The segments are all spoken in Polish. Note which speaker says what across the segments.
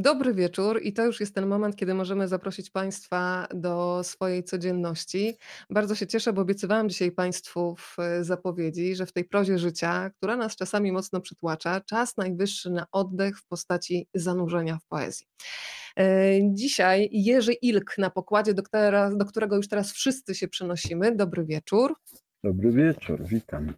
Speaker 1: Dobry wieczór i to już jest ten moment, kiedy możemy zaprosić Państwa do swojej codzienności. Bardzo się cieszę, bo obiecywałam dzisiaj Państwu w zapowiedzi, że w tej prozie życia, która nas czasami mocno przytłacza, czas najwyższy na oddech w postaci zanurzenia w poezji. E, dzisiaj Jerzy Ilk na pokładzie, do, do którego już teraz wszyscy się przenosimy. Dobry wieczór.
Speaker 2: Dobry wieczór, witam.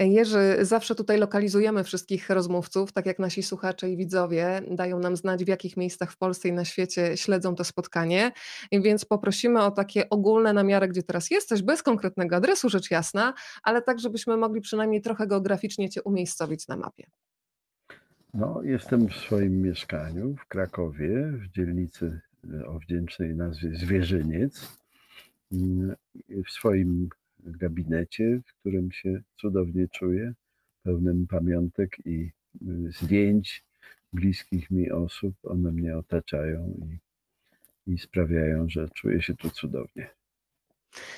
Speaker 1: Jerzy, zawsze tutaj lokalizujemy wszystkich rozmówców, tak jak nasi słuchacze i widzowie dają nam znać, w jakich miejscach w Polsce i na świecie śledzą to spotkanie, więc poprosimy o takie ogólne namiary, gdzie teraz jesteś, bez konkretnego adresu, rzecz jasna, ale tak, żebyśmy mogli przynajmniej trochę geograficznie Cię umiejscowić na mapie.
Speaker 2: No, jestem w swoim mieszkaniu w Krakowie, w dzielnicy o wdzięcznej nazwie Zwierzyniec. W swoim gabinecie, w którym się cudownie czuję, pełnym pamiątek i y, zdjęć bliskich mi osób. One mnie otaczają i, i sprawiają, że czuję się tu cudownie.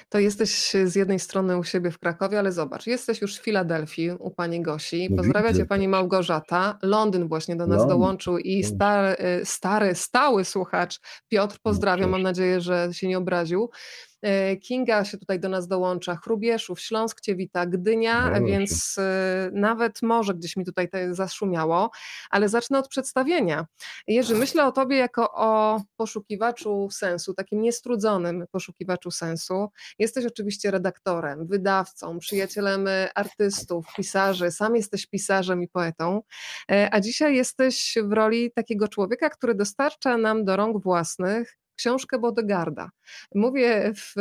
Speaker 1: To jesteś z jednej strony u siebie w Krakowie, ale zobacz, jesteś już w Filadelfii u pani Gosi. No Pozdrawia cię pani Małgorzata. Londyn właśnie do nas dołączył i stary, stary, stały słuchacz Piotr, no pozdrawiam, mam nadzieję, że się nie obraził. E, Kinga się tutaj do nas dołącza, Chrubieszów, Śląsk Cię wita, Gdynia, no więc e, nawet może gdzieś mi tutaj zaszumiało, ale zacznę od przedstawienia. Jerzy, myślę o Tobie jako o poszukiwaczu sensu, takim niestrudzonym poszukiwaczu sensu. Jesteś oczywiście redaktorem, wydawcą, przyjacielem artystów, pisarzy, sam jesteś pisarzem i poetą, e, a dzisiaj jesteś w roli takiego człowieka, który dostarcza nam do rąk własnych książkę Bodegarda. Mówię w,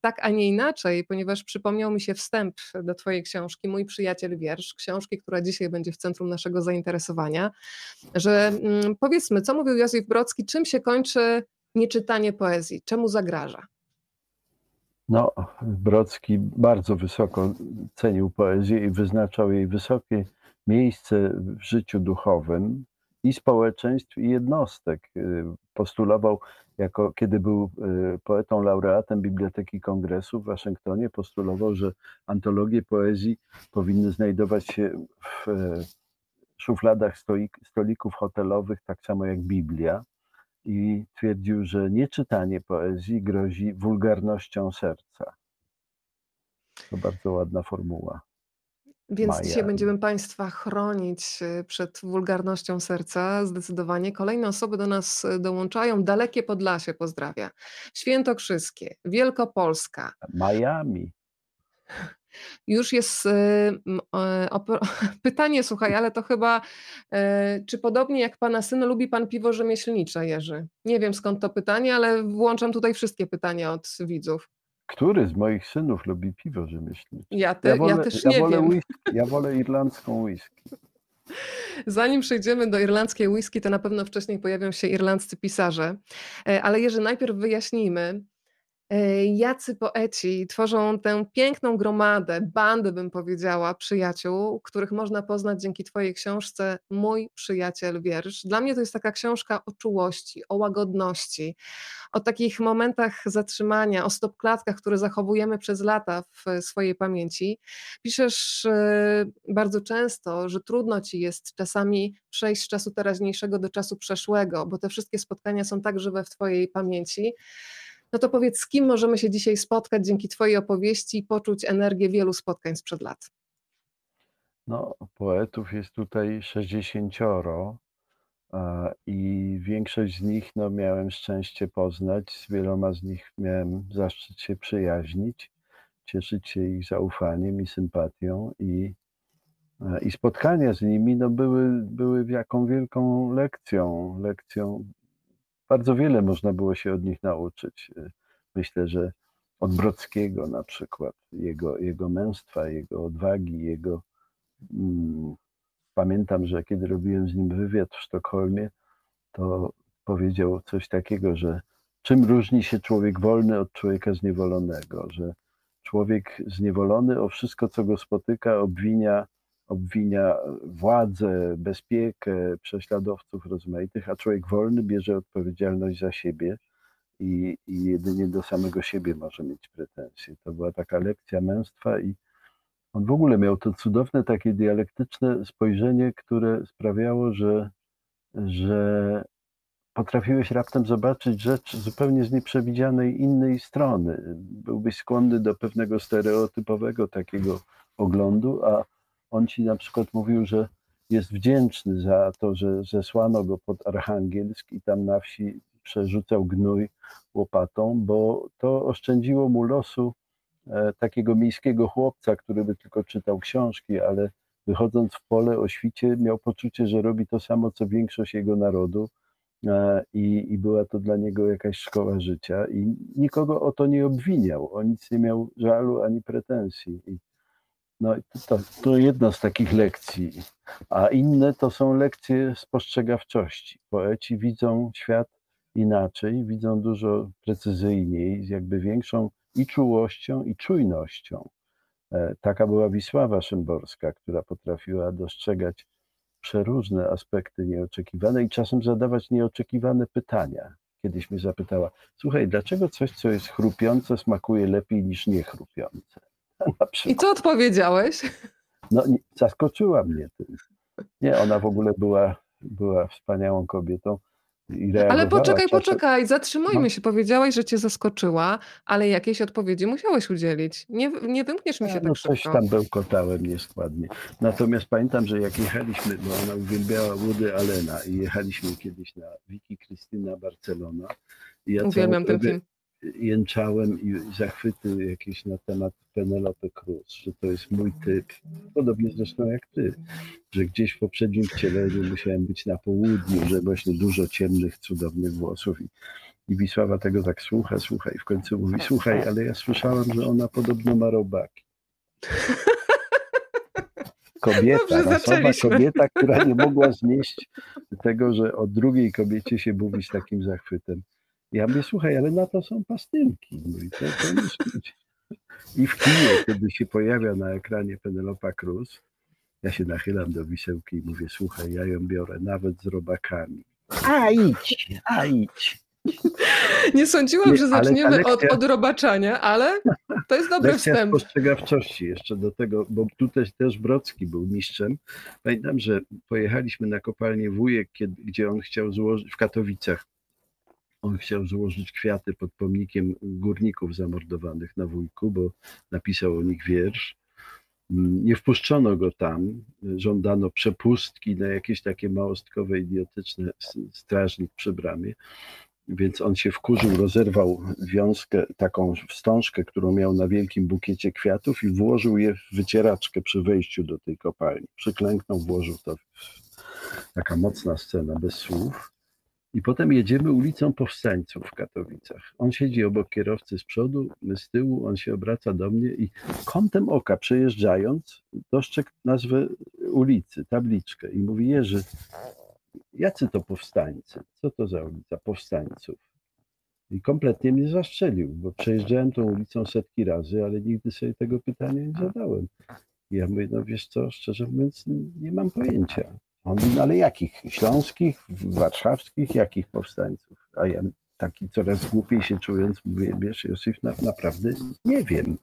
Speaker 1: tak, a nie inaczej, ponieważ przypomniał mi się wstęp do Twojej książki, Mój przyjaciel wiersz, książki, która dzisiaj będzie w centrum naszego zainteresowania, że mm, powiedzmy, co mówił Józef Brocki, czym się kończy nieczytanie poezji, czemu zagraża?
Speaker 2: No, Brocki bardzo wysoko cenił poezję i wyznaczał jej wysokie miejsce w życiu duchowym i społeczeństw, i jednostek. Postulował jako kiedy był e, poetą laureatem Biblioteki Kongresu w Waszyngtonie, postulował, że antologie poezji powinny znajdować się w e, szufladach stolik, stolików hotelowych, tak samo jak Biblia. I twierdził, że nieczytanie poezji grozi wulgarnością serca. To bardzo ładna formuła.
Speaker 1: Więc dzisiaj będziemy Państwa chronić y, przed wulgarnością serca. Zdecydowanie. Kolejne osoby do nas y, dołączają. Dalekie Podlasie pozdrawia. Świętokrzyskie, Wielkopolska.
Speaker 2: Miami.
Speaker 1: Już jest y, pytanie, słuchaj, ale to chyba, czy podobnie jak Pana syn, lubi Pan piwo rzemieślnicze, Jerzy? Nie wiem skąd to pytanie, ale włączam tutaj wszystkie pytania od widzów.
Speaker 2: Który z moich synów lubi piwo rzemieślnicze?
Speaker 1: Ja, te, ja, wolę, ja też nie
Speaker 2: ja wolę
Speaker 1: wiem.
Speaker 2: Whisky, ja wolę irlandzką whisky.
Speaker 1: Zanim przejdziemy do irlandzkiej whisky, to na pewno wcześniej pojawią się irlandzcy pisarze. E, ale Jerzy, najpierw wyjaśnijmy, jacy poeci tworzą tę piękną gromadę, bandę bym powiedziała, przyjaciół, których można poznać dzięki Twojej książce Mój przyjaciel wiersz. Dla mnie to jest taka książka o czułości, o łagodności, o takich momentach zatrzymania, o stopklatkach, które zachowujemy przez lata w swojej pamięci. Piszesz e, bardzo często, że trudno Ci jest czasami przejść z czasu teraźniejszego do czasu przeszłego, bo te wszystkie spotkania są tak żywe w Twojej pamięci. No to powiedz, z kim możemy się dzisiaj spotkać dzięki Twojej opowieści i poczuć energię wielu spotkań sprzed lat?
Speaker 2: No, poetów jest tutaj 60 i większość z nich no, miałem szczęście poznać. Z wieloma z nich miałem zaszczyt się przyjaźnić, cieszyć się ich zaufaniem i sympatią. I, i spotkania z nimi no, były, były jaką wielką lekcją, lekcją bardzo wiele można było się od nich nauczyć. Myślę, że od Brockiego na przykład, jego, jego męstwa, jego odwagi, jego. Mm, pamiętam, że kiedy robiłem z nim wywiad w Sztokholmie, to powiedział coś takiego, że czym różni się człowiek wolny od człowieka zniewolonego, że człowiek zniewolony o wszystko, co go spotyka, obwinia obwinia władzę, bezpiekę, prześladowców rozmaitych, a człowiek wolny bierze odpowiedzialność za siebie i, i jedynie do samego siebie może mieć pretensje. To była taka lekcja męstwa i on w ogóle miał to cudowne takie dialektyczne spojrzenie, które sprawiało, że że potrafiłeś raptem zobaczyć rzecz zupełnie z nieprzewidzianej innej strony. Byłbyś skłonny do pewnego stereotypowego takiego oglądu, a on ci na przykład mówił, że jest wdzięczny za to, że zesłano go pod Archangielsk i tam na wsi przerzucał gnój łopatą, bo to oszczędziło mu losu e, takiego miejskiego chłopca, który by tylko czytał książki, ale wychodząc w pole o świcie miał poczucie, że robi to samo, co większość jego narodu e, i, i była to dla niego jakaś szkoła życia i nikogo o to nie obwiniał, o nic nie miał żalu ani pretensji. I no to, to jedna z takich lekcji, a inne to są lekcje spostrzegawczości. Poeci widzą świat inaczej, widzą dużo precyzyjniej, z jakby większą i czułością, i czujnością. E, taka była Wisława Szymborska, która potrafiła dostrzegać przeróżne aspekty nieoczekiwane i czasem zadawać nieoczekiwane pytania. Kiedyś mnie zapytała: Słuchaj, dlaczego coś, co jest chrupiące, smakuje lepiej niż niechrupiące?
Speaker 1: I co odpowiedziałeś?
Speaker 2: No, zaskoczyła mnie tym. Nie, ona w ogóle była, była wspaniałą kobietą.
Speaker 1: Ale poczekaj, czasem... poczekaj, zatrzymajmy no. się. Powiedziałeś, że cię zaskoczyła, ale jakiejś odpowiedzi musiałeś udzielić. Nie, nie wymkniesz mi się ja, tak no,
Speaker 2: szybko. Coś tam bełkotałem nieskładnie. Natomiast pamiętam, że jak jechaliśmy, bo ona uwielbiała Woody Allena i jechaliśmy kiedyś na Wiki Krystyna Barcelona.
Speaker 1: Ja Uwielbiam ten film
Speaker 2: jęczałem i zachwyty jakieś na temat Penelope Cruz, że to jest mój typ, podobnie zresztą jak ty, że gdzieś w poprzednim wcieleniu musiałem być na południu, że właśnie dużo ciemnych, cudownych włosów i, i Wisława tego tak słucha, słucha i w końcu mówi, słuchaj, ale ja słyszałem, że ona podobno ma robaki. Kobieta, rasowa kobieta, która nie mogła znieść tego, że o drugiej kobiecie się mówi z takim zachwytem. Ja mówię, słuchaj, ale na to są pastylki. Mówi, to, to I w kinie, kiedy się pojawia na ekranie Penelopa Cruz, ja się nachylam do wisełki i mówię, słuchaj, ja ją biorę nawet z robakami. A idź, a idź.
Speaker 1: Nie sądziłam, nie, że zaczniemy lekcja, od, od robaczania, ale to jest dobry lekcja wstęp.
Speaker 2: spostrzegawczości jeszcze do tego, bo tu też, też Brocki był mistrzem. Pamiętam, że pojechaliśmy na kopalnię Wujek, kiedy, gdzie on chciał złożyć w Katowicach on chciał złożyć kwiaty pod pomnikiem górników zamordowanych na Wujku, bo napisał o nich wiersz. Nie wpuszczono go tam, żądano przepustki na jakieś takie małostkowe, idiotyczne strażnik przy bramie. Więc on się wkurzył, rozerwał wiązkę, taką wstążkę, którą miał na wielkim bukiecie kwiatów i włożył je w wycieraczkę przy wejściu do tej kopalni. Przyklęknął, włożył to. Taka mocna scena, bez słów. I potem jedziemy ulicą Powstańców w Katowicach. On siedzi obok kierowcy z przodu, my z tyłu, on się obraca do mnie i kątem oka przejeżdżając dostrzegł nazwę ulicy, tabliczkę i mówi Jerzy, jacy to powstańcy? Co to za ulica powstańców? I kompletnie mnie zastrzelił, bo przejeżdżałem tą ulicą setki razy, ale nigdy sobie tego pytania nie zadałem. I ja mówię, no wiesz co, szczerze mówiąc, nie mam pojęcia. On mówi, no ale jakich? Śląskich, warszawskich, jakich powstańców? A ja taki coraz głupiej się czując, mówię, wiesz, Józef, na, naprawdę nie wiem.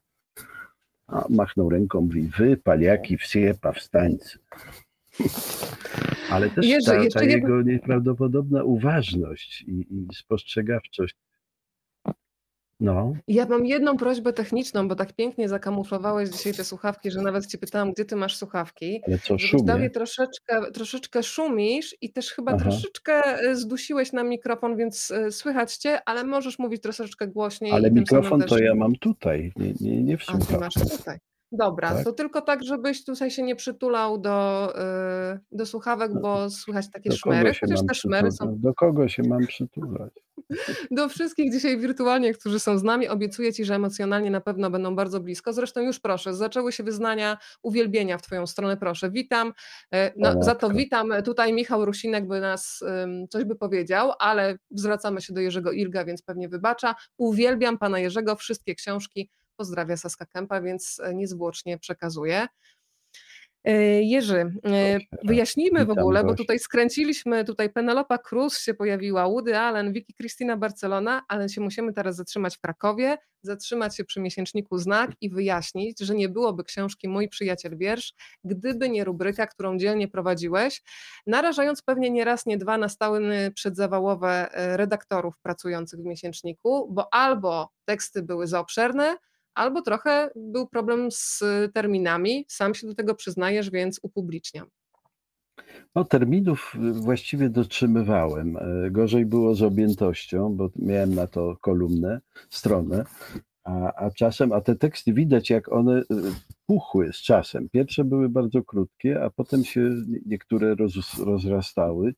Speaker 2: A machnął ręką, mówi, wy, paliaki, wsie, powstańcy. Ale też Jerzy, ta, ta jego nieprawdopodobna uważność i, i spostrzegawczość
Speaker 1: no. Ja mam jedną prośbę techniczną, bo tak pięknie zakamuflowałeś dzisiaj te słuchawki, że nawet cię pytałam, gdzie ty masz słuchawki.
Speaker 2: Ale co szumie?
Speaker 1: troszeczkę, troszeczkę szumisz i też chyba Aha. troszeczkę e, zdusiłeś na mikrofon, więc e, słychać cię, ale możesz mówić troszeczkę głośniej.
Speaker 2: Ale mikrofon to ja mam tutaj, nie, nie, nie w
Speaker 1: słuchawkach. A, ty masz tutaj. Dobra, tak? to tylko tak, żebyś tutaj się nie przytulał do, yy, do słuchawek, bo słychać takie do szmery, chociaż te szmery są...
Speaker 2: Do kogo się mam przytulać?
Speaker 1: Do wszystkich dzisiaj wirtualnie, którzy są z nami. Obiecuję Ci, że emocjonalnie na pewno będą bardzo blisko. Zresztą już proszę, zaczęły się wyznania uwielbienia w Twoją stronę, proszę. Witam, e, no, za to witam. Tutaj Michał Rusinek by nas coś by powiedział, ale zwracamy się do Jerzego Ilga, więc pewnie wybacza. Uwielbiam Pana Jerzego, wszystkie książki Pozdrawia Saska Kępa, więc e, niezwłocznie przekazuję. E, Jerzy, e, wyjaśnijmy w ogóle, bo tutaj skręciliśmy, tutaj Penelopa Cruz się pojawiła, Woody Allen, Vicky Cristina Barcelona, ale się musimy teraz zatrzymać w Krakowie, zatrzymać się przy miesięczniku Znak i wyjaśnić, że nie byłoby książki Mój przyjaciel wiersz, gdyby nie rubryka, którą dzielnie prowadziłeś, narażając pewnie nie raz, nie dwa na stałe przedzawałowe redaktorów pracujących w miesięczniku, bo albo teksty były za obszerne, albo trochę był problem z terminami. Sam się do tego przyznajesz, więc upubliczniam.
Speaker 2: No, terminów właściwie dotrzymywałem. E, Gorzej było z objętością, bo miałem na to kolumnę, stronę, a, a czasem, a te teksty widać, jak one y, puchły z czasem. Pierwsze były bardzo krótkie, a potem się niektóre roz, rozrastały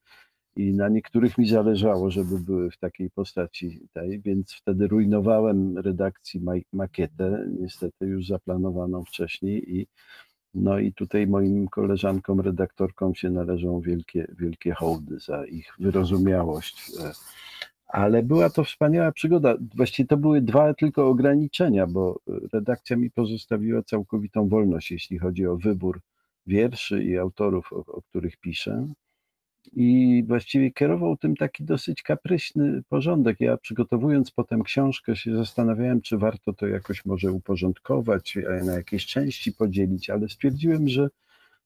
Speaker 2: i na niektórych mi zależało, żeby były w takiej postaci tej, więc wtedy rujnowałem redakcji ma- makietę, niestety już zaplanowaną wcześniej i no i tutaj moim koleżankom, redaktorkom się należą wielkie, wielkie hołdy za ich wyrozumiałość. E, Ale była to wspaniała przygoda. Właściwie to były dwa tylko ograniczenia, bo redakcja mi pozostawiła całkowitą wolność, jeśli chodzi o wybór wierszy i autorów, o, o których piszę. I właściwie kierował tym taki dosyć kapryśny porządek. Ja przygotowując potem książkę się zastanawiałem, czy warto to jakoś może uporządkować, na jakieś części podzielić, ale stwierdziłem, że,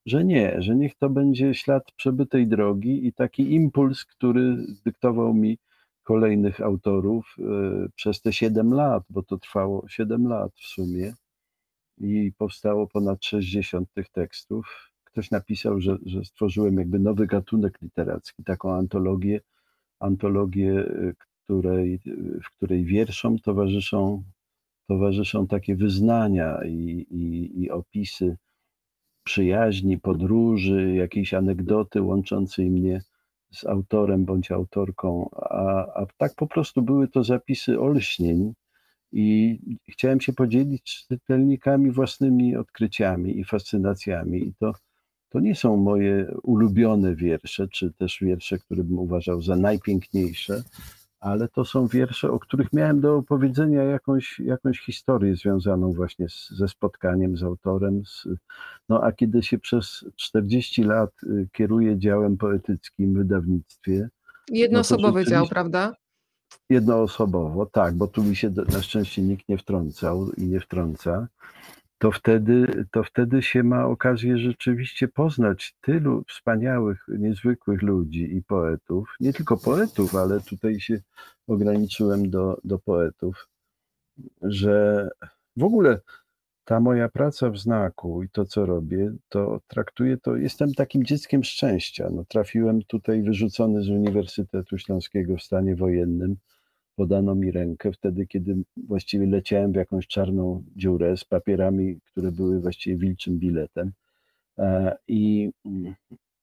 Speaker 2: że nie, że niech to będzie ślad przebytej drogi i taki impuls, który dyktował mi kolejnych autorów e, przez te 7 lat, bo to trwało 7 lat w sumie i powstało ponad 60 tych tekstów ktoś napisał, że, że stworzyłem jakby nowy gatunek literacki, taką antologię, antologię, y, której, y, w której wierszom towarzyszą, towarzyszą takie wyznania i, i, i opisy przyjaźni, podróży, jakiejś anegdoty łączącej mnie z autorem bądź autorką, a, a tak po prostu były to zapisy olśnień i chciałem się podzielić z czytelnikami własnymi odkryciami i fascynacjami i to to nie są moje ulubione wiersze, czy też wiersze, które bym uważał za najpiękniejsze, ale to są wiersze, o których miałem do opowiedzenia jakąś, jakąś historię związaną właśnie z, ze spotkaniem z autorem. Z, no a kiedy się przez 40 lat y, kieruję działem poetyckim w wydawnictwie.
Speaker 1: Jednoosobowy no dział, prawda?
Speaker 2: Jednoosobowo, tak, bo tu mi się na szczęście nikt nie wtrącał i nie wtrąca to wtedy, to wtedy się ma okazję rzeczywiście poznać tylu wspaniałych, niezwykłych ludzi i poetów. Nie tylko poetów, ale tutaj się ograniczyłem do, do poetów, że w ogóle ta moja praca w znaku i to, co robię, to traktuję to, jestem takim dzieckiem szczęścia. No, trafiłem tutaj wyrzucony z Uniwersytetu Śląskiego w stanie wojennym podano mi rękę wtedy, kiedy właściwie leciałem w jakąś czarną dziurę z papierami, które były właściwie wilczym biletem. E, I,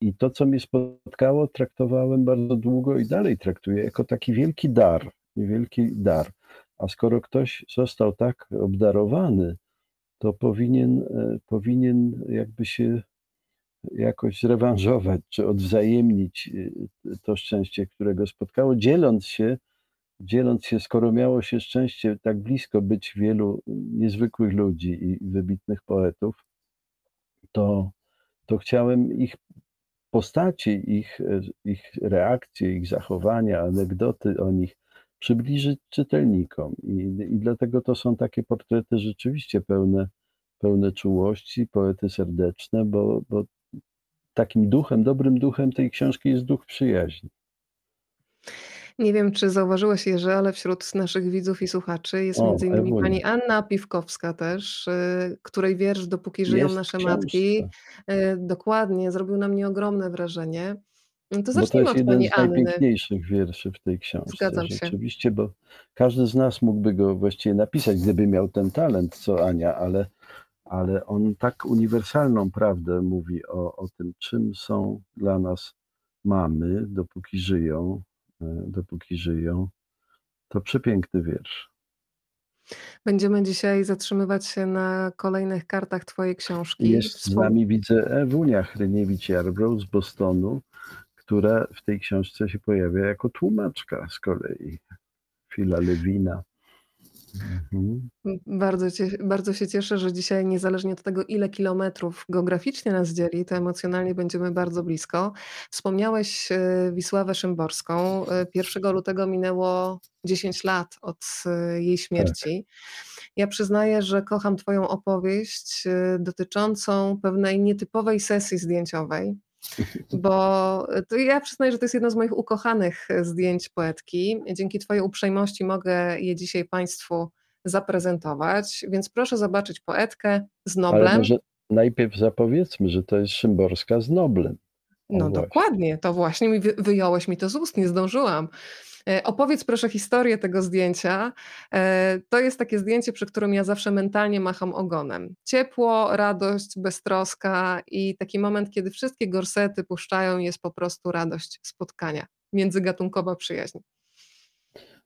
Speaker 2: I to, co mnie spotkało, traktowałem bardzo długo i dalej traktuję jako taki wielki dar, wielki dar. A skoro ktoś został tak obdarowany, to powinien, e, powinien jakby się jakoś zrewanżować, czy odwzajemnić e, to szczęście, którego spotkało, dzieląc się dzieląc się, skoro miało się szczęście tak blisko być wielu niezwykłych ludzi i wybitnych poetów, to, to chciałem ich postaci, ich, ich reakcje, ich zachowania, anegdoty o nich przybliżyć czytelnikom. I, I dlatego to są takie portrety rzeczywiście pełne, pełne czułości, poety serdeczne, bo, bo takim duchem, dobrym duchem tej książki jest duch przyjaźni.
Speaker 1: Nie wiem, czy zauważyłeś, Jerzy, ale wśród naszych widzów i słuchaczy jest
Speaker 2: O,
Speaker 1: między innymi pani Anna Piwkowska też, y, której wiersz Dopóki żyją
Speaker 2: Jest
Speaker 1: nasze
Speaker 2: w
Speaker 1: matki, y, dokładnie, zrobił na mnie ogromne wrażenie. To
Speaker 2: Bo to
Speaker 1: zacznijmy
Speaker 2: jest
Speaker 1: od
Speaker 2: jeden
Speaker 1: pani
Speaker 2: z
Speaker 1: Anny.
Speaker 2: najpiękniejszych wierszy w tej książce.
Speaker 1: Zgadzam się.
Speaker 2: Rzeczywiście, bo każdy z nas mógłby go właściwie napisać, gdyby miał ten talent, co Ania, ale, ale on tak uniwersalną prawdę mówi o, o tym, czym są dla nas mamy, dopóki żyją, dopóki żyją. To przepiękny wiersz.
Speaker 1: Będziemy dzisiaj zatrzymywać się na kolejnych kartach twojej książki.
Speaker 2: Jest z nami, widzę, Ewunia Hryniewicz-Jarbrow z Bostonu, która w tej książce się pojawia jako tłumaczka z kolei. Fila Lewina.
Speaker 1: Mhm. Bardzo, cie, bardzo się cieszę, że dzisiaj, niezależnie od tego, ile kilometrów geograficznie nas dzieli, to emocjonalnie będziemy bardzo blisko. Wspomniałeś e, Wisławę Szymborską. 1 e, lutego minęło 10 lat od e, jej śmierci. Tak. Ja przyznaję, że kocham Twoją opowieść dotyczącą pewnej nietypowej sesji zdjęciowej bo to ja przyznaję, że to jest jedno z moich ukochanych zdjęć poetki. Dzięki Twojej uprzejmości mogę je dzisiaj Państwu zaprezentować, więc proszę zobaczyć poetkę z Noblem. Ale może
Speaker 2: najpierw zapowiedzmy, że to jest Szymborska z Noblem.
Speaker 1: No właśnie. dokładnie, to właśnie mi wyjąłeś mi to z ust, nie zdążyłam. E, opowiedz proszę historię tego zdjęcia. E, to jest takie zdjęcie, przy którym ja zawsze mentalnie macham ogonem. Ciepło, radość, beztroska i taki moment, kiedy wszystkie gorsety puszczają, jest po prostu radość spotkania, międzygatunkowa przyjaźń.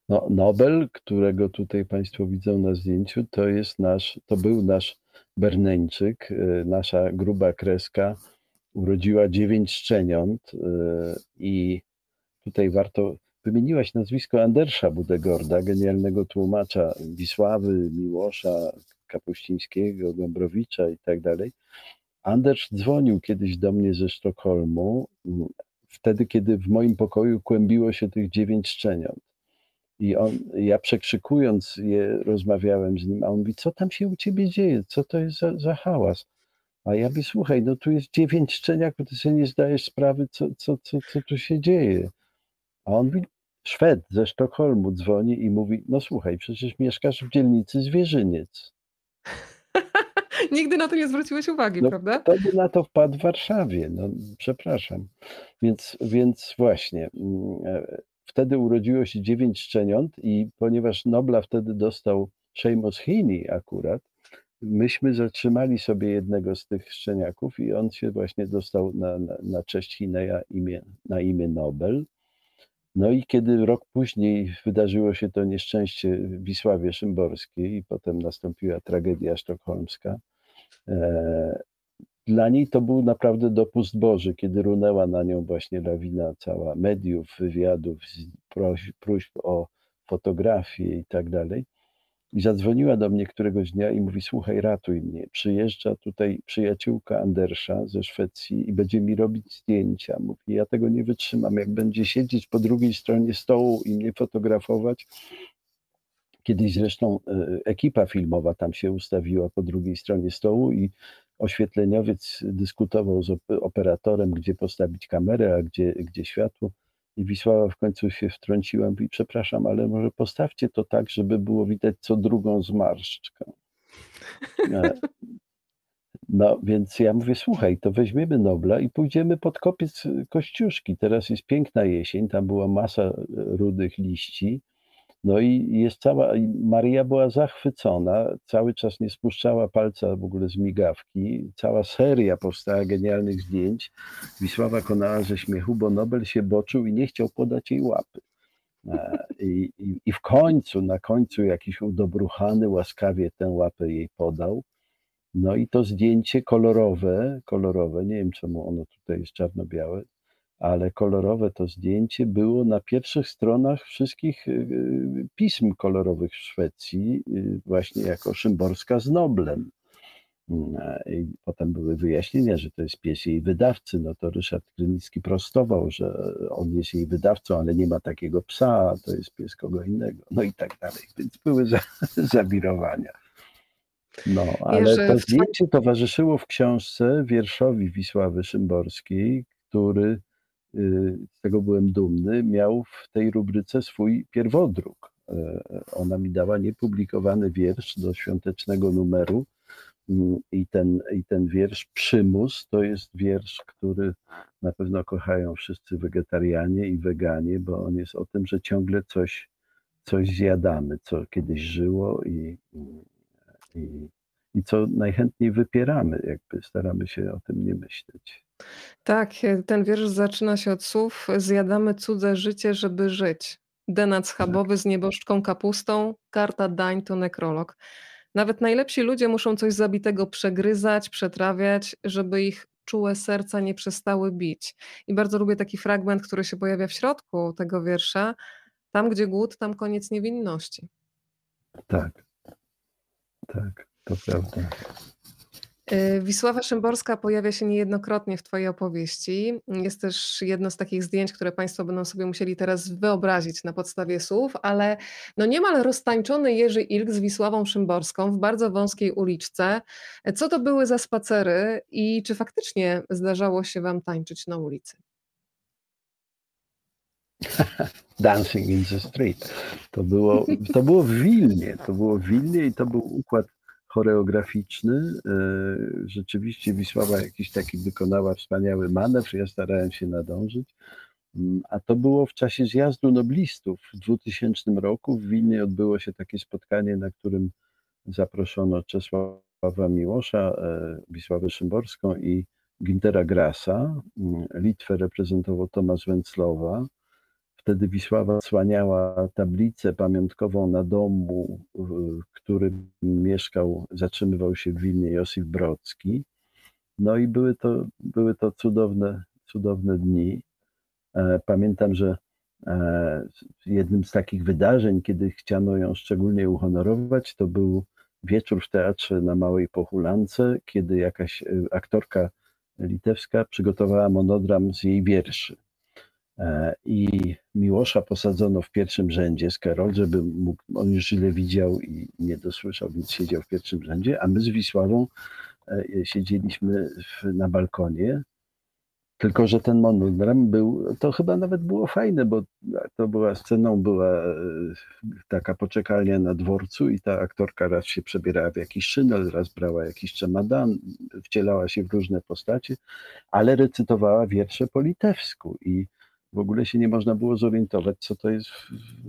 Speaker 2: No, Nobel, którego tutaj Państwo widzą na zdjęciu, to jest nasz, to był nasz Berneńczyk, e, nasza gruba kreska urodziła dziewięć szczeniąt i tutaj warto Wymieniłaś nazwisko Andersza Budegorda, genialnego tłumacza Wisławy, Miłosza, Kapuścińskiego, Gombrowicza i tak dalej. Anders dzwonił kiedyś do mnie ze Sztokholmu, wtedy, kiedy w moim pokoju kłębiło się tych dziewięć szczeniąt. I on, ja przekrzykując je, rozmawiałem z nim, a on mówi, co tam się u ciebie dzieje, co to jest za, za hałas? A ja mówię, słuchaj, no tu jest dziewięć szczeniaków, ty sobie nie zdajesz sprawy, co, co, co, co tu się dzieje. A on mówi, Szwed ze Sztokholmu dzwoni i mówi: No słuchaj, przecież mieszkasz w dzielnicy Zwierzyniec.
Speaker 1: Nigdy na to nie zwróciłeś uwagi, no, prawda?
Speaker 2: Wtedy na to wpadł w Warszawie. No, przepraszam. Więc, więc właśnie. Mm, e, wtedy urodziło się dziewięć szczeniąt, i ponieważ Nobla wtedy dostał Seamus Heaney akurat, myśmy zatrzymali sobie jednego z tych szczeniaków i on się właśnie dostał na, na, na cześć Hineya imię, na imię Nobel. No i kiedy rok później wydarzyło się to nieszczęście w Wisławie Szymborskiej i potem nastąpiła tragedia sztokholmska, e, dla niej to był naprawdę dopust Boży, kiedy runęła na nią właśnie lawina cała mediów, wywiadów, próśb o fotografię i tak dalej. I zadzwoniła do mnie któregoś dnia i mówi: Słuchaj, ratuj mnie. Przyjeżdża tutaj przyjaciółka Andersza ze Szwecji i będzie mi robić zdjęcia. Mówi: Ja tego nie wytrzymam. Jak będzie siedzieć po drugiej stronie stołu i mnie fotografować. Kiedyś zresztą e, ekipa filmowa tam się ustawiła po drugiej stronie stołu i oświetleniowiec dyskutował z operatorem, gdzie postawić kamerę, a gdzie, gdzie światło. I Wisława w końcu się wtrąciła i przepraszam, ale może postawcie to tak, żeby było widać co drugą zmarszczkę. E, no więc ja mówię, słuchaj, to weźmiemy Nobla i pójdziemy pod kopiec Kościuszki. Teraz jest piękna jesień, tam była masa rudych liści no i jest cała, Maria była zachwycona, cały czas nie spuszczała palca w ogóle z migawki. Cała seria powstała genialnych zdjęć. Wisława konała ze śmiechu, bo Nobel się boczył i nie chciał podać jej łapy. E, I, i, I, w końcu, na końcu jakiś udobruchany łaskawie tę łapę jej podał. No i to zdjęcie kolorowe, kolorowe, nie wiem czemu ono tutaj jest czarno-białe, ale kolorowe to zdjęcie było na pierwszych stronach wszystkich y, y, pism kolorowych w Szwecji, y, właśnie jako Szymborska z Noblem. Mm, I potem były wyjaśnienia, że to jest pies jej wydawcy. No to Ryszard Krynicki prostował, że on jest jej wydawcą, ale nie ma takiego psa, to jest pies kogo innego. No i tak dalej. Więc były za, zawirowania. No, ale to zdjęcie towarzyszyło w książce wierszowi Wisławy Szymborskiej, który z tego byłem dumny, miał w tej rubryce swój pierwodruk. E, ona mi dała niepublikowany wiersz do świątecznego numeru. Mm, I ten, I ten wiersz Przymus to jest wiersz, który na pewno kochają wszyscy wegetarianie i weganie, bo on jest o tym, że ciągle coś, coś zjadamy, co kiedyś żyło i, i, i co najchętniej wypieramy, jakby staramy się o tym nie myśleć.
Speaker 1: Tak, e, ten wiersz zaczyna się od słów: Zjadamy cudze życie, żeby żyć. Denat tak. schabowy z nieboszczką kapustą, karta dań to nekrolog. Nawet najlepsi ludzie muszą coś zabitego przegryzać, przetrawiać, żeby ich czułe serca nie przestały bić. I bardzo lubię taki fragment, który się pojawia w środku tego wiersza. Tam, gdzie głód, tam koniec niewinności.
Speaker 2: Tak. Tak, to prawda.
Speaker 1: Y, Wisława Szymborska pojawia się niejednokrotnie w Twojej opowieści. Jest też jedno z takich zdjęć, które Państwo będą sobie musieli teraz wyobrazić na podstawie słów, ale no niemal roztańczony Jerzy Ilk z Wisławą Szymborską w bardzo wąskiej uliczce. Co to były za spacery i czy faktycznie zdarzało się Wam tańczyć na ulicy?
Speaker 2: Dancing in the Street. To było, to było w Wilnie. To było w Wilnie i to był układ choreograficzny. E, rzeczywiście Wisława jakiś taki wykonała wspaniały manewr, ja starałem się nadążyć. Mm, a to było w czasie zjazdu noblistów w 2000 roku. W Wilnie odbyło się takie spotkanie, na którym zaproszono Czesława Miłosza, e, Wisławę Szymborską i Gintera Grasa. Mm, Litwę reprezentował Tomasz Węclowa. Wtedy Wisława słaniała tablicę pamiątkową na domu, w którym mieszkał, zatrzymywał się w Wilnie Josif Brocki. No i były to, były to cudowne, cudowne dni. E, pamiętam, że e, jednym z takich wydarzeń, kiedy chciano ją szczególnie uhonorować, to był wieczór w teatrze na Małej Pochulance, kiedy jakaś e, aktorka litewska przygotowała monodram z jej wierszy. E, I Miłosza posadzono w pierwszym rzędzie z Karol, żeby mógł, on już źle widział i nie dosłyszał, więc siedział w pierwszym rzędzie, a my z Wisławą e, siedzieliśmy na balkonie. Tylko, że ten monodram był, to chyba nawet było fajne, bo to była sceną, była e, taka poczekalnia na dworcu i ta aktorka raz się przebierała w jakiś szynel, raz brała jakiś czemadan, wcielała się w różne postacie, ale recytowała wiersze po litewsku i w ogóle się nie można było zorientować, co to jest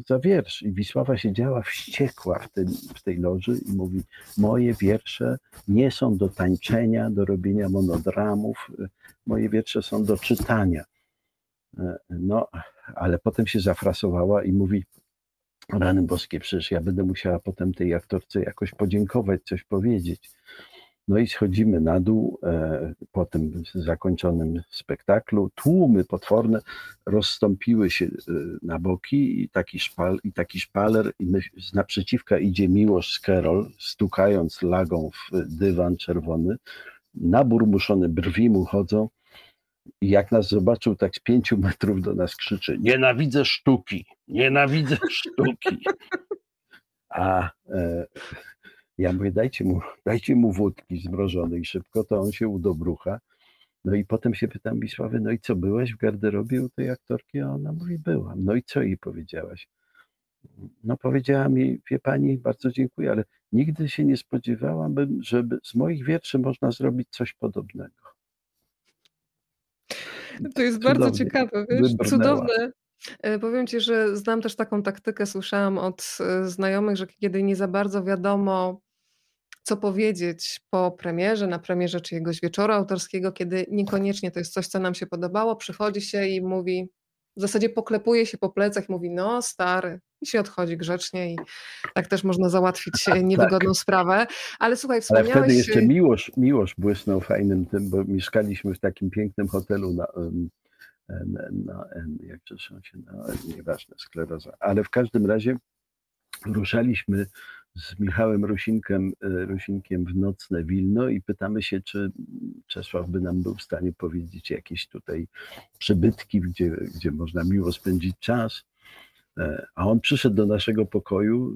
Speaker 2: za wiersz. I Wisława siedziała wściekła w, tym, w tej loży i mówi: Moje wiersze nie są do tańczenia, do robienia monodramów, moje wiersze są do czytania. No, ale potem się zafrasowała i mówi: Rany boskie, przecież ja będę musiała potem tej aktorce jakoś podziękować, coś powiedzieć. No i schodzimy na dół e, po tym zakończonym spektaklu. Tłumy potworne rozstąpiły się e, na boki i taki, szpal, i taki szpaler i my, z naprzeciwka idzie Miłosz z Kerol, stukając lagą w dywan czerwony. Naburmuszone brwi mu chodzą i jak nas zobaczył tak z pięciu metrów do nas krzyczy nienawidzę sztuki, nienawidzę sztuki. A e, ja mówię, dajcie mu, dajcie mu wódki zmrożonej szybko, to on się udobrucha. No i potem się pytam Wisławy, no i co, byłeś w garderobie u tej aktorki? A ona mówi, byłam. No i co jej powiedziałaś? No powiedziała mi, wie pani, bardzo dziękuję, ale nigdy się nie spodziewałam, żeby z moich wierszy można zrobić coś podobnego.
Speaker 1: To jest Cudownie. bardzo ciekawe, wiesz, cudowne. E, powiem ci, że znam też taką taktykę, słyszałam od e, znajomych, że kiedy nie za bardzo wiadomo, co powiedzieć po premierze, na premierze czyjegoś wieczoru autorskiego, kiedy niekoniecznie to jest coś, co nam się podobało, przychodzi się i mówi, w zasadzie poklepuje się po plecach i mówi, no stary, i się odchodzi grzecznie i tak też można załatwić tak. niewygodną tak. sprawę. Ale słuchaj, wspomniałeś...
Speaker 2: Ale wtedy jeszcze Miłosz, Miłosz błysnął fajnym tym, bo mieszkaliśmy w takim pięknym hotelu na, na, na jak to się, no, nieważne, skleroza. Ale w każdym razie ruszaliśmy z Michałem Rusinkiem, e, Rusinkiem w nocne Wilno i pytamy się, czy Czesław by nam był w stanie powiedzieć jakieś tutaj przybytki, gdzie, gdzie można miło spędzić czas. E, a on przyszedł do naszego pokoju,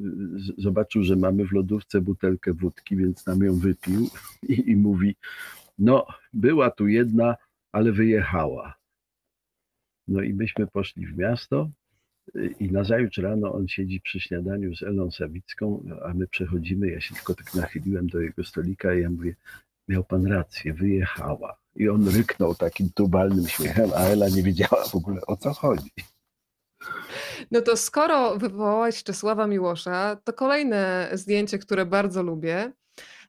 Speaker 2: zobaczył, że mamy w lodówce butelkę wódki, więc nam ją wypił i, i mówi: No, była tu jedna, ale wyjechała. No i myśmy poszli w miasto, i nazajutrz rano on siedzi przy śniadaniu z Elą Sawicką, a my przechodzimy, ja się tylko tak nachyliłem do jego stolika i ja mówię, miał pan rację, wyjechała. I on ryknął takim tubalnym śmiechem, a Ela nie wiedziała w ogóle o co chodzi.
Speaker 1: No to skoro wywołałeś Czesława Miłosza, to kolejne zdjęcie, które bardzo lubię.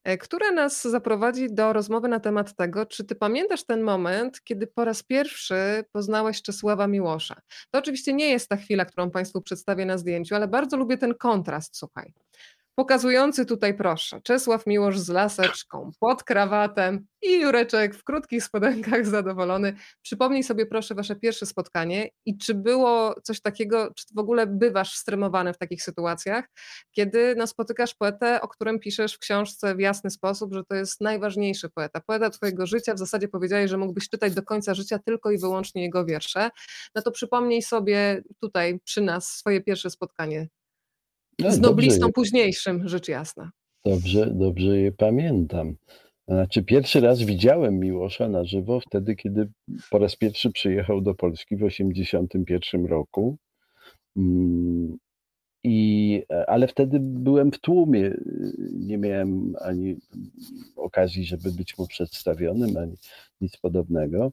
Speaker 1: E, które nas zaprowadzi do rozmowy na temat tego, czy ty pamiętasz ten moment, kiedy po raz pierwszy poznałeś Czesława Miłosza. To oczywiście nie jest ta chwila, którą Państwu przedstawię na zdjęciu, ale bardzo lubię ten kontrast, słuchaj. Pokazujący tutaj, proszę, Czesław Miłosz z laseczką, pod krawatem i Jureczek w krótkich spodenkach zadowolony. Przypomnij sobie proszę wasze pierwsze spotkanie i czy było coś takiego, czy w ogóle bywasz stremowany w takich sytuacjach, kiedy no, spotykasz poetę, o którym piszesz w książce w jasny sposób, że to jest najważniejszy poeta, poeta twojego życia, w zasadzie powiedziałeś, że mógłbyś czytać do końca życia tylko i wyłącznie jego wiersze, no to przypomnij sobie tutaj przy nas swoje pierwsze spotkanie no, z noblistą późniejszym, rzecz jasna.
Speaker 2: Dobrze, dobrze je pamiętam. Znaczy, pierwszy raz widziałem Miłosza na żywo wtedy, kiedy po raz pierwszy przyjechał do Polski w 1981 roku. Mm, I, ale wtedy byłem w tłumie. Nie miałem ani okazji, żeby być mu przedstawionym, ani nic podobnego.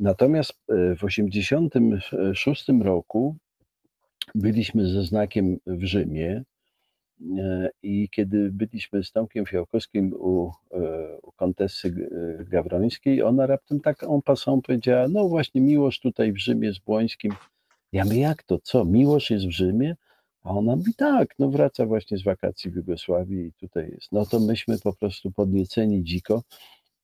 Speaker 2: Natomiast e, w 1986 roku byliśmy ze znakiem w Rzymie e, i kiedy byliśmy z Tomkiem Fiałkowskim u, e, u kontesy Gawrońskiej, ona raptem tak en passant powiedziała, no właśnie Miłosz tutaj w Rzymie z Błońskim. Ja mówię, jak to, co, Miłosz jest w Rzymie? A ona mówi, tak, no wraca właśnie z wakacji w Jugosławii i tutaj jest. No to myśmy po prostu podnieceni dziko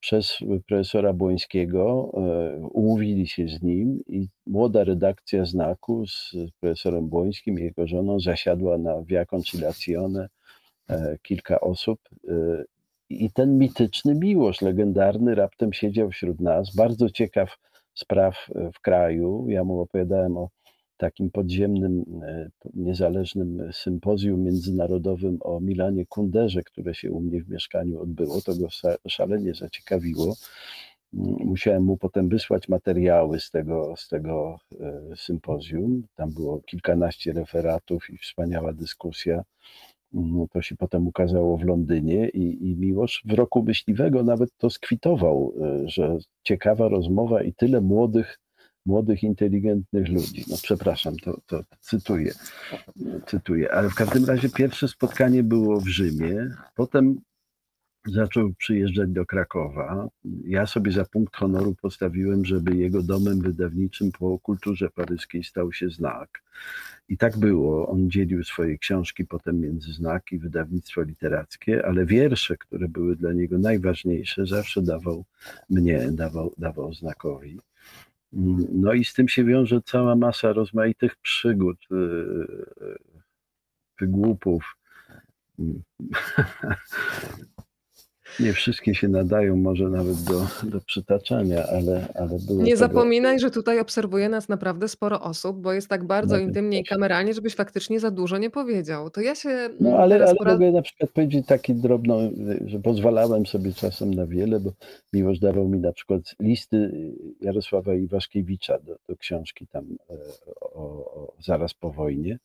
Speaker 2: przez profesora Błońskiego e, umówili się z nim i młoda redakcja Znaku z profesorem Błońskim i jego żoną zasiadła na Via Conciliazione e, kilka osób e, i ten mityczny Miłosz, legendarny, raptem siedział wśród nas, bardzo ciekaw spraw w kraju. Ja mu opowiadałem o takim podziemnym, e, niezależnym sympozjum międzynarodowym o Milanie Kunderze, które się u mnie w mieszkaniu odbyło. To go szalenie zaciekawiło. Mm, musiałem mu potem wysłać materiały z tego, z tego e, sympozjum. Tam było kilkanaście referatów i wspaniała dyskusja. Mm, to się potem ukazało w Londynie i, i w roku myśliwego nawet to skwitował, e, że ciekawa rozmowa i tyle młodych młodych, inteligentnych ludzi. No przepraszam, to, to cytuję, cytuję. Ale w każdym razie pierwsze spotkanie było w Rzymie, potem zaczął przyjeżdżać do Krakowa. Ja sobie za punkt honoru postawiłem, żeby jego domem wydawniczym po kulturze paryskiej stał się znak. I tak było. On dzielił swoje książki potem między znak i wydawnictwo literackie, ale wiersze, które były dla niego najważniejsze, zawsze dawał mnie, dawał, dawał znakowi. No i z tym się wiąże cała masa rozmaitych przygód, y, y, wygłupów. Nie wszystkie się nadają może nawet do, do przytaczania, ale, ale było
Speaker 1: Nie tego... zapominaj, że tutaj obserwuje nas naprawdę sporo osób, bo jest tak bardzo no, intymnie i kameralnie, żebyś faktycznie za dużo nie powiedział. To ja się.
Speaker 2: No ale, ale porad... mogę na przykład powiedzieć taki drobno, że pozwalałem sobie czasem na wiele, bo Miłosz dawał mi na przykład listy Jarosława Iwaszkiewicza do, do książki tam e, o, o, zaraz po wojnie.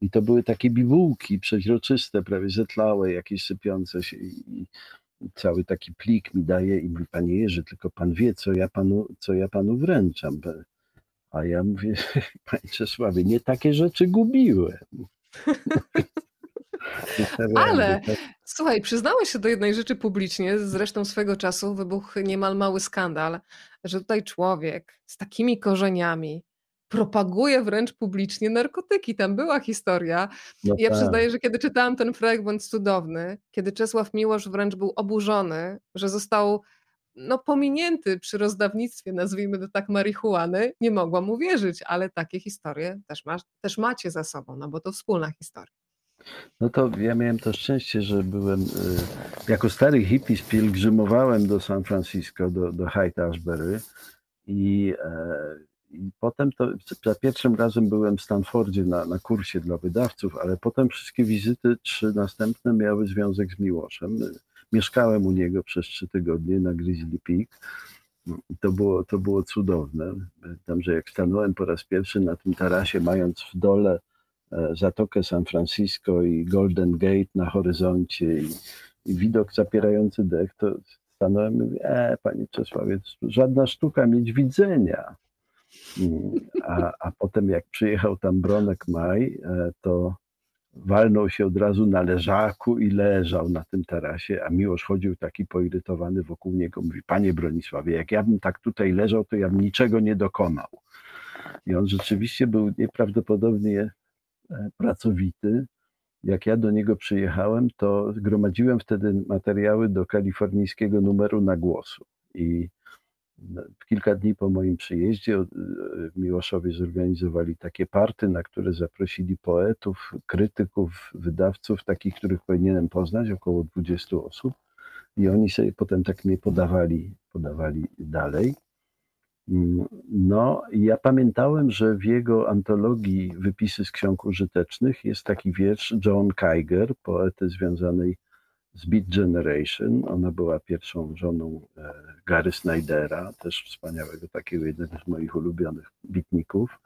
Speaker 2: I to były takie bibułki przeźroczyste, prawie zetlałe, jakieś sypiące się. I, cały taki plik mi daje i mówi, panie Jerzy, tylko pan wie, co ja panu, co ja panu wręczam. A ja mówię, panie Czesławie, nie takie rzeczy gubiłem.
Speaker 1: Ale słuchaj, przyznałeś się do jednej rzeczy publicznie, zresztą swego czasu wybuchł niemal mały skandal, że tutaj człowiek z takimi korzeniami, propaguje wręcz publicznie narkotyki. Tam była historia. No ja tak. przyznaję, że kiedy czytałam ten fragment cudowny, kiedy Czesław Miłosz wręcz był oburzony, że został no, pominięty przy rozdawnictwie, nazwijmy to tak, marihuany, nie mogłam uwierzyć, ale takie historie też, masz, też macie za sobą, no bo to wspólna historia.
Speaker 2: No to ja miałem to szczęście, że byłem y, jako stary hippie pielgrzymowałem do San Francisco, do, do Hyde Ashbury i e, i potem to za pierwszym razem byłem w Stanfordzie na, na kursie dla wydawców, ale potem wszystkie wizyty, trzy następne, miały związek z Miłoszem. Mieszkałem u niego przez trzy tygodnie na Grizzly Peak. To było, to było cudowne. Pamiętam, że jak stanąłem po raz pierwszy na tym tarasie, mając w dole e, Zatokę San Francisco i Golden Gate na horyzoncie i, i widok zapierający dech, to stanąłem i mówię, e, panie Czesławie, żadna sztuka mieć widzenia. A, a potem jak przyjechał tam Bronek Maj, e, to walnął się od razu na leżaku i leżał na tym tarasie, a Miłosz chodził taki poirytowany wokół niego. Mówi, panie Bronisławie, jak ja bym tak tutaj leżał, to ja bym niczego nie dokonał. I on rzeczywiście był nieprawdopodobnie e, pracowity. jak ja do niego przyjechałem, to gromadziłem wtedy materiały do kalifornijskiego numeru na głosu. I kilka dni po moim przyjeździe e, Miłoszowie zorganizowali takie party, na które zaprosili poetów, krytyków, wydawców, takich, których powinienem poznać, około 20 osób. I oni sobie potem tak mnie podawali, podawali dalej. Mm, no, ja pamiętałem, że w jego antologii Wypisy z ksiąg użytecznych jest taki wiersz John Kiger, poety związanej z Beat Generation. Ona była pierwszą żoną e, Gary Snydera, też wspaniałego, takiego jednego z moich ulubionych bitników.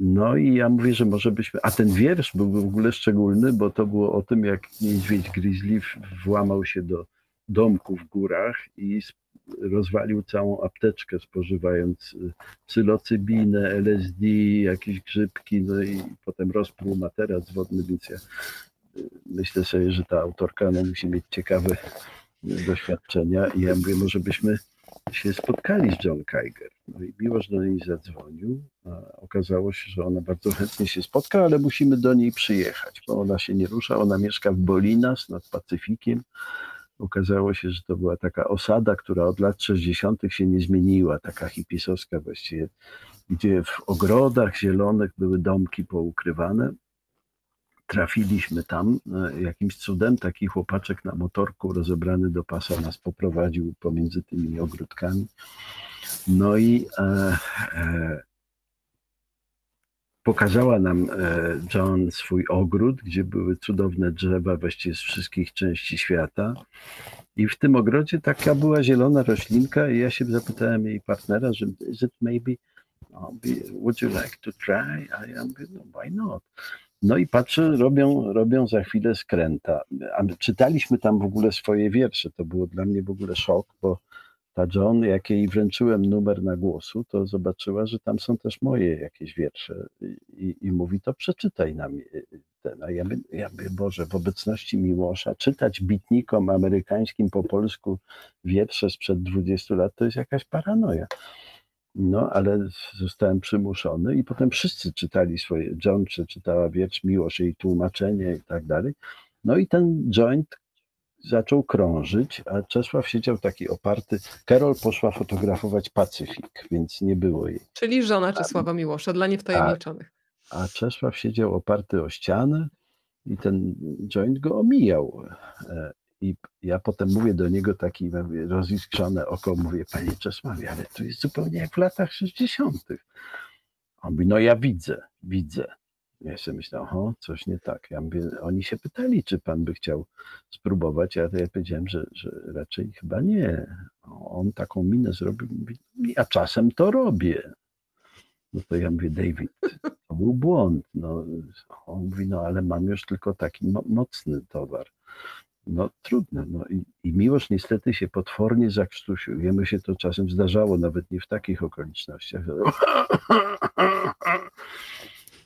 Speaker 2: No i ja mówię, że może byśmy. A ten wiersz był w ogóle szczególny, bo to było o tym, jak niedźwiedź Grizzly włamał się do domku w górach i rozwalił całą apteczkę, spożywając y, psylocybinę, LSD, jakieś grzybki, no i potem rozpruł materac wodny, więc ja myślę sobie, że ta autorka no, musi mieć ciekawe doświadczenia i ja mówię, może byśmy się spotkali z John Kiger. No i Miłosz do niej zadzwonił. okazało się, że ona bardzo chętnie się spotka, ale musimy do niej przyjechać, bo ona się nie rusza. Ona mieszka w Bolinas nad Pacyfikiem. Okazało się, że to była taka osada, która od lat 60. się nie zmieniła, taka hipisowska właściwie, gdzie w ogrodach zielonych były domki poukrywane trafiliśmy tam. E, jakimś cudem taki chłopaczek na motorku rozebrany do pasa nas poprowadził pomiędzy tymi ogródkami. No i e, e, pokazała nam e, John swój ogród, gdzie były cudowne drzewa właściwie z wszystkich części świata. I w tym ogrodzie taka była zielona roślinka i ja się zapytałem jej partnera, że is it maybe, would you like to try? A ja mówię, no why not? No i patrzę, robią, robią za chwilę skręta. A czytaliśmy tam w ogóle swoje wiersze. To było dla mnie w ogóle szok, bo ta John, jak jej wręczyłem numer na głosu, to zobaczyła, że tam są też moje jakieś wiersze i, i mówi, to przeczytaj nam ten. A ja, by, ja by, Boże, w obecności Miłosza czytać bitnikom amerykańskim po polsku wiersze sprzed 20 lat, to jest jakaś paranoja. No, ale zostałem przymuszony i potem wszyscy czytali swoje, John przeczytała wiersz, Miłosz, jej tłumaczenie i tak dalej. No i ten joint zaczął krążyć, a Czesław siedział taki oparty. Karol poszła fotografować Pacyfik, więc nie było jej.
Speaker 1: Czyli żona Czesława Miłosza, dla niewtajemniczonych.
Speaker 2: A, a Czesław siedział oparty o ścianę i ten joint go omijał. I ja potem mówię do niego taki roziskrzone oko, mówię, panie Czesławie, ale to jest zupełnie jak w latach 60. On mówi, no ja widzę, widzę. Ja sobie myślę, oho, coś nie tak. Ja mówię, oni się pytali, czy pan by chciał spróbować, a ja powiedziałem, że, że raczej chyba nie. On taką minę zrobił, mówi, ja czasem to robię. No to ja mówię, David, to był błąd. No, on mówi, no ale mam już tylko taki mocny towar. No trudno. No i, i miłość niestety się potwornie zakrztusił. Jemu się to czasem zdarzało, nawet nie w takich okolicznościach.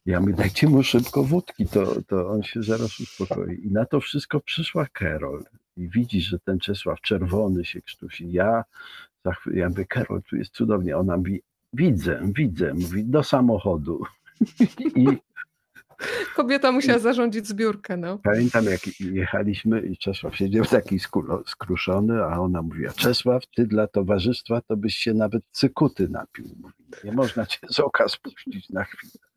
Speaker 2: Ja mówię, dajcie mu szybko wódki, to, to on się zaraz uspokoi. I na to wszystko przyszła Karol i widzi, że ten Czesław czerwony się krztusi. Ja, ja mówię, Karol, tu jest cudownie. Ona mówi, widzę, widzę. Mówi, do samochodu. I
Speaker 1: Kobieta musiała zarządzić zbiórkę. No.
Speaker 2: Pamiętam, jak jechaliśmy i Czesław siedział taki skruszony, a ona mówiła, Czesław, ty dla towarzystwa to byś się nawet cykuty napił. Mówi, nie można cię z oka spuścić na chwilę.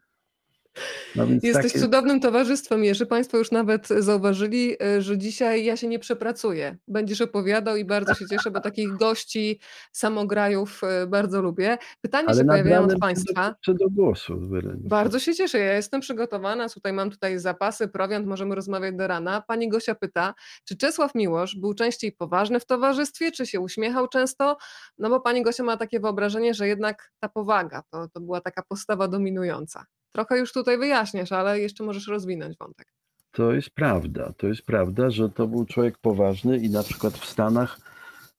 Speaker 1: No Jesteś takie... cudownym towarzystwem, Jerzy. Państwo już nawet zauważyli, e, że dzisiaj ja się nie przepracuję. Będziesz opowiadał i bardzo się cieszę, bo takich gości, samograjów e, bardzo lubię. Pytania Ale się pojawiają od Państwa.
Speaker 2: Do, do głosu.
Speaker 1: Bardzo się cieszę. Ja jestem przygotowana. Tutaj mam tutaj zapasy, prowiant, możemy rozmawiać do rana. Pani Gosia pyta, czy Czesław Miłosz był częściej poważny w towarzystwie, czy się uśmiechał często? No bo pani Gosia ma takie wyobrażenie, że jednak ta powaga to, to była taka postawa dominująca. Trochę już tutaj wyjaśniasz, ale jeszcze możesz rozwinąć wątek.
Speaker 2: To jest prawda. To jest prawda, że to był człowiek poważny i na przykład w Stanach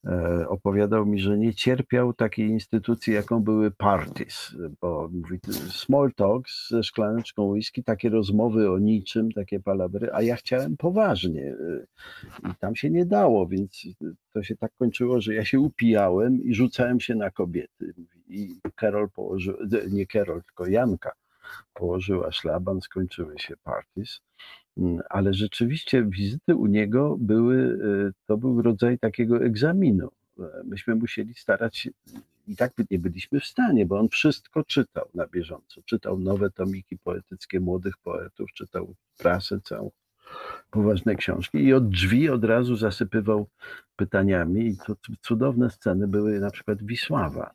Speaker 2: e, opowiadał mi, że nie cierpiał takiej instytucji, jaką były parties, bo mówi small talks ze szklaneczką whisky, takie rozmowy o niczym, takie palabry, a ja chciałem poważnie e, i tam się nie dało, więc to się tak kończyło, że ja się upijałem i rzucałem się na kobiety. I Karol położył, nie Karol, tylko Janka położyła szlaban, skończyły się parties. Mm, ale rzeczywiście wizyty u niego były, y, to był rodzaj takiego egzaminu. E, myśmy musieli starać się, i tak nie byliśmy w stanie, bo on wszystko czytał na bieżąco. Czytał nowe tomiki poetyckie młodych poetów, czytał prasę całą, poważne książki i od drzwi od razu zasypywał pytaniami. I to cudowne sceny były na przykład Wisława.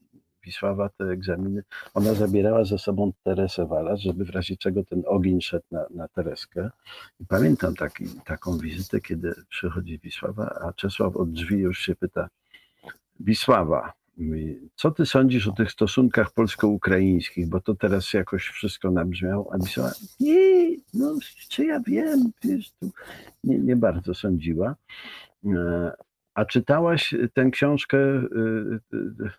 Speaker 2: Wisława te egzaminy, ona zabierała ze sobą Teresę Walas, żeby w razie czego ten ogień szedł na, na Tereskę. I pamiętam taki, taką wizytę, kiedy przychodzi Wisława, a Czesław od drzwi już się pyta, Wisława, co ty sądzisz o tych stosunkach polsko-ukraińskich, bo to teraz jakoś wszystko nabrzmiało, a Wisława, nie, no czy ja wiem, wiesz, tu nie, nie bardzo sądziła. E, a czytałaś tę książkę e, e,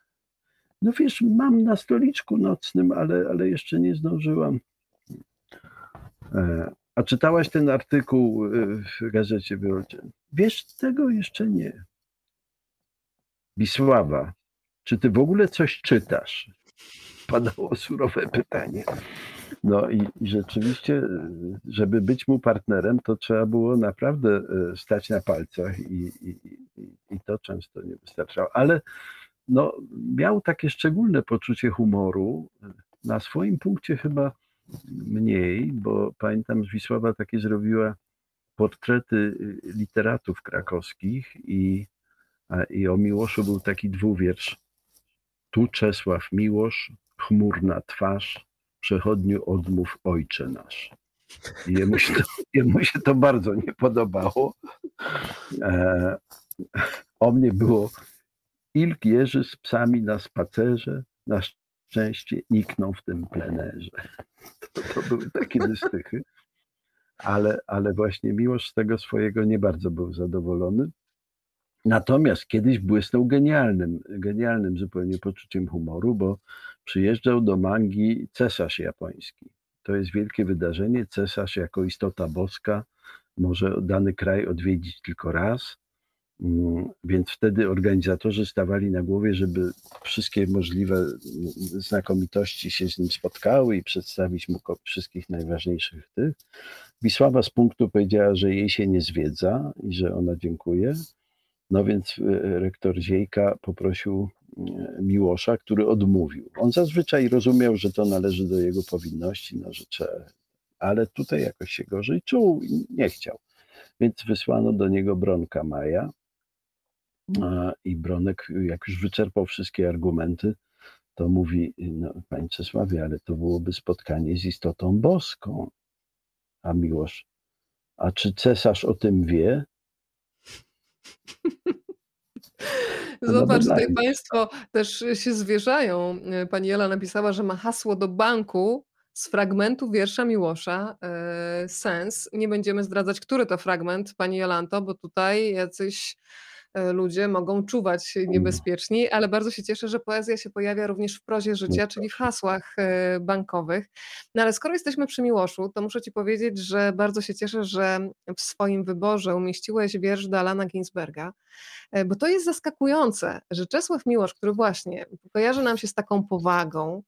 Speaker 2: no wiesz, mam na stoliczku nocnym, ale, ale jeszcze nie zdążyłam. E, a czytałaś ten artykuł e, w gazecie wyborczej? Wiesz, tego jeszcze nie. Wisława, czy ty w ogóle coś czytasz? Padało surowe pytanie. No i, i rzeczywiście, żeby być mu partnerem, to trzeba było naprawdę e, stać na palcach i, i, i to często nie wystarczało. Ale no, miał takie szczególne poczucie humoru. Na swoim punkcie chyba mniej, bo pamiętam, że Wisława takie zrobiła portrety literatów krakowskich i, i o Miłoszu był taki dwuwiersz. Tu Czesław Miłosz, chmurna twarz, przechodniu odmów ojcze nasz. I jemu się to, jemu się to bardzo nie podobało. E, o mnie było Ilk jeży z psami na spacerze, na szczęście nikną w tym plenerze. To, to były takie dystychy, ale, ale właśnie Miłosz z tego swojego nie bardzo był zadowolony. Natomiast kiedyś błysnął genialnym, genialnym zupełnie poczuciem humoru, bo przyjeżdżał do Mangi cesarz japoński. To jest wielkie wydarzenie. Cesarz jako istota boska może dany kraj odwiedzić tylko raz więc wtedy organizatorzy stawali na głowie, żeby wszystkie możliwe mm, znakomitości się z nim spotkały i przedstawić mu wszystkich najważniejszych tych. Wisława z punktu powiedziała, że jej się nie zwiedza i że ona dziękuje. No więc e, rektor Ziejka poprosił mm, Miłosza, który odmówił. On zazwyczaj rozumiał, że to należy do jego powinności, no, że trzeba, ale tutaj jakoś się gorzej czuł i nie chciał. Więc wysłano do niego Bronka Maja, i Bronek, jak już wyczerpał wszystkie argumenty, to mówi, no, panie Czesławie, ale to byłoby spotkanie z istotą boską. A Miłosz, a czy cesarz o tym wie?
Speaker 1: Zobacz, tutaj Państwo też się zwierzają. Pani Jela napisała, że ma hasło do banku z fragmentu wiersza Miłosza e, sens. Nie będziemy zdradzać, który to fragment, Pani Jolanto, bo tutaj jacyś ludzie mogą czuwać mm. niebezpieczni, ale bardzo się cieszę, że poezja się pojawia również w prozie życia, czyli w hasłach e, bankowych. No ale skoro jesteśmy przy Miłoszu, to muszę Ci powiedzieć, że bardzo się cieszę, że w swoim wyborze umieściłeś wiersz do Alana Ginsberga, e, bo to jest zaskakujące, że Czesław Miłosz, który właśnie kojarzy nam się z taką powagą,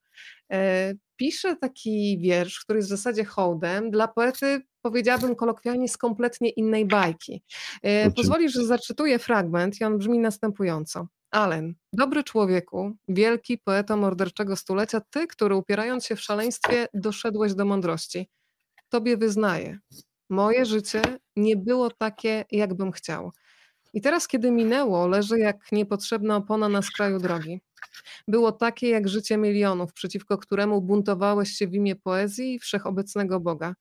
Speaker 1: pisze taki wiersz, który jest w zasadzie hołdem dla poety, powiedziałabym kolokwialnie, z kompletnie innej bajki. E, pozwolisz, że zaczytuję fragment i on brzmi następująco. Allen, dobry człowieku, wielki poeta morderczego stulecia, ty, który upierając się w szaleństwie, doszedłeś do mądrości. Tobie wyznaję. Moje życie nie było takie, jakbym chciał. I teraz, kiedy minęło, leży jak niepotrzebna opona na skraju drogi. Było takie jak życie milionów, przeciwko któremu buntowałeś się w imię poezji i wszechobecnego Boga.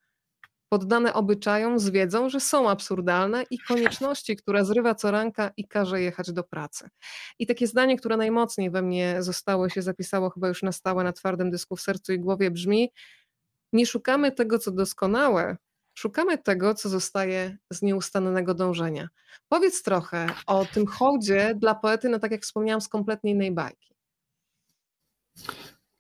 Speaker 1: Poddane obyczajom z wiedzą, że są absurdalne i konieczności, która zrywa co ranka i każe jechać do pracy. I takie zdanie, które najmocniej we mnie zostało się zapisało chyba już na stałe na twardym dysku w sercu i głowie brzmi nie szukamy tego, co doskonałe, Szukamy tego, co zostaje z nieustannego dążenia. Powiedz trochę o tym hołdzie dla poety, no tak jak wspomniałam, z kompletnie innej bajki.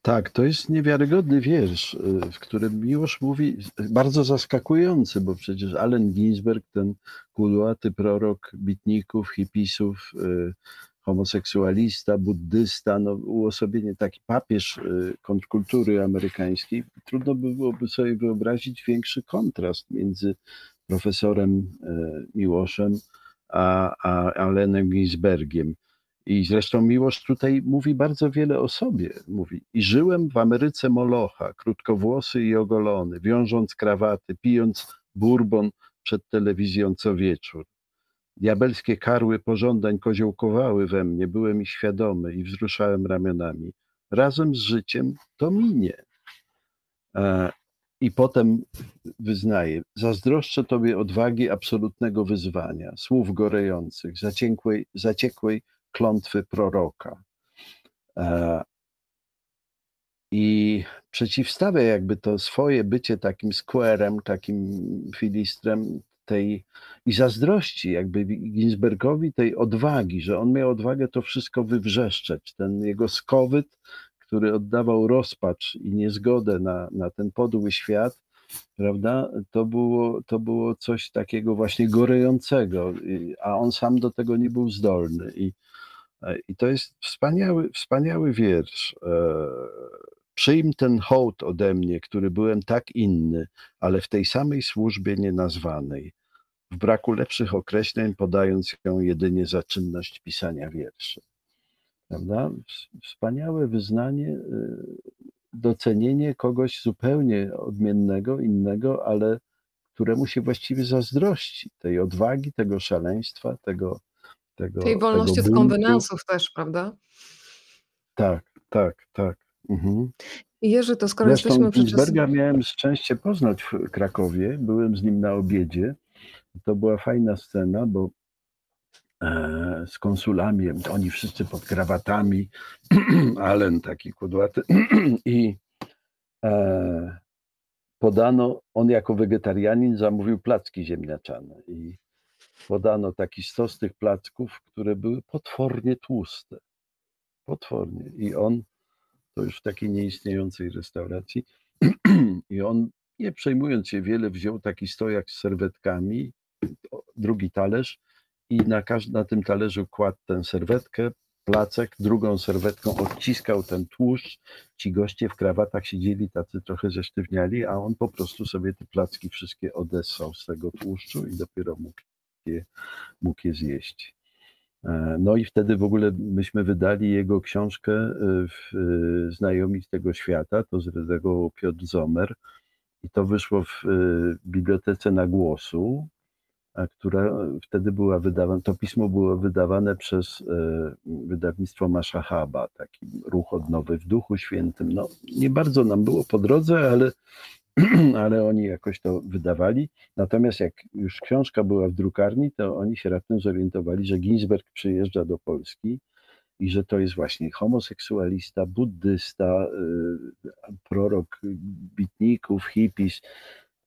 Speaker 2: Tak, to jest niewiarygodny wiersz, w którym Miłosz mówi, bardzo zaskakujący, bo przecież Allen Ginsberg, ten kudłaty prorok bitników, hipisów, homoseksualista, buddysta, no, uosobienie, taki papież y, kontrkultury amerykańskiej. Trudno by byłoby sobie wyobrazić większy kontrast między profesorem y, Miłoszem a, a Alenem Ginsbergiem. I zresztą Miłosz tutaj mówi bardzo wiele o sobie. Mówi, i żyłem w Ameryce Molocha, krótkowłosy i ogolony, wiążąc krawaty, pijąc bourbon przed telewizją co wieczór. Diabelskie karły pożądań koziołkowały we mnie, byłem ich świadomy i wzruszałem ramionami. Razem z życiem to minie. E, I potem wyznaje, zazdroszczę Tobie odwagi absolutnego wyzwania, słów gorejących, zaciekłej, zaciekłej klątwy proroka. E, I przeciwstawia jakby to swoje bycie takim squarem, takim filistrem tej i zazdrości jakby Ginsbergowi tej odwagi, że on miał odwagę to wszystko wywrzeszczeć. Ten jego skowyt, który oddawał rozpacz i niezgodę na, na ten podły świat, prawda, to było, to było coś takiego właśnie gorejącego, a on sam do tego nie był zdolny. I, i to jest wspaniały, wspaniały wiersz. E, Przyjm ten hołd ode mnie, który byłem tak inny, ale w tej samej służbie nienazwanej w braku lepszych określeń, podając ją jedynie za czynność pisania wierszy. Prawda? Wspaniałe wyznanie, y, docenienie kogoś zupełnie odmiennego, innego, ale któremu się właściwie zazdrości tej odwagi, tego szaleństwa, tego. tego
Speaker 1: tej wolności tego z konwenansów też, prawda?
Speaker 2: Tak, tak, tak. Mhm.
Speaker 1: Jerzy, to skoro Zresztą jesteśmy
Speaker 2: przy Ginsberga miałem szczęście poznać w Krakowie, byłem z nim na obiedzie to była fajna scena, bo e, z konsulami, oni wszyscy pod krawatami, Allen taki kudłaty i e, podano, on jako wegetarianin zamówił placki ziemniaczane i podano taki stos tych placków, które były potwornie tłuste. Potwornie. I on, to już w takiej nieistniejącej restauracji, i on, nie przejmując się wiele, wziął taki stojak z serwetkami drugi talerz i na, każdy, na tym talerzu kładł tę serwetkę, placek, drugą serwetką odciskał ten tłuszcz. Ci goście w krawatach siedzieli tacy trochę zesztywniali, a on po prostu sobie te placki wszystkie odessał z tego tłuszczu i dopiero mógł je, mógł je zjeść. E, no i wtedy w ogóle myśmy wydali jego książkę e, w e, Znajomi z tego świata, to zredagował Piotr Zomer i to wyszło w Bibliotece na Głosu która wtedy była wydawana, to pismo było wydawane przez e, wydawnictwo Maszahaba, taki ruch odnowy w Duchu Świętym. No, nie bardzo nam było po drodze, ale, ale oni jakoś to wydawali. Natomiast jak już książka była w drukarni, to oni się raptem zorientowali, że Ginsberg przyjeżdża do Polski i że to jest właśnie homoseksualista, buddysta, e, prorok bitników, hippies,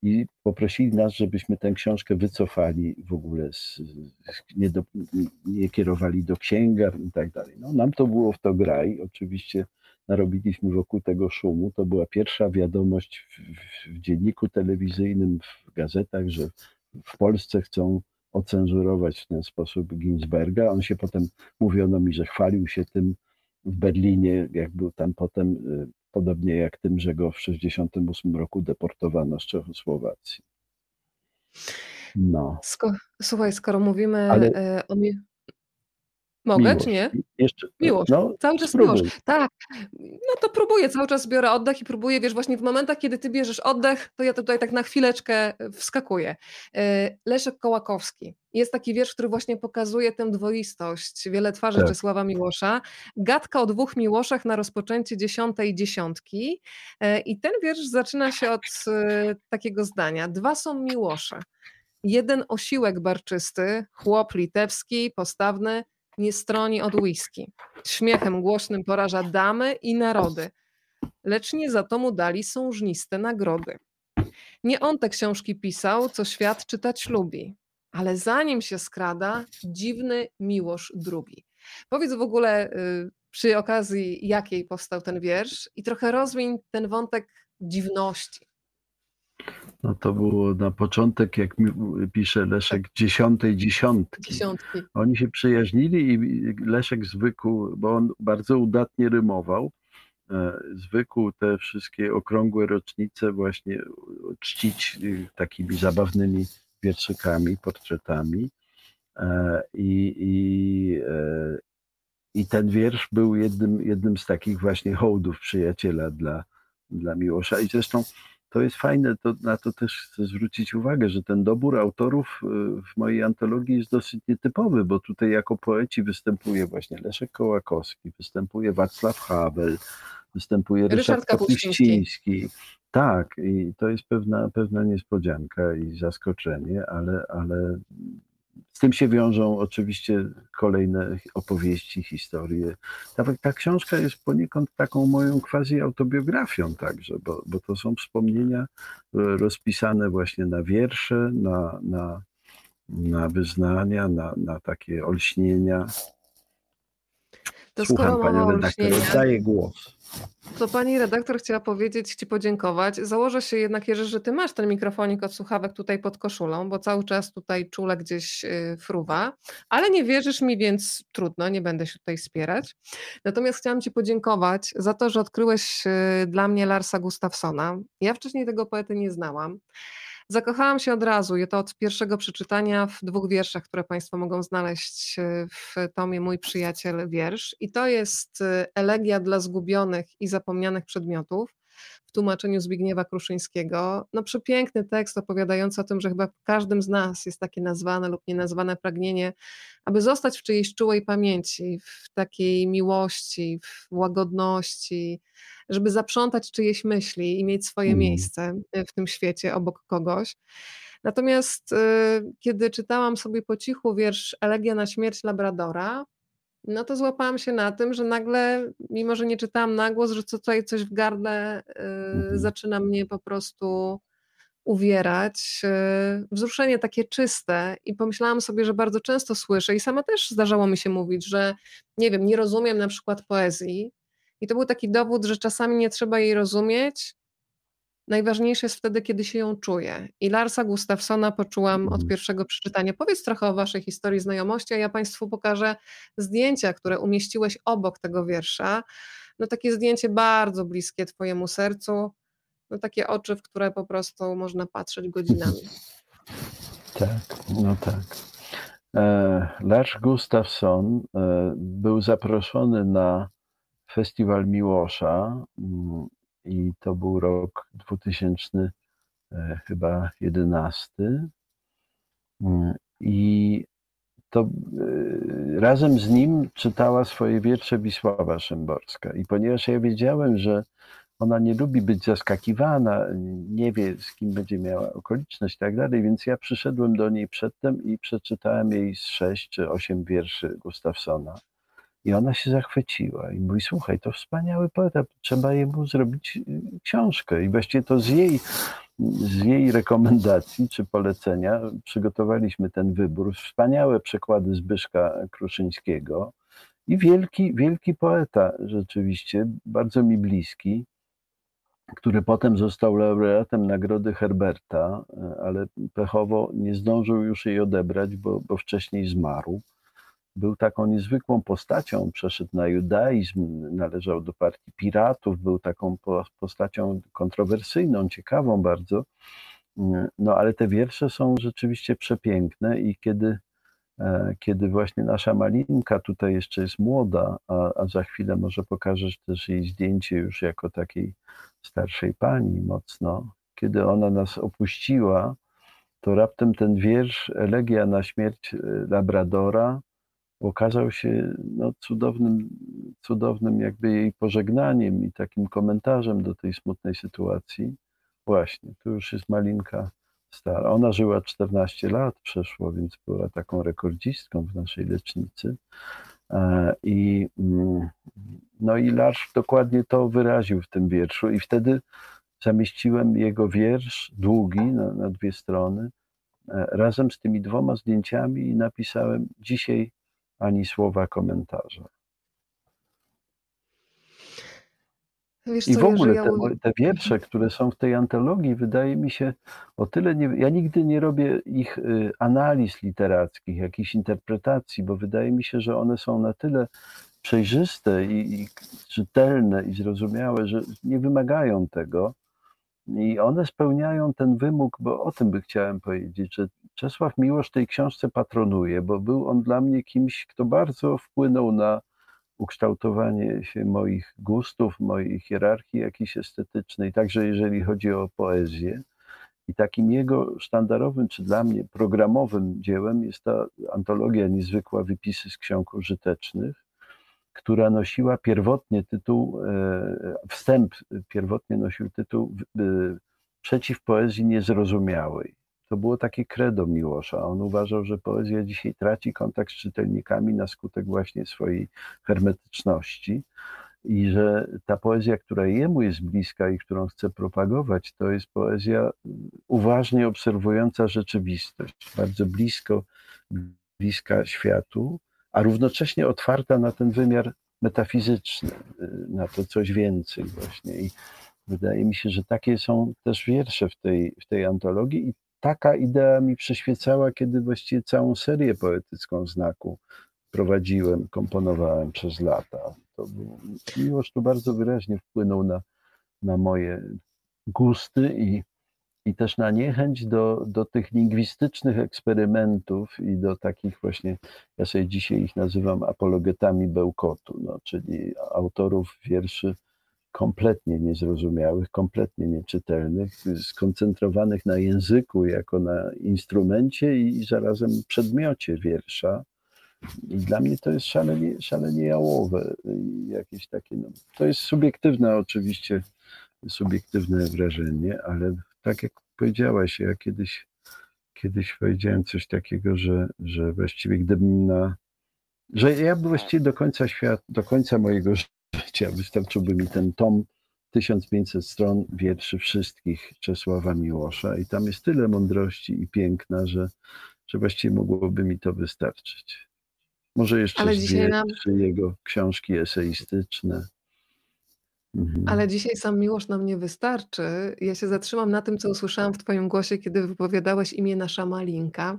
Speaker 2: i poprosili nas, żebyśmy tę książkę wycofali w ogóle, z, nie, do, nie kierowali do księgarni i tak dalej. No, nam to było w to graj, oczywiście narobiliśmy wokół tego szumu. To była pierwsza wiadomość w, w, w dzienniku telewizyjnym, w gazetach, że w Polsce chcą ocenzurować w ten sposób Ginsberga. On się potem, mówiono mi, że chwalił się tym w Berlinie, jak był tam potem y, podobnie jak tym, że go w 1968 roku deportowano z Czechosłowacji.
Speaker 1: No. Sko słuchaj, skoro mówimy Ale... E, o, Mogę, miłość. czy nie?
Speaker 2: Jeszcze,
Speaker 1: miłość. No, cały czas spróbuj. miłość. Tak. No to próbuję, cały czas biorę oddech i próbuję, wiesz, właśnie w momentach, kiedy ty bierzesz oddech, to ja tutaj tak na chwileczkę wskakuję. E, Leszek Kołakowski. Jest taki wiersz, który właśnie pokazuje tę dwoistość, wiele twarzy tak. Czesława Miłosza. Gadka o dwóch Miłoszach na rozpoczęcie dziesiątej dziesiątki. E, I ten wiersz zaczyna się od e, takiego zdania. Dwa są Miłosze. Jeden osiłek barczysty, chłop litewski, postawny, nie stroni od whisky. Śmiechem głośnym poraża damy i narody, lecz nie za to mu dali są żniste nagrody. Nie on te książki pisał, co świat czytać lubi, ale zanim się skrada dziwny miłosz drugi. Powiedz w ogóle y, przy okazji jakiej powstał ten wiersz i trochę rozwiń ten wątek dziwności.
Speaker 2: No to było na początek, jak pisze Leszek, dziesiątej dziesiątki.
Speaker 1: Dziesiątki.
Speaker 2: Oni się przyjaźnili i Leszek zwykł, bo on bardzo udatnie rymował, e, zwykł te wszystkie okrągłe rocznice właśnie czcić y, takimi zabawnymi wierszykami, portretami. E, I, i, e, i ten wiersz był jednym, jednym z takich właśnie hołdów przyjaciela dla, dla Miłosza. I zresztą to jest fajne, to, na to też chcę zwrócić uwagę, że ten dobór autorów y, w mojej antologii jest dosyć nietypowy, bo tutaj jako poeci występuje właśnie Leszek Kołakowski, występuje Wacław Havel, występuje Ryszard, Ryszard Kapuściński. Tak, i to jest pewna, pewna niespodzianka i zaskoczenie, ale, ale z tym się wiążą oczywiście kolejne opowieści, historie. Ta, ta książka jest poniekąd taką moją quasi autobiografią także, bo, bo to są wspomnienia e, rozpisane właśnie na wiersze, na, na, na wyznania, na, na takie olśnienia.
Speaker 1: To Słucham Panią redaktor,
Speaker 2: oddaję głos.
Speaker 1: To pani redaktor chciała powiedzieć, ci podziękować. Założę się jednak, Jerzy, że ty masz ten mikrofonik od słuchawek tutaj pod koszulą, bo cały czas tutaj czule gdzieś y, fruwa, ale nie wierzysz mi, więc trudno, nie będę się tutaj wspierać. Natomiast chciałam ci podziękować za to, że odkryłeś y, dla mnie Larsa Gustafsona. Ja wcześniej tego poety nie znałam. Zakochałam się od razu i to od pierwszego przeczytania w dwóch wierszach, które Państwo mogą znaleźć e, w tomie Mój przyjaciel wiersz. I to jest e, elegia dla zgubionych i zapomnianych przedmiotów w tłumaczeniu Zbigniewa Kruszyńskiego. No przepiękny tekst opowiadający o tym, że chyba w każdym z nas jest takie nazwane lub nienazwane pragnienie, aby zostać w czyjejś czułej pamięci, w takiej miłości, w łagodności, żeby zaprzątać czyjeś myśli i mieć swoje mm. miejsce w tym świecie obok kogoś. Natomiast y, kiedy czytałam sobie po cichu wiersz Elegia na śmierć Labradora, no to złapałam się na tym, że nagle, mimo że nie czytałam na głos, że tutaj coś w gardle y, mhm. zaczyna mnie po prostu uwierać. Y, wzruszenie takie czyste i pomyślałam sobie, że bardzo często słyszę i sama też zdarzało mi się mówić, że nie wiem, nie rozumiem na przykład poezji i to był taki dowód, że czasami nie trzeba jej rozumieć, Najważniejsze jest wtedy, kiedy się ją czuje. I Larsa Gustafsona poczułam od mhm. pierwszego przeczytania. Powiedz trochę o Waszej historii znajomości, a ja Państwu pokażę zdjęcia, które umieściłeś obok tego wiersza. No takie zdjęcie bardzo bliskie Twojemu sercu, no takie oczy, w które po prostu można patrzeć godzinami.
Speaker 2: Tak, no tak. E, Lars Gustafsson e, był zaproszony na festiwal Miłosza mm, i to był rok 2000 e, chyba 11 mm, i to e, razem z nim czytała swoje wiersze Wisława Szymborska i ponieważ ja wiedziałem, że ona nie lubi być zaskakiwana, nie wie z kim będzie miała okoliczność i tak dalej, więc ja przyszedłem do niej przedtem i przeczytałem jej z sześć czy osiem wierszy Gustafsona. I ona się zachwyciła i mówi, słuchaj, to wspaniały poeta, trzeba jemu zrobić y, książkę. I właściwie to z jej, z jej rekomendacji czy polecenia przygotowaliśmy ten wybór. Wspaniałe przekłady Zbyszka Kruszyńskiego i wielki, wielki poeta rzeczywiście, bardzo mi bliski, który potem został laureatem Nagrody Herberta, ale pechowo nie zdążył już jej odebrać, bo, bo wcześniej zmarł był taką niezwykłą postacią, przeszedł na judaizm, należał do partii piratów, był taką postacią kontrowersyjną, ciekawą bardzo. No ale te wiersze są rzeczywiście przepiękne i kiedy, e, kiedy właśnie nasza Malinka tutaj jeszcze jest młoda, a, a za chwilę może pokażesz też jej zdjęcie już jako takiej starszej pani mocno, kiedy ona nas opuściła, to raptem ten wiersz Elegia na śmierć e, Labradora okazał się no, cudownym, cudownym jakby jej pożegnaniem i takim komentarzem do tej smutnej sytuacji. Właśnie, tu już jest Malinka stara. Ona żyła 14 lat, przeszło, więc była taką rekordzistką w naszej lecznicy. E, I, mm, no i Larsz dokładnie to wyraził w tym wierszu i wtedy zamieściłem jego wiersz, długi, na, na dwie strony, e, razem z tymi dwoma zdjęciami i napisałem dzisiaj ani słowa komentarza.
Speaker 1: Wiesz
Speaker 2: I w ogóle te, te wiersze, które są w tej antologii, wydaje mi się o tyle nie. Ja nigdy nie robię ich y, analiz literackich, jakichś interpretacji, bo wydaje mi się, że one są na tyle przejrzyste i, i czytelne i zrozumiałe, że nie wymagają tego. I one spełniają ten wymóg, bo o tym by chciałem powiedzieć, że Czesław Miłosz tej książce patronuje, bo był on dla mnie kimś, kto bardzo wpłynął na ukształtowanie się moich gustów, mojej hierarchii jakiejś estetycznej, także jeżeli chodzi o poezję. I takim jego sztandarowym, czy dla mnie programowym dziełem jest ta antologia niezwykła Wypisy z ksiąg użytecznych, która nosiła pierwotnie tytuł, e, wstęp pierwotnie nosił tytuł e, Przeciw poezji niezrozumiałej. To było takie credo Miłosza. On uważał, że poezja dzisiaj traci kontakt z czytelnikami na skutek właśnie swojej hermetyczności i że ta poezja, która jemu jest bliska i którą chce propagować, to jest poezja uważnie obserwująca rzeczywistość, bardzo blisko, bliska światu, a równocześnie otwarta na ten wymiar metafizyczny, na to coś więcej właśnie. I wydaje mi się, że takie są też wiersze w tej, w tej antologii i taka idea mi przyświecała, kiedy właściwie całą serię poetycką znaku prowadziłem, komponowałem przez lata. To był, Miłosz tu bardzo wyraźnie wpłynął na, na moje gusty i, i też na niechęć do, do tych lingwistycznych eksperymentów i do takich właśnie, ja sobie dzisiaj ich nazywam apologetami bełkotu, no, czyli autorów wierszy kompletnie niezrozumiałych, kompletnie nieczytelnych, skoncentrowanych na języku jako na instrumencie i zarazem przedmiocie wiersza. I dla mnie to jest szalenie, szalenie jałowe. Jakieś takie, no, to jest subiektywne oczywiście, subiektywne wrażenie, ale tak jak powiedziałaś, ja kiedyś, kiedyś powiedziałem coś takiego, że, że właściwie gdybym na, że ja właściwie do końca świata, do końca mojego życia wystarczyłby mi ten tom 1500 stron wierszy wszystkich Czesława Miłosza i tam jest tyle mądrości i piękna, że, że właściwie mogłoby mi to wystarczyć. Może jeszcze
Speaker 1: Ale
Speaker 2: dwie,
Speaker 1: nam-
Speaker 2: jego książki eseistyczne. Mhm.
Speaker 1: Ale dzisiaj sam miłość nam nie wystarczy. Ja się zatrzymam na tym, co usłyszałam w Twoim głosie, kiedy wypowiadałeś imię nasza Malinka.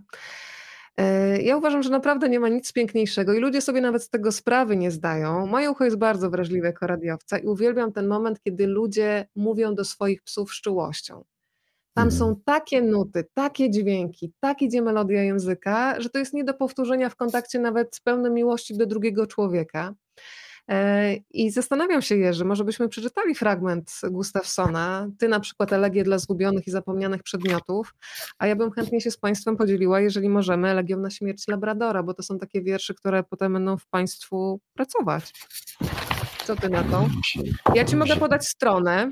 Speaker 1: E, Ja uważam, że naprawdę nie ma nic piękniejszego i ludzie sobie nawet z tego sprawy nie zdają. Moje ucho jest bardzo wrażliwe jako radiowca i uwielbiam ten moment, kiedy ludzie mówią do swoich psów z czułością. Tam
Speaker 2: Mhm.
Speaker 1: są takie nuty, takie dźwięki, tak idzie melodia języka, że to jest nie do powtórzenia w kontakcie nawet z pełnym miłości do drugiego człowieka. E, I zastanawiam się, Jerzy, może byśmy przeczytali fragment Gustafsona, ty na przykład elegię dla zgubionych i zapomnianych przedmiotów, a ja bym chętnie się z Państwem podzieliła, jeżeli możemy, elegią na śmierć Labradora, bo to są takie wiersze, które potem będą w Państwu pracować. Co ty na to? Ja Ci mogę podać stronę.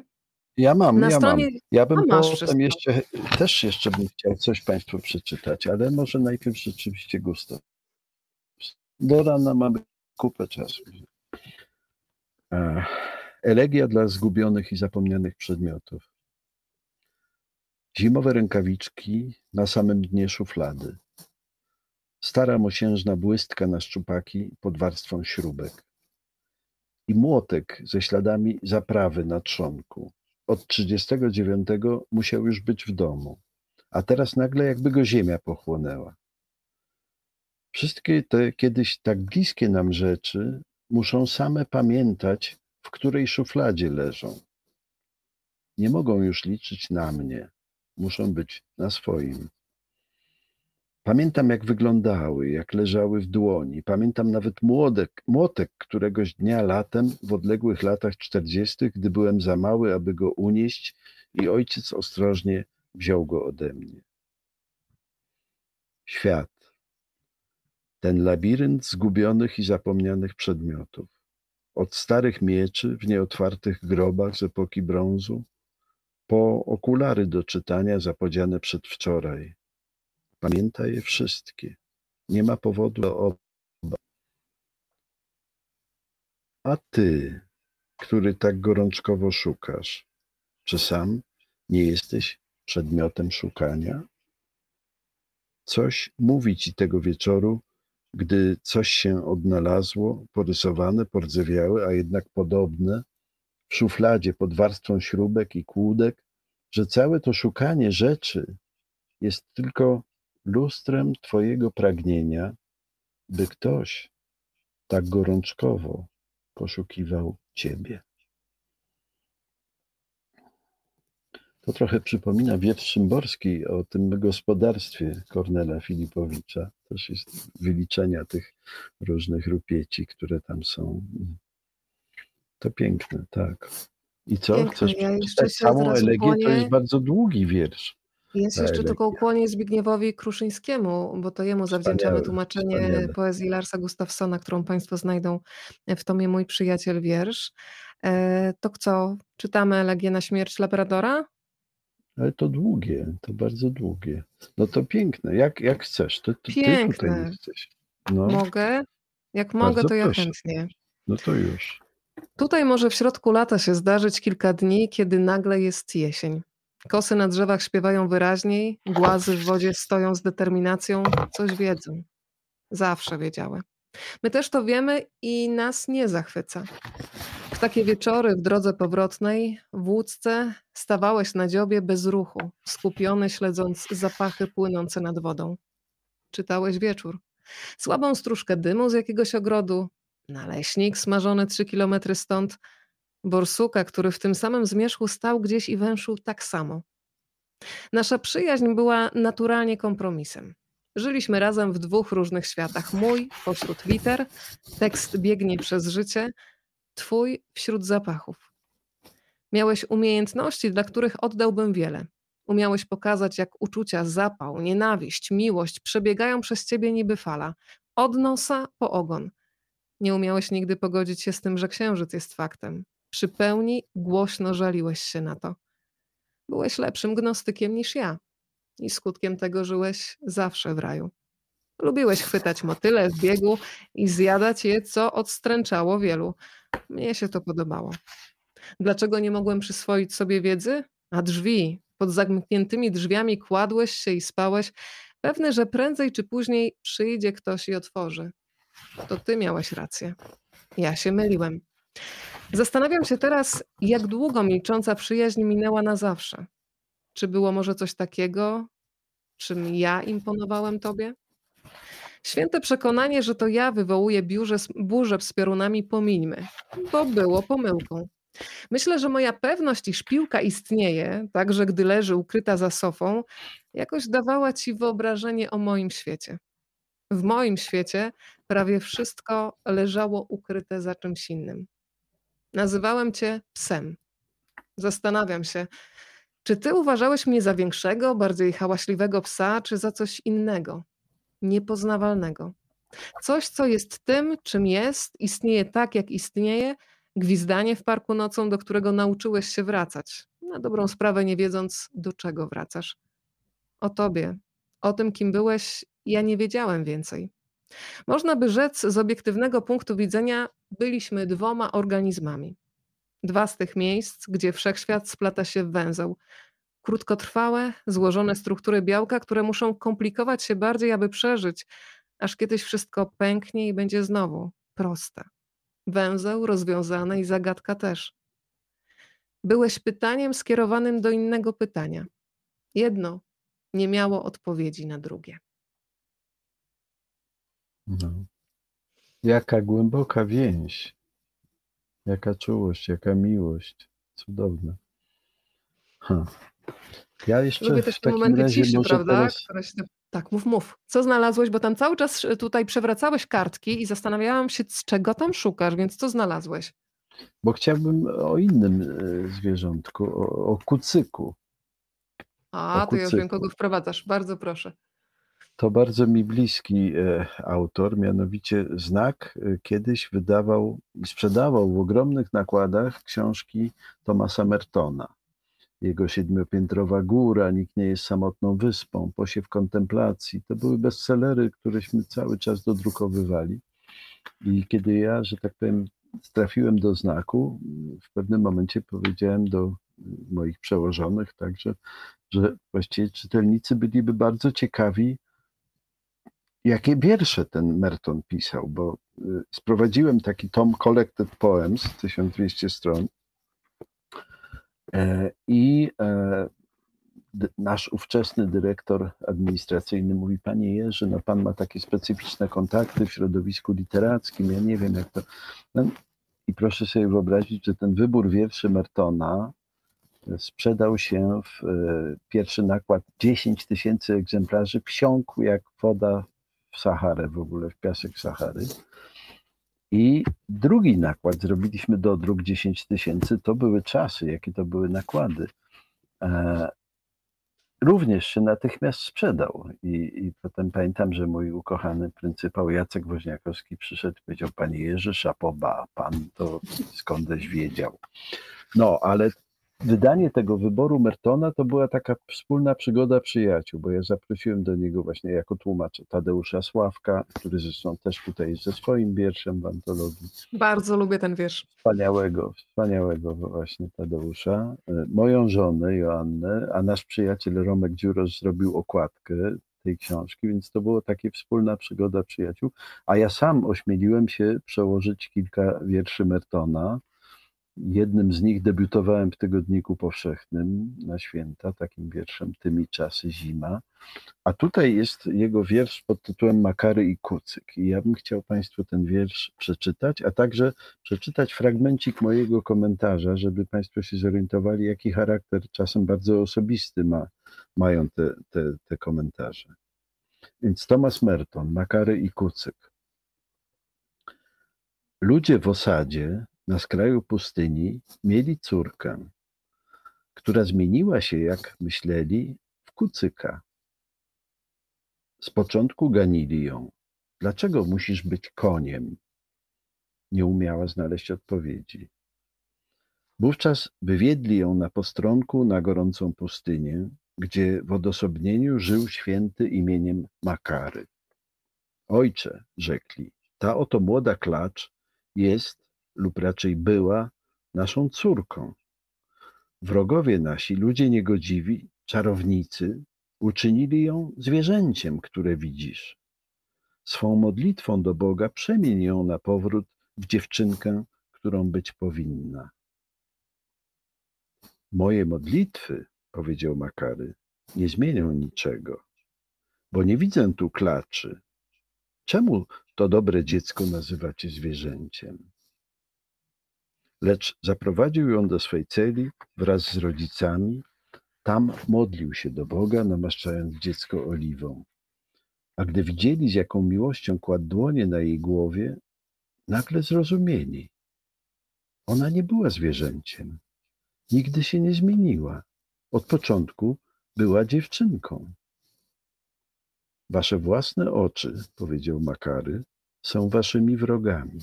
Speaker 2: Ja mam,
Speaker 1: Na
Speaker 2: ja
Speaker 1: stronie-
Speaker 2: mam. Ja bym potem
Speaker 1: wszystko.
Speaker 2: jeszcze, też jeszcze bym chciał coś Państwu przeczytać, ale może najpierw rzeczywiście Gustaw. Do rana mamy kupę czasu. E, Elegia dla zgubionych i zapomnianych przedmiotów. Zimowe rękawiczki na samym dnie szuflady. Stara mosiężna błystka na szczupaki pod warstwą śrubek. I młotek ze śladami zaprawy na trzonku. Od 39 musiał już być w domu, a teraz nagle jakby go ziemia pochłonęła. Wszystkie te kiedyś tak bliskie nam rzeczy muszą same pamiętać, w której szufladzie leżą. Nie mogą już liczyć na mnie, muszą być na swoim. Pamiętam, jak wyglądały, jak leżały w dłoni. Pamiętam nawet młodek, młotek któregoś dnia latem, w odległych latach czterdziestych, gdy byłem za mały, aby go unieść i ojciec ostrożnie wziął go ode mnie. Świat. Ten labirynt zgubionych i zapomnianych przedmiotów. Od starych mieczy w nieotwartych grobach z epoki brązu, po okulary do czytania zapodziane przedwczoraj. Pamięta je wszystkie. Nie ma powodu do obaw. A ty, który tak gorączkowo szukasz, czy sam nie jesteś przedmiotem szukania? Coś mówi ci tego wieczoru, gdy coś się odnalazło, porysowane, pordzewiałe, a jednak podobne w szufladzie pod warstwą śrubek i kłódek, że całe to szukanie rzeczy jest tylko lustrem Twojego pragnienia, by ktoś tak gorączkowo poszukiwał Ciebie. To trochę przypomina wiersz Szymborski o tym gospodarstwie Kornela Filipowicza. Też jest wyliczenia tych różnych rupieci, które tam są. To piękne, tak. I co?
Speaker 1: Piękne.
Speaker 2: Chcesz
Speaker 1: Ja
Speaker 2: przeczytać samą elegię? To
Speaker 1: ukłonię.
Speaker 2: jest bardzo długi wiersz.
Speaker 1: Jest jeszcze
Speaker 2: elegia.
Speaker 1: tylko ukłonię Zbigniewowi Kruszyńskiemu, bo to jemu zawdzięczamy tłumaczenie
Speaker 2: wspaniale.
Speaker 1: poezji Larsa Gustafsona, którą Państwo znajdą w tomie Mój przyjaciel wiersz. E, To co, czytamy elegię na śmierć Labradora?
Speaker 2: Ale to długie, to bardzo długie. No to piękne, jak, jak chcesz. To, to ty tutaj
Speaker 1: Piękne.
Speaker 2: jesteś. No,
Speaker 1: Mogę? Jak mogę,
Speaker 2: Bardzo
Speaker 1: to ja
Speaker 2: proszę.
Speaker 1: chętnie.
Speaker 2: no to już.
Speaker 1: Tutaj może w środku lata się zdarzyć kilka dni, kiedy nagle jest jesień. Kosy na drzewach śpiewają wyraźniej, głazy w wodzie stoją z determinacją, coś wiedzą. Zawsze wiedziały. My też to wiemy i nas nie zachwyca. W takie wieczory w drodze powrotnej, w łódce, stawałeś na dziobie bez ruchu, skupiony śledząc zapachy płynące nad wodą. Czytałeś wieczór. Słabą stróżkę dymu z jakiegoś ogrodu, naleśnik smażony trzy kilometry stąd, borsuka, który w tym samym zmierzchu stał gdzieś i węszył tak samo. Nasza przyjaźń była naturalnie kompromisem. Żyliśmy razem w dwóch różnych światach. Mój pośród liter, tekst biegnie przez życie, twój wśród zapachów. Miałeś umiejętności, dla których oddałbym wiele. Umiałeś pokazać, jak uczucia, zapał, nienawiść, miłość przebiegają przez ciebie niby fala, od nosa po ogon. Nie umiałeś nigdy pogodzić się z tym, że księżyc jest faktem. Przy pełni głośno żaliłeś się na to. Byłeś lepszym gnostykiem niż ja i skutkiem tego żyłeś zawsze w raju. Lubiłeś chwytać motyle w biegu i zjadać je, co odstręczało wielu. Mnie się to podobało. Dlaczego nie mogłem przyswoić sobie wiedzy? A drzwi, pod zamkniętymi drzwiami kładłeś się i spałeś, pewny, że prędzej czy później przyjdzie ktoś i otworzy. To ty miałeś rację. Ja się myliłem. Zastanawiam się teraz, jak długo milcząca przyjaźń minęła na zawsze. Czy było może coś takiego, czym ja imponowałem tobie? Święte przekonanie, że to ja wywołuję biurze, burzę z piorunami, pomińmy, bo było pomyłką. Myślę, że moja pewność, iż piłka istnieje, także gdy leży ukryta za sofą, jakoś dawała ci wyobrażenie o moim świecie. W moim świecie prawie wszystko leżało ukryte za czymś innym. Nazywałem cię psem. Zastanawiam się, czy ty uważałeś mnie za większego, bardziej hałaśliwego psa, czy za coś innego, niepoznawalnego? Coś, co jest tym, czym jest, istnieje tak, jak istnieje, gwizdanie w parku nocą, do którego nauczyłeś się wracać, na dobrą sprawę nie wiedząc, do czego wracasz. O tobie, o tym, kim byłeś, ja nie wiedziałem więcej. Można by rzec, z obiektywnego punktu widzenia, byliśmy dwoma organizmami. Dwa z tych miejsc, gdzie wszechświat splata się w węzeł. Krótkotrwałe, złożone struktury białka, które muszą komplikować się bardziej, aby przeżyć, aż kiedyś wszystko pęknie i będzie znowu proste. Węzeł rozwiązany i zagadka też. Byłeś pytaniem skierowanym do innego pytania. Jedno nie miało odpowiedzi na drugie.
Speaker 2: No. Jaka głęboka więź, jaka czułość, jaka miłość. Cudowne. Ha. Ja jeszcze
Speaker 1: Lubię też te momenty ciszy, prawda?
Speaker 2: teraz...
Speaker 1: Się... Tak, mów, mów. Co znalazłeś? Bo tam cały czas y, tutaj przewracałeś kartki i zastanawiałam się, z czego tam szukasz, więc co znalazłeś?
Speaker 2: Bo chciałbym o innym e, zwierzątku, o, o kucyku.
Speaker 1: A,
Speaker 2: O
Speaker 1: to ja już wiem,
Speaker 2: kucyku.
Speaker 1: kogo wprowadzasz. Bardzo proszę.
Speaker 2: To bardzo mi bliski e, autor, mianowicie Znak e, kiedyś wydawał i sprzedawał w ogromnych nakładach książki Thomasa Mertona. Jego siedmiopiętrowa góra, nikt nie jest samotną wyspą, posiew kontemplacji. To były bestsellery, któreśmy cały czas dodrukowywali. I kiedy ja, że tak powiem, trafiłem do znaku, w pewnym momencie powiedziałem do moich przełożonych także, że właściwie czytelnicy byliby bardzo ciekawi, jakie wiersze ten Merton pisał, bo y, sprowadziłem taki tom Collected Poems, 1200 stron, E, I e, nasz ówczesny dyrektor administracyjny mówi, panie Jerzy, no pan ma takie specyficzne kontakty w środowisku literackim, ja nie wiem jak to... No, I proszę sobie wyobrazić, że ten wybór wierszy Mertona sprzedał się w pierwszy nakład 10 tysięcy egzemplarzy, wsiąkł jak woda w Saharę w ogóle, w piasek Sahary. I drugi nakład zrobiliśmy do druk 10 tysięcy. To były czasy, jakie to były nakłady. E, również się natychmiast sprzedał. I, I potem pamiętam, że mój ukochany pryncypał Jacek Woźniakowski przyszedł i powiedział: Panie Jerzy, szapoba, pan to skądś wiedział. No, ale wydanie tego wyboru Mertona to była taka wspólna przygoda przyjaciół, bo ja zaprosiłem do niego właśnie jako tłumacza Tadeusza Sławka, który zresztą też tutaj jest ze swoim wierszem w antologii.
Speaker 1: Bardzo lubię ten wiersz.
Speaker 2: Wspaniałego, wspaniałego właśnie Tadeusza. Moją żonę Joannę, a nasz przyjaciel Romek Dziurosz zrobił okładkę tej książki, więc to było takie wspólna przygoda przyjaciół. A ja sam ośmieliłem się przełożyć kilka wierszy Mertona Jednym z nich debiutowałem w Tygodniku Powszechnym na święta, takim wierszem Tymi czasy zima. A tutaj jest jego wiersz pod tytułem Makary i Kucyk. I ja bym chciał Państwu ten wiersz przeczytać, a także przeczytać fragmencik mojego komentarza, żeby Państwo się zorientowali, jaki charakter czasem bardzo osobisty ma, mają te, te, te komentarze. Więc Thomas Merton, Makary i Kucyk. Ludzie w osadzie na skraju pustyni mieli córkę, która zmieniła się, jak myśleli, w kucyka. Z początku ganili ją. Dlaczego musisz być koniem? Nie umiała znaleźć odpowiedzi. Wówczas wywiedli ją na postronku na gorącą pustynię, gdzie w odosobnieniu żył święty imieniem Makary. Ojcze, rzekli, ta oto młoda klacz jest lub raczej była naszą córką. Wrogowie nasi, ludzie niegodziwi, czarownicy, uczynili ją zwierzęciem, które widzisz. Swą modlitwą do Boga przemień ją na powrót w dziewczynkę, którą być powinna. Moje modlitwy, powiedział Makary, nie zmienią niczego, bo nie widzę tu klaczy. Czemu to dobre dziecko nazywacie zwierzęciem? Lecz zaprowadził ją do swej celi wraz z rodzicami. Tam modlił się do Boga, namaszczając dziecko oliwą. A gdy widzieli, z jaką miłością kładł dłonie na jej głowie, nagle zrozumieli. Ona nie była zwierzęciem. Nigdy się nie zmieniła. Od początku była dziewczynką. Wasze własne oczy, powiedział Makary, są waszymi wrogami.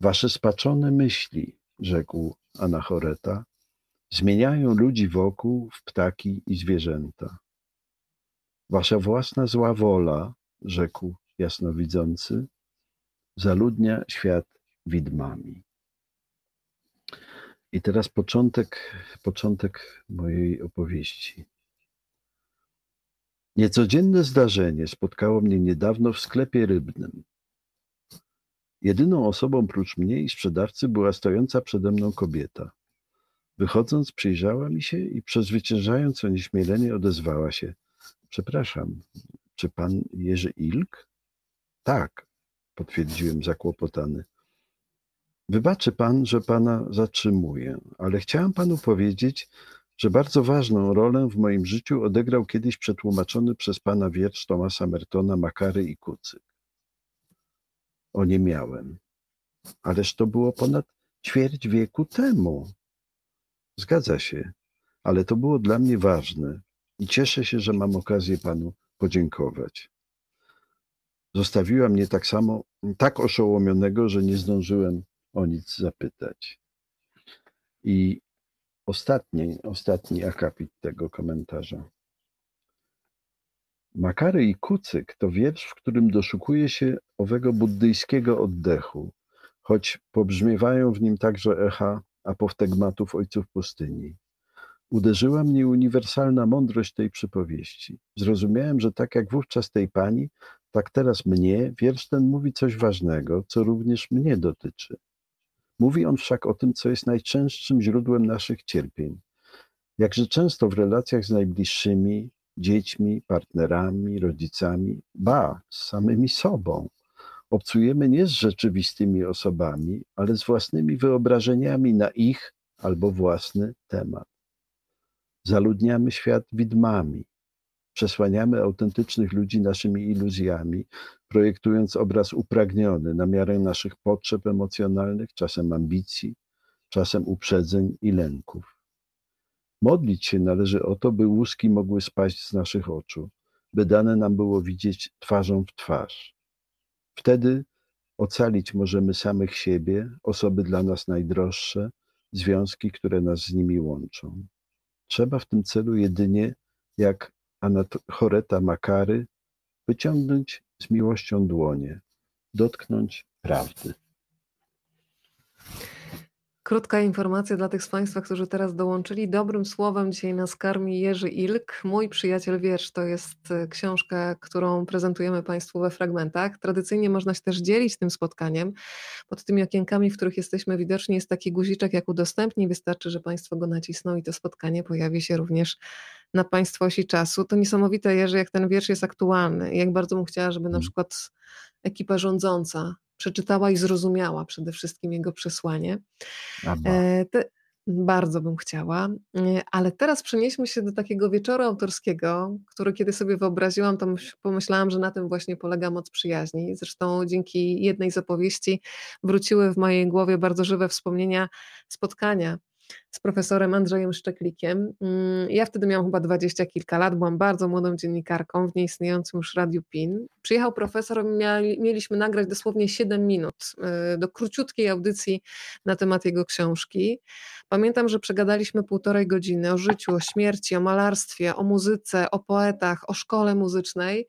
Speaker 2: Wasze spaczone myśli, rzekł Anachoreta, zmieniają ludzi wokół w ptaki i zwierzęta. Wasza własna zła wola, rzekł jasnowidzący, zaludnia świat widmami. I teraz początek, początek mojej opowieści. Niecodzienne zdarzenie spotkało mnie niedawno w sklepie rybnym. Jedyną osobą prócz mnie i sprzedawcy była stojąca przede mną kobieta. Wychodząc, przyjrzała mi się i przezwyciężając onieśmielenie odezwała się. Przepraszam, czy pan Jerzy Ilk? Tak, potwierdziłem zakłopotany. Wybaczy pan, że pana zatrzymuję, ale chciałem panu powiedzieć, że bardzo ważną rolę w moim życiu odegrał kiedyś przetłumaczony przez pana wiersz Tomasa Mertona Makary i Kucyk o nie miałem. Ależ to było ponad ćwierć wieku temu. Zgadza się, ale to było dla mnie ważne i cieszę się, że mam okazję panu podziękować. Zostawiła mnie tak samo, tak oszołomionego, że nie zdążyłem o nic zapytać. I ostatni, ostatni akapit tego komentarza. Makary i Kucyk to wiersz, w którym doszukuje się owego buddyjskiego oddechu, choć pobrzmiewają w nim także echa apoftegmatów ojców pustyni. Uderzyła mnie uniwersalna mądrość tej przypowieści. Zrozumiałem, że tak jak wówczas tej pani, tak teraz mnie, wiersz ten mówi coś ważnego, co również mnie dotyczy. Mówi on wszak o tym, co jest najczęstszym źródłem naszych cierpień. Jakże często w relacjach z najbliższymi, dziećmi, partnerami, rodzicami, ba, z samymi sobą, obcujemy nie z rzeczywistymi osobami, ale z własnymi wyobrażeniami na ich albo własny temat. Zaludniamy świat widmami, przesłaniamy autentycznych ludzi naszymi iluzjami, projektując obraz upragniony na miarę naszych potrzeb emocjonalnych, czasem ambicji, czasem uprzedzeń i lęków. Modlić się należy o to, by łuski mogły spaść z naszych oczu, by dane nam było widzieć twarzą w twarz. Wtedy ocalić możemy samych siebie, osoby dla nas najdroższe, związki, które nas z nimi łączą. Trzeba w tym celu jedynie, jak Anachoreta Makary, wyciągnąć z miłością dłonie, dotknąć prawdy.
Speaker 1: Krótka informacja dla tych z Państwa, którzy teraz dołączyli. Dobrym słowem dzisiaj nas karmi Jerzy Ilk. Mój przyjaciel wiersz to jest e, książka, którą prezentujemy Państwu we fragmentach. Tradycyjnie można się też dzielić tym spotkaniem. Pod tymi okienkami, w których jesteśmy widoczni, jest taki guziczek jak udostępnij. Wystarczy, że Państwo go nacisną i to spotkanie pojawi się również na Państwa osi czasu. To niesamowite, Jerzy, jak ten wiersz jest aktualny. Jak bardzo bym chciała, żeby na mm. przykład ekipa rządząca przeczytała i zrozumiała przede wszystkim jego przesłanie. E, te, bardzo bym chciała, e, ale teraz przenieśmy się do takiego wieczoru autorskiego, który kiedy sobie wyobraziłam, to pomyślałam, że na tym właśnie polega moc przyjaźni. Zresztą dzięki jednej z opowieści wróciły w mojej głowie bardzo żywe wspomnienia spotkania z profesorem Andrzejem Szczeklikiem. Mm, ja wtedy miałam chyba dwadzieścia kilka lat, byłam bardzo młodą dziennikarką w nieistniejącym już Radiu PIN. Przyjechał profesor, mieli, mieliśmy nagrać dosłownie 7 minut y, do króciutkiej audycji na temat jego książki. Pamiętam, że przegadaliśmy półtorej godziny o życiu, o śmierci, o malarstwie, o muzyce, o poetach, o szkole muzycznej.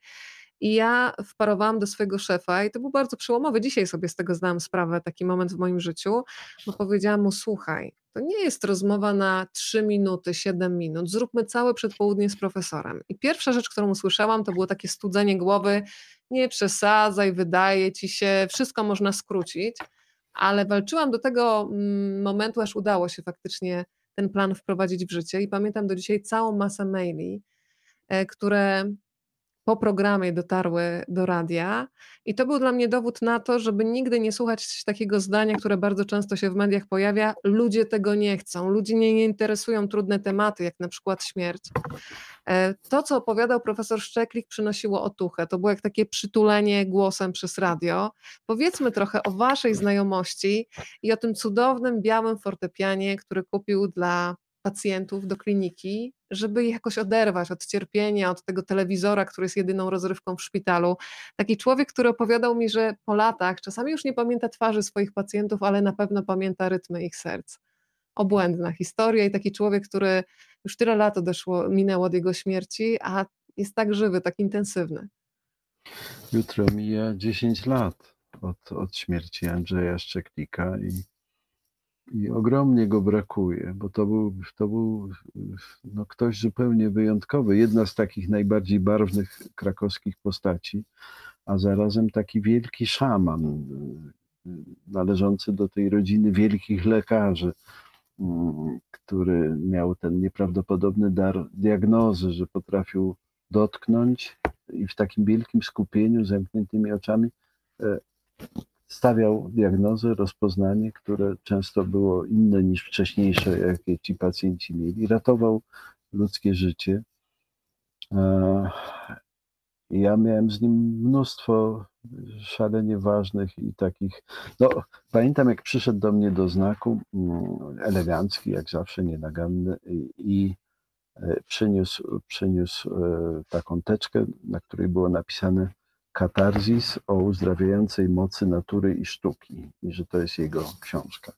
Speaker 1: I ja wparowałam do swojego szefa, i to był bardzo przełomowy. Dzisiaj sobie z tego zdałam sprawę, taki moment w moim życiu, bo powiedziałam mu: Słuchaj, to nie jest rozmowa na 3 minuty, 7 minut. Zróbmy całe przedpołudnie z profesorem. I pierwsza rzecz, którą usłyszałam, to było takie studzenie głowy: Nie przesadzaj, wydaje ci się, wszystko można skrócić. Ale walczyłam do tego mm, momentu, aż udało się faktycznie ten plan wprowadzić w życie. I pamiętam do dzisiaj całą masę maili, e, które po programie dotarły do radia. I to był dla mnie dowód na to, żeby nigdy nie słuchać takiego zdania, które bardzo często się w mediach pojawia: ludzie tego nie chcą, ludzie nie, interesują trudne tematy, jak na przykład śmierć. E, to, co opowiadał profesor Szczeklik, przynosiło otuchę. To było jak takie przytulenie głosem przez radio. Powiedzmy trochę o Waszej znajomości i o tym cudownym białym fortepianie, który kupił dla pacjentów do kliniki, żeby ich jakoś oderwać od cierpienia, od tego telewizora, który jest jedyną rozrywką w szpitalu. Taki człowiek, który opowiadał mi, że po latach czasami już nie pamięta twarzy swoich pacjentów, ale na pewno pamięta rytmy ich serc. Obłędna historia i taki człowiek, który już tyle lat odeszło, minęło od jego śmierci, a jest tak żywy, tak intensywny.
Speaker 2: Jutro mija 10 lat od, od śmierci Andrzeja Szczeklika i i ogromnie go brakuje, bo to był, to był no, ktoś zupełnie wyjątkowy, jedna z takich najbardziej barwnych krakowskich postaci, a zarazem taki wielki szaman, należący do tej rodziny wielkich lekarzy, który miał ten nieprawdopodobny dar diagnozy, że potrafił dotknąć i w takim wielkim skupieniu, zamkniętymi oczami e, stawiał diagnozę, rozpoznanie, które często było inne niż wcześniejsze, jakie ci pacjenci mieli. Ratował ludzkie życie. E, ja miałem z nim mnóstwo szalenie ważnych i takich. No, pamiętam, jak przyszedł do mnie do znaku, mm, elegancki, jak zawsze, nienaganny, i, e, przyniósł, przyniósł e, taką teczkę, na której było napisane Katarzis o uzdrawiającej mocy natury i sztuki i że to jest jego książka.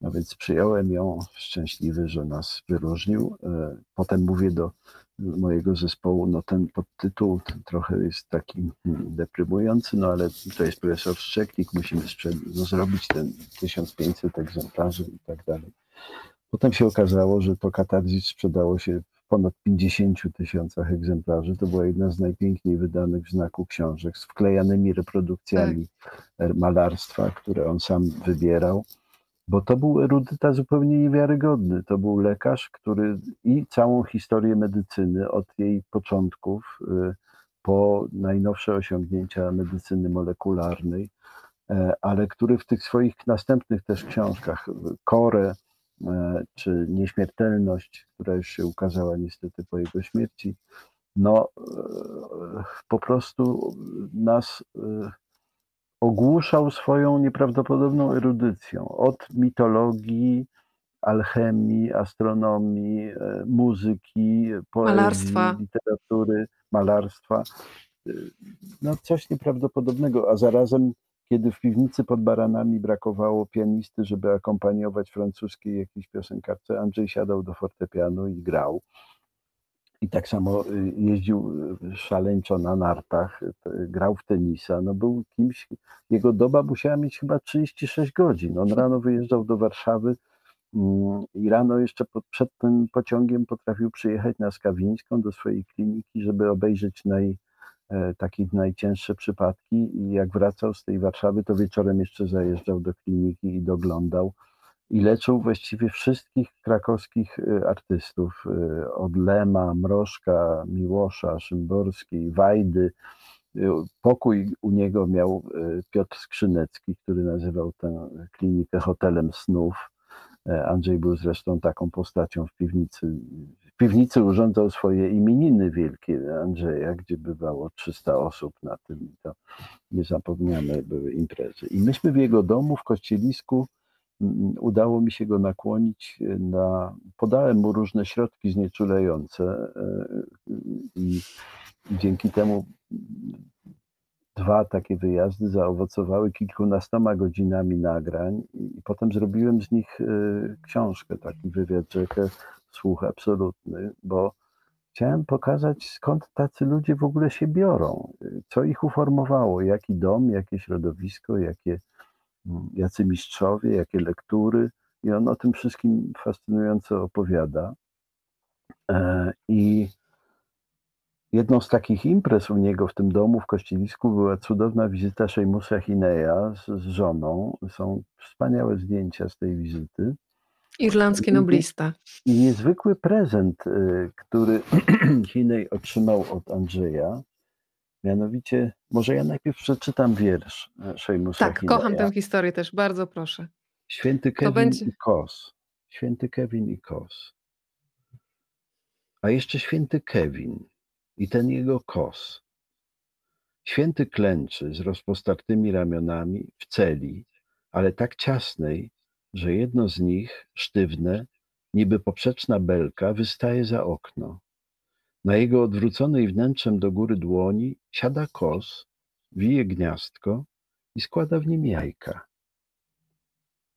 Speaker 2: No więc przyjąłem ją szczęśliwy, że nas wyróżnił. E, potem mówię do mojego zespołu, no ten podtytuł trochę jest taki hmm, deprymujący, no ale to jest profesor Szczeklik, musimy no, zrobić ten 1500 egzemplarzy i tak dalej. Potem się okazało, że to Katarzis sprzedało się ponad 50 tysiącach egzemplarzy. To była jedna z najpiękniej wydanych w znaku książek z wklejanymi reprodukcjami tak. malarstwa, które on sam wybierał. bo to był erudyta zupełnie niewiarygodny. To był lekarz, który i całą historię medycyny od jej początków y, po najnowsze osiągnięcia medycyny molekularnej, e, ale który w tych swoich następnych też książkach, Kore e, czy Nieśmiertelność, która już się ukazała niestety po jego śmierci, no e, po prostu nas ogłuszał swoją nieprawdopodobną erudycją. Od mitologii, alchemii, astronomii, e, muzyki, poezji, malarstwa. literatury, malarstwa. E, no coś nieprawdopodobnego, a zarazem kiedy w piwnicy pod baranami brakowało pianisty, żeby akompaniować francuskiej jakiejś piosenkarce, Andrzej siadał do fortepianu i grał. I tak samo y, jeździł y, szaleńczo na nartach, grał w tenisa. No był kimś, jego doba musiała mieć chyba 36 godzin. On rano wyjeżdżał do Warszawy mm, i rano jeszcze przed tym pociągiem potrafił przyjechać na Skawińską do swojej kliniki, żeby obejrzeć naj, e, takie najcięższe przypadki i jak wracał z tej Warszawy, to wieczorem jeszcze zajeżdżał do kliniki i doglądał i leczył właściwie wszystkich krakowskich y, artystów, y, od Lema, Mrożka, Miłosza, Szymborskiej, Wajdy. Pokój u niego miał Piotr Skrzynecki, który nazywał tę klinikę hotelem snów. E, Andrzej był zresztą taką postacią w piwnicy. W piwnicy urządzał swoje imieniny wielkie Andrzeja, gdzie bywało 300 osób na tym. To niezapomniane były imprezy. I myśmy w jego domu w Kościelisku udało mi się go nakłonić na. Podałem mu różne środki znieczulające e, i dzięki temu dwa takie wyjazdy zaowocowały kilkunastoma godzinami nagrań i potem zrobiłem z nich e, książkę, taki wywiad rzekę, słuch absolutny, bo chciałem pokazać skąd tacy ludzie w ogóle się biorą, co ich uformowało, jaki dom, jakie środowisko, jakie jacy mistrzowie, jakie lektury. I on o tym wszystkim fascynująco opowiada. E, I jedną z takich imprez u niego w tym domu w Kościelisku była cudowna wizyta Szejmusa Hineja z, z żoną. Są wspaniałe zdjęcia z tej wizyty.
Speaker 1: Irlandzki noblista.
Speaker 2: I niezwykły prezent, y, który Hinej otrzymał od Andrzeja, Mianowicie, może ja najpierw przeczytam wiersz e, Szejmusa
Speaker 1: Tak, Hineja. kocham tę historię też, bardzo proszę.
Speaker 2: Święty Kevin będzie... i Kos. Święty Kevin i Kos. A jeszcze święty Kevin i ten jego kos. Święty klęczy z rozpostartymi ramionami w celi, ale tak ciasnej, że jedno z nich, sztywne, niby poprzeczna belka, wystaje za okno. Na jego odwróconej wnętrzem do góry dłoni siada kos, wije gniazdko i składa w nim jajka.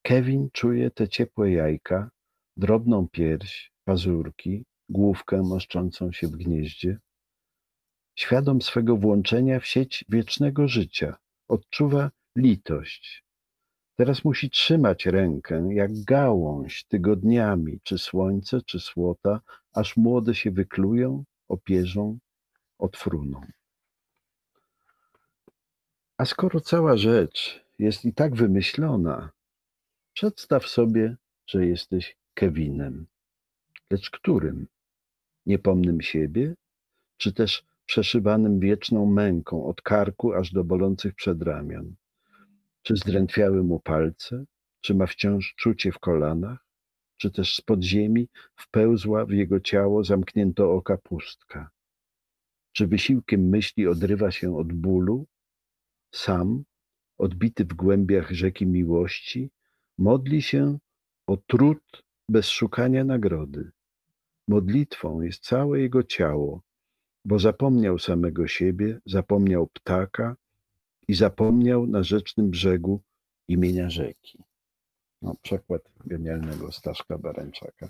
Speaker 2: Kevin czuje te ciepłe jajka, drobną pierś, pazurki, główkę moszczącą się w gnieździe. Świadom swego włączenia w sieć wiecznego życia, odczuwa litość. Teraz musi trzymać rękę jak gałąź tygodniami, czy słońce, czy słota, aż młode się wyklują opierzą, odfruną. A skoro cała rzecz jest i tak wymyślona, przedstaw sobie, że jesteś Kevinem. Lecz którym? Niepomnym siebie, czy też przeszywanym wieczną męką od karku aż do bolących przedramion? Czy zdrętwiały mu palce? Czy ma wciąż czucie w kolanach? czy też z podziemi wpełzła w jego ciało zamknięto oka pustka. Czy wysiłkiem myśli odrywa się od bólu? Sam, odbity w głębiach rzeki miłości, modli się o trud bez szukania nagrody. Modlitwą jest całe jego ciało, bo zapomniał samego siebie, zapomniał ptaka i zapomniał na rzecznym brzegu imienia rzeki. No, przekład genialnego Staszka Baręczaka.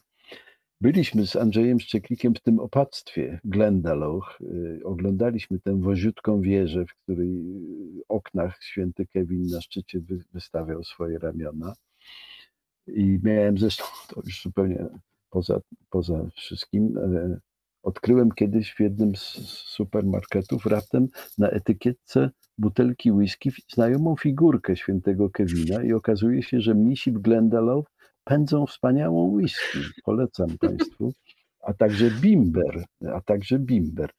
Speaker 2: Byliśmy z Andrzejem Szczeklikiem w tym opactwie Glendalough. Y, oglądaliśmy tę woziutką wieżę, w której y, oknach święty Kevin na szczycie wystawiał swoje ramiona. I miałem zresztą, to już zupełnie poza, poza wszystkim, odkryłem kiedyś w jednym z supermarketów raptem na etykietce butelki whisky znajomą figurkę świętego Kevina i okazuje się, że mnisi w Glendalough pędzą wspaniałą whisky. Polecam Państwu. A także bimber, a także bimber.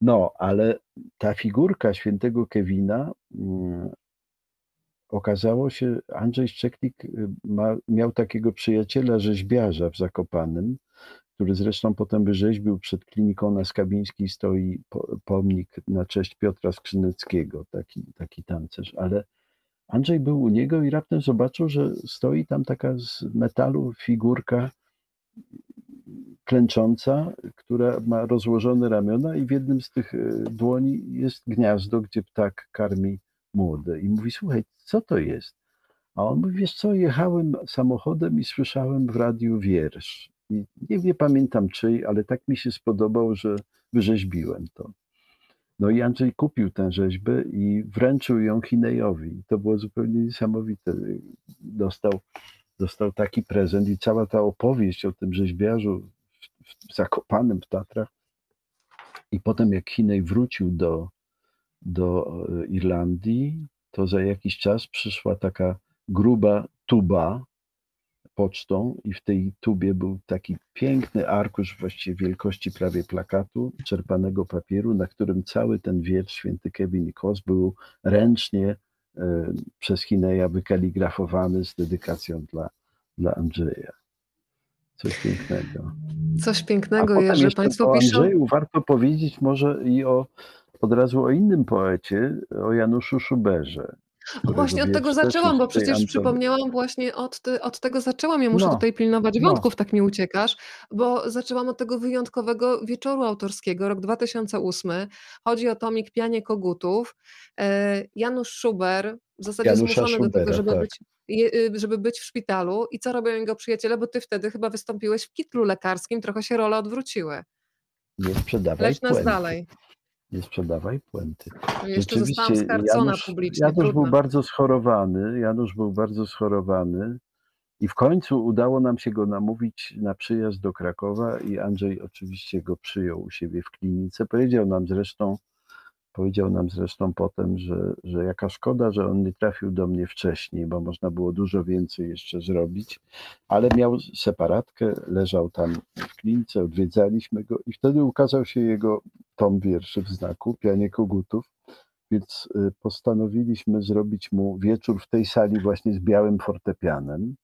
Speaker 2: No, ale ta figurka świętego Kevina mm, okazało się, Andrzej Szczeklik y, ma, miał takiego przyjaciela rzeźbiarza w Zakopanym, który zresztą potem wyrzeźbił przed kliniką na Skabińskiej stoi pomnik na cześć Piotra Skrzyneckiego, taki, taki tancerz, ale Andrzej był u niego i raptem zobaczył, że stoi tam taka z metalu figurka klęcząca, która ma rozłożone ramiona i w jednym z tych e, dłoni jest gniazdo, gdzie ptak karmi młode. I mówi, słuchaj, co to jest? A on mówi, wiesz co, jechałem samochodem i słyszałem w radiu wiersz. I nie, nie pamiętam czyj, ale tak mi się spodobał, że wyrzeźbiłem to. No i Andrzej kupił tę rzeźbę i wręczył ją Chinejowi. To było zupełnie niesamowite. Dostał, dostał taki prezent i cała ta opowieść o tym rzeźbiarzu w, w Zakopanem w Tatrach. I potem jak Chinej wrócił do, do e, Irlandii, to za jakiś czas przyszła taka gruba tuba pocztą i w tej tubie był taki piękny arkusz właściwie wielkości prawie plakatu czerpanego papieru, na którym cały ten wiersz święty Kevin i Kos był ręcznie e, przez Chineja wykaligrafowany z dedykacją dla, dla Andrzeja. Coś pięknego.
Speaker 1: Coś pięknego że Państwo piszą.
Speaker 2: Andrzeju warto powiedzieć może i o od razu o innym poecie, o Januszu Szuberze.
Speaker 1: Właśnie od tego zaczęłam, bo przecież przypomniałam właśnie od, ty, od tego zaczęłam. Ja muszę no, tutaj pilnować no. wątków, tak mi uciekasz, bo zaczęłam od tego wyjątkowego wieczoru autorskiego, rok 2008. Chodzi o tomik Pianie Kogutów. E, Janusz Szuber, w zasadzie Janusza zmuszony Schubera, do tego, żeby tak. być y, żeby być w szpitalu i co robią jego przyjaciele, bo ty wtedy chyba wystąpiłeś w kitlu lekarskim, trochę się role odwróciły.
Speaker 2: Nie sprzedawaj
Speaker 1: Leć nas dalej.
Speaker 2: Nie sprzedawaj puenty.
Speaker 1: No jeszcze zostałam skarcona Janusz, publicznie.
Speaker 2: Janusz trudno. był bardzo schorowany. Janusz był bardzo schorowany. I w końcu udało nam się go namówić na przyjazd do Krakowa i Andrzej oczywiście go przyjął u siebie w klinice. Powiedział nam zresztą, Powiedział nam zresztą potem, że, że jaka szkoda, że on nie trafił do mnie wcześniej, bo można było dużo więcej jeszcze zrobić, ale miał separatkę, leżał tam w klinice, odwiedzaliśmy go i wtedy ukazał się jego tom wierszy w znaku, Pianie Kogutów, więc y, postanowiliśmy zrobić mu wieczór w tej sali właśnie z białym fortepianem.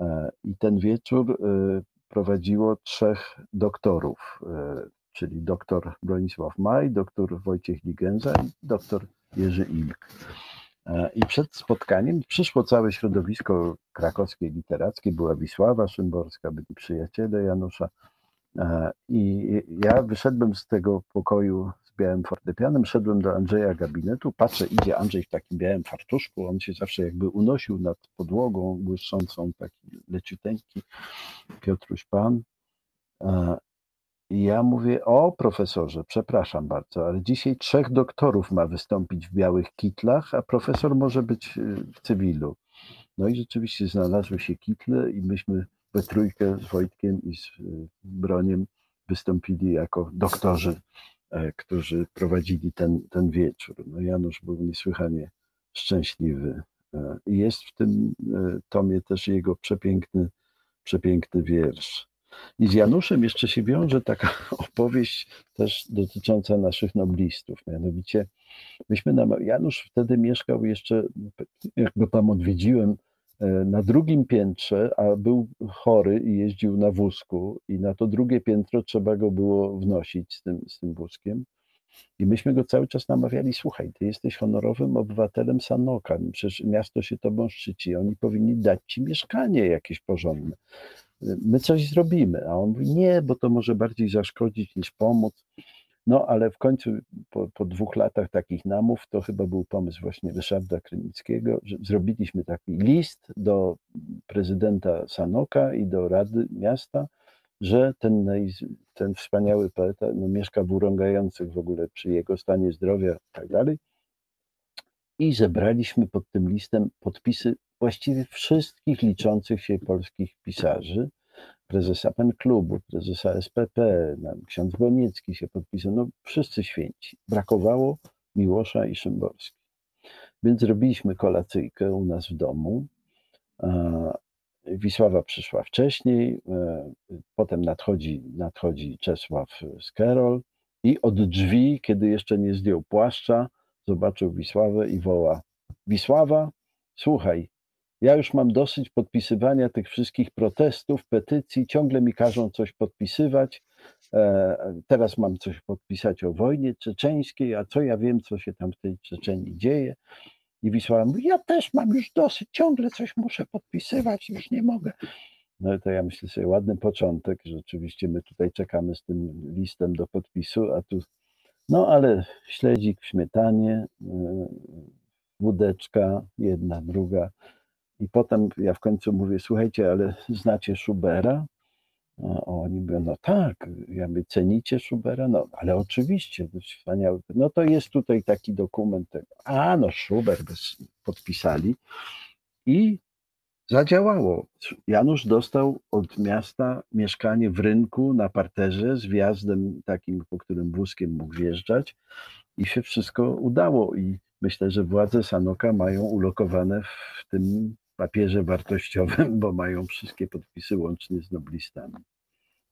Speaker 2: E, I ten wieczór y, prowadziło trzech doktorów y, czyli dr Bronisław Maj, dr Wojciech Ligenza i dr Jerzy Ilk. E, I przed spotkaniem przyszło całe środowisko krakowskie literackie, była Wisława Szymborska, byli przyjaciele Janusza. E, I ja wyszedłem z tego pokoju z białym fortepianem, szedłem do Andrzeja gabinetu, patrzę, idzie Andrzej w takim białym fartuszku, on się zawsze jakby unosił nad podłogą błyszczącą, taki leciuteńki Piotruś Pan. I ja mówię, o profesorze, przepraszam bardzo, ale dzisiaj trzech doktorów ma wystąpić w białych kitlach, a profesor może być y, w cywilu. No i rzeczywiście znalazły się kitle i myśmy we trójkę z Wojtkiem i z y, Broniem wystąpili jako doktorzy, e, którzy prowadzili ten, ten wieczór. No Janusz był niesłychanie szczęśliwy. E, I jest w tym e, tomie też jego przepiękny, przepiękny wiersz. I z Januszem jeszcze się wiąże taka opowieść też dotycząca naszych noblistów. Mianowicie myśmy na, Janusz wtedy mieszkał jeszcze, jak go tam odwiedziłem, e, na drugim piętrze, a był chory i jeździł na wózku i na to drugie piętro trzeba go było wnosić z tym, z tym wózkiem. I myśmy go cały czas namawiali, słuchaj, ty jesteś honorowym obywatelem Sanoka, przecież miasto się tobą szczyci, oni powinni dać ci mieszkanie jakieś porządne my coś zrobimy. A on mówi, nie, bo to może bardziej zaszkodzić niż pomóc. No ale w końcu po, po, dwóch latach takich namów, to chyba był pomysł właśnie Ryszarda Krynickiego, że zrobiliśmy taki list do prezydenta Sanoka i do Rady Miasta, że ten, ten wspaniały poeta no, mieszka w urągających w ogóle przy jego stanie zdrowia i tak dalej. I zebraliśmy pod tym listem podpisy właściwie wszystkich liczących się polskich pisarzy, prezesa PEN Klubu, prezesa SPP, ksiądz Boniecki się podpisał, no wszyscy święci. Brakowało Miłosza i Szymborski. Więc zrobiliśmy kolacyjkę u nas w domu. Wisława przyszła wcześniej, e, potem nadchodzi, nadchodzi Czesław z Kerol i od drzwi, kiedy jeszcze nie zdjął płaszcza, zobaczył Wisławę i woła: Wisława, słuchaj, ja już mam dosyć podpisywania tych wszystkich protestów, petycji, ciągle mi każą coś podpisywać. E, teraz mam coś podpisać o wojnie czeczeńskiej, a co ja wiem, co się tam w tej Czeczenii dzieje. I Wisława mówi, ja też mam już dosyć, ciągle coś muszę podpisywać, już nie mogę. No to ja myślę sobie, ładny początek, rzeczywiście my tutaj czekamy z tym listem do podpisu, a tu, no ale śledzik w śmietanie, wódeczka, jedna, druga. I potem ja w końcu mówię, słuchajcie, ale znacie Schubera? A oni mówią, no tak, jakby cenicie Schubera? No, ale oczywiście, wspaniały. No to jest tutaj taki dokument. A, no Schubert podpisali i zadziałało. Janusz dostał od miasta mieszkanie w rynku na parterze z wjazdem takim, po którym wózkiem mógł wjeżdżać i się wszystko udało i myślę, że władze Sanoka mają ulokowane w tym papierze wartościowym, bo mają wszystkie podpisy łącznie z noblistami.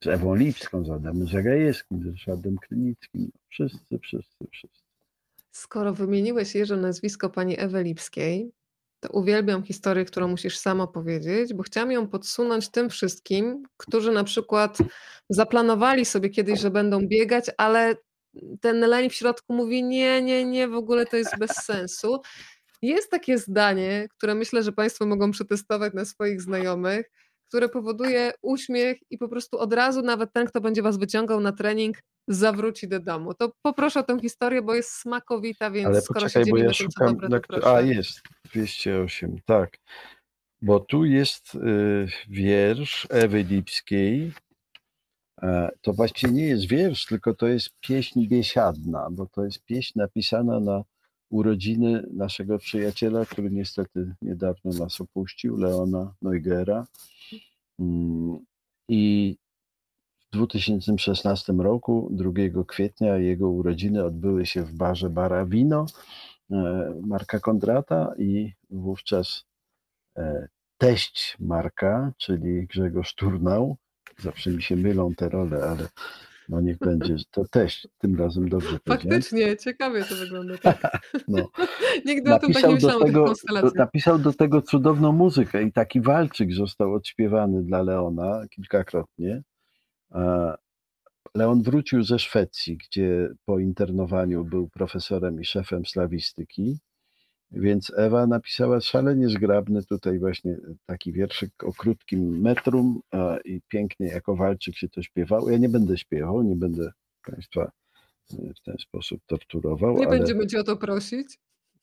Speaker 2: Z Ewą Lipską, z Adamem Zagajewskim, z Ryszardem Krynickim. Wszyscy, wszyscy, wszyscy.
Speaker 1: Skoro wymieniłeś Jerzy nazwisko pani Ewy Lipskiej, to uwielbiam historię, którą musisz sama powiedzieć, bo chciałam ją podsunąć tym wszystkim, którzy na przykład zaplanowali sobie kiedyś, że będą biegać, ale ten leń w środku mówi nie, nie, nie, w ogóle to jest bez sensu. Jest takie zdanie, które myślę, że Państwo mogą przetestować na swoich znajomych, które powoduje uśmiech i po prostu od razu nawet ten, kto będzie Was wyciągał na trening, zawróci do domu. To poproszę o tę historię, bo jest smakowita, więc
Speaker 2: Ale
Speaker 1: skoro
Speaker 2: poczekaj,
Speaker 1: się
Speaker 2: bo ja szukam.
Speaker 1: dobre, to proszę.
Speaker 2: a jest, 208, tak. Bo tu jest y, wiersz Ewy Lipskiej. E, To właściwie nie jest wiersz, tylko to jest pieśń biesiadna, bo to jest pieśń napisana na urodziny naszego przyjaciela, który niestety niedawno nas opuścił, Leona Neugera. Mm, I w 2016 roku, 2 kwietnia, jego urodziny odbyły się w barze Bara Wino e, Marka Kondrata i wówczas e, teść Marka, czyli Grzegorz Turnał, zawsze mi się mylą te role, ale no niech będzie, to teść, tym razem dobrze.
Speaker 1: Faktycznie, ciekawie to wygląda. Tak.
Speaker 2: No.
Speaker 1: Nigdy o tym tak nie
Speaker 2: napisał,
Speaker 1: myślałam o tych konstelacjach.
Speaker 2: napisał do tego cudowną muzykę i taki walczyk został odśpiewany dla Leona kilkakrotnie. Leon wrócił ze Szwecji, gdzie po internowaniu był profesorem i szefem slawistyki, więc Ewa napisała szalenie zgrabny tutaj właśnie taki wierszyk o krótkim metrum a, i pięknie jako walczyk się to śpiewało. Ja nie będę śpiewał, nie będę Państwa w ten sposób torturował,
Speaker 1: Nie będziemy Cię o to prosić.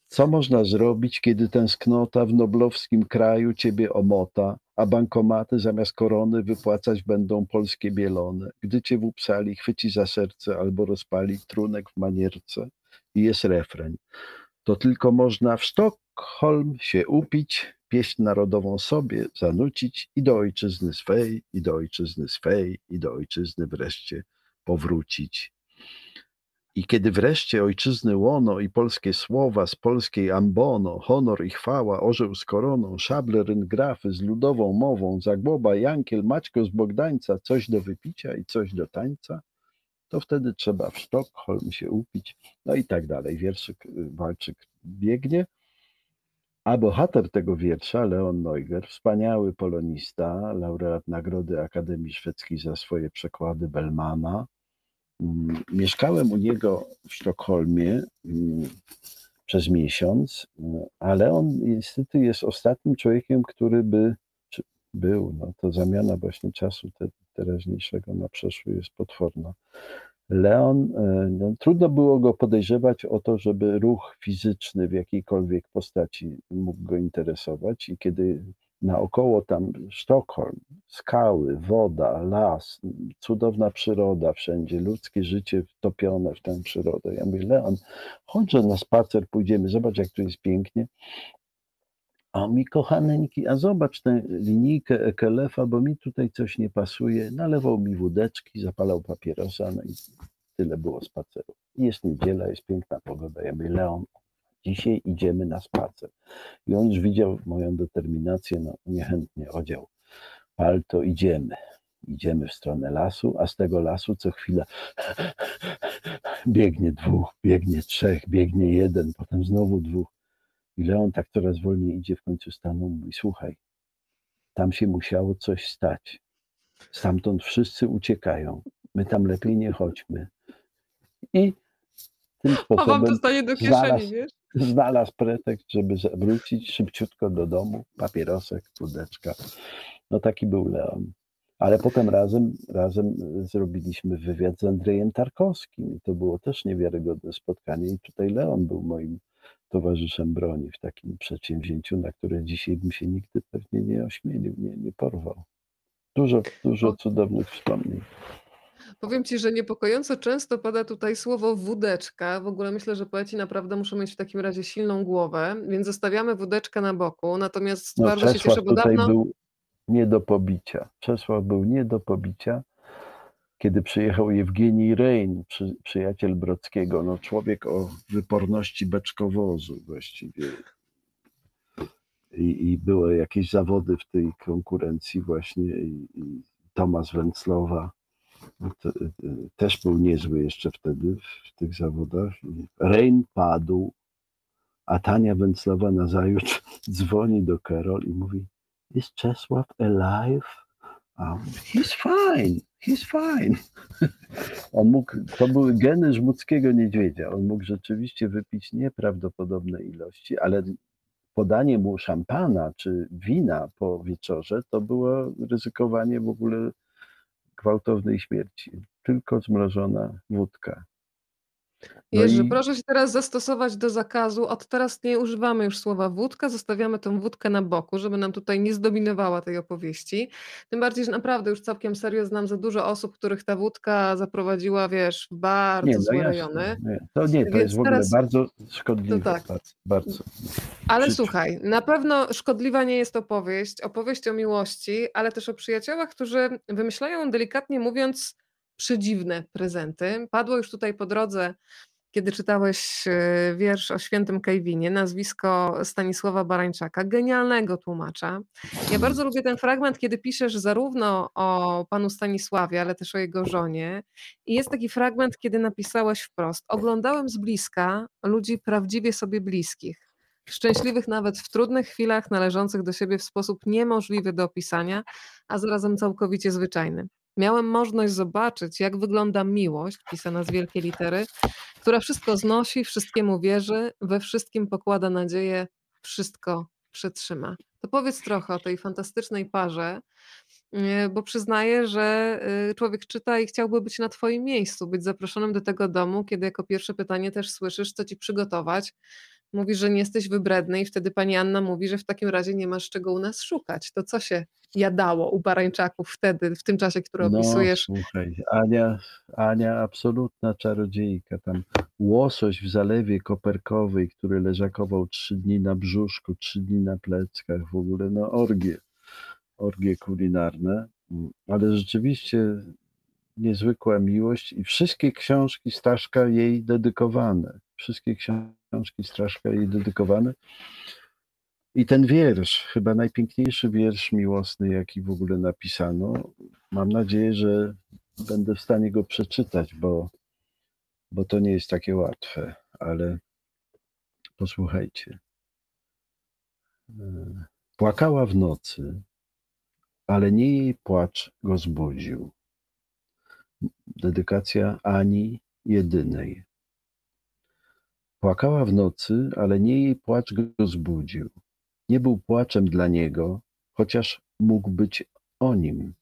Speaker 2: Co można zrobić, kiedy tęsknota w noblowskim kraju ciebie omota, a bankomaty zamiast korony wypłacać będą polskie bielone? Gdy cię w upsali chwyci za serce albo rozpali trunek w manierce i jest refren. To tylko można w Sztokholm się upić, pieśń narodową sobie zanucić i do ojczyzny swej, i do ojczyzny swej, i do ojczyzny wreszcie powrócić. I kiedy wreszcie ojczyzny łono i polskie słowa z polskiej ambono, honor i chwała, orzeł z koroną, szable ryngrafy z ludową mową, Zagłoba, Jankiel, Maćko z Bogdańca, coś do wypicia i coś do tańca, to wtedy trzeba w Sztokholm się upić, no i tak dalej. Wierszyk, y, walczyk biegnie. A bohater tego wiersza, Leon Neuger, wspaniały polonista, laureat Nagrody Akademii Szwedzkiej za swoje przekłady Bellmana, Mm, Mieszkałem u niego w Sztokholmie mm, przez miesiąc, mm, ale on niestety jest ostatnim człowiekiem, który by był, no to zamiana właśnie czasu te, teraźniejszego na przeszły jest potworna. Leon, e, no, trudno było go podejrzewać o to, żeby ruch fizyczny w jakiejkolwiek postaci mógł go interesować i kiedy naokoło tam Sztokholm, skały, woda, las, cudowna przyroda wszędzie, ludzkie życie wtopione w tę przyrodę. Ja mówię, Leon, chodźże na spacer, pójdziemy, zobacz jak tu jest pięknie. On mi, kochaneńki, a zobacz tę linijkę Ekelefa, bo mi tutaj coś nie pasuje. Nalewał mi wódeczki, zapalał papierosa, no i tyle było spaceru. Jest niedziela, jest piękna pogoda. Ja mówię, Leon, Dzisiaj idziemy na spacer. I on już widział moją determinację, no niechętnie odział palto, idziemy. Idziemy w stronę lasu, a z tego lasu co chwila biegnie dwóch, biegnie trzech, biegnie jeden, potem znowu dwóch. I Leon tak coraz wolniej idzie, w końcu stanął, mówi, słuchaj, tam się musiało coś stać. Stamtąd wszyscy uciekają. My tam lepiej nie chodźmy. I tym sposobem
Speaker 1: do kieszeni,
Speaker 2: znalazł,
Speaker 1: wiesz?
Speaker 2: znalazł pretekst, żeby wrócić szybciutko do domu, papierosek, wódeczka. No taki był Leon. Ale potem razem, razem zrobiliśmy wywiad z Andrzejem Tarkowskim i to było też niewiarygodne spotkanie i tutaj Leon był moim towarzyszem broni w takim przedsięwzięciu, na które dzisiaj bym się nigdy pewnie nie ośmielił, nie, nie porwał. Dużo, dużo cudownych wspomnień.
Speaker 1: Powiem ci, że niepokojąco często pada tutaj słowo wódeczka. W ogóle myślę, że poeci naprawdę muszą mieć w takim razie silną głowę, więc zostawiamy wódeczkę na boku. Natomiast
Speaker 2: No,
Speaker 1: bardzo się
Speaker 2: Czesław
Speaker 1: cieszę, bo dawno.
Speaker 2: był nie do pobicia. Czesław był nie do pobicia, kiedy przyjechał Jewgenij Rein, przy, przyjaciel Brockiego, no człowiek o wyporności beczkowozu właściwie. I, I były jakieś zawody w tej konkurencji właśnie i, i Tomasz Węclowa te, też był niezły jeszcze wtedy w tych zawodach. Rein padł, a Tania Węclowa nazajutrz dzwoni do Karol i mówi Is Czesław alive? He's fine, he's fine. On mógł, to były geny żmudzkiego niedźwiedzia. On mógł rzeczywiście wypić nieprawdopodobne ilości, ale podanie mu szampana czy wina po wieczorze to było ryzykowanie w ogóle gwałtownej śmierci. Tylko zmrożona wódka. No
Speaker 1: Jerzy,
Speaker 2: i-
Speaker 1: proszę się teraz zastosować do zakazu. Od teraz nie używamy już słowa wódka, zostawiamy tą wódkę na boku, żeby nam tutaj nie zdominowała tej opowieści. Tym bardziej, że naprawdę już całkiem serio znam za dużo osób, których ta wódka zaprowadziła, wiesz, w bardzo
Speaker 2: Nie, no
Speaker 1: złe rejony.
Speaker 2: nie. To nie, to
Speaker 1: Więc
Speaker 2: jest w ogóle
Speaker 1: teraz-
Speaker 2: bardzo szkodliwe.
Speaker 1: To tak.
Speaker 2: Bardzo.
Speaker 1: Ale słuchaj, na pewno szkodliwa nie jest opowieść, opowieść o miłości, ale też o przyjaciołach, którzy wymyślają, delikatnie mówiąc, przedziwne prezenty. Padło już tutaj po drodze, kiedy czytałeś e, wiersz o świętym Kejwinie, nazwisko Stanisława Barańczaka, genialnego tłumacza. Ja bardzo lubię ten fragment, kiedy piszesz zarówno o panu Stanisławie, ale też o jego żonie. I jest taki fragment, kiedy napisałeś wprost: Oglądałem z bliska ludzi prawdziwie sobie bliskich szczęśliwych nawet w trudnych chwilach, należących do siebie w sposób niemożliwy do opisania, a zarazem całkowicie zwyczajny. Miałem możliwość zobaczyć, jak wygląda miłość, pisana z wielkiej litery, która wszystko znosi, wszystkiemu wierzy, we wszystkim pokłada nadzieję, wszystko przetrzyma. To powiedz trochę o tej fantastycznej parze, yy, bo przyznaję, że yy, człowiek czyta i chciałby być na Twoim miejscu, być zaproszonym do tego domu, kiedy jako pierwsze pytanie też słyszysz, co Ci przygotować. Mówisz, że nie jesteś wybredny i wtedy pani Anna mówi, że w takim razie nie masz czego u nas szukać. To co się jadało u barańczaków wtedy, w tym czasie, który
Speaker 2: No,
Speaker 1: opisujesz?
Speaker 2: słuchaj, Ania, Ania absolutna czarodziejka. Tam łosoś w zalewie koperkowej, który leżakował trzy dni na brzuszku, trzy dni na pleckach, w ogóle no orgie, orgie kulinarne. Mm, Ale rzeczywiście niezwykła miłość i wszystkie książki Staszka jej dedykowane. Wszystkie książki Staszka jej dedykowane. I ten wiersz, chyba najpiękniejszy wiersz miłosny, jaki w ogóle napisano. Mam nadzieję, że będę w stanie go przeczytać, bo, bo to nie jest takie łatwe, ale posłuchajcie. E, Płakała w nocy, ale nie jej płacz go zbudził. Dedykacja Ani jedynej. Płakała w nocy, ale nie jej płacz go zbudził. Nie był płaczem dla niego, chociaż mógł być o nim.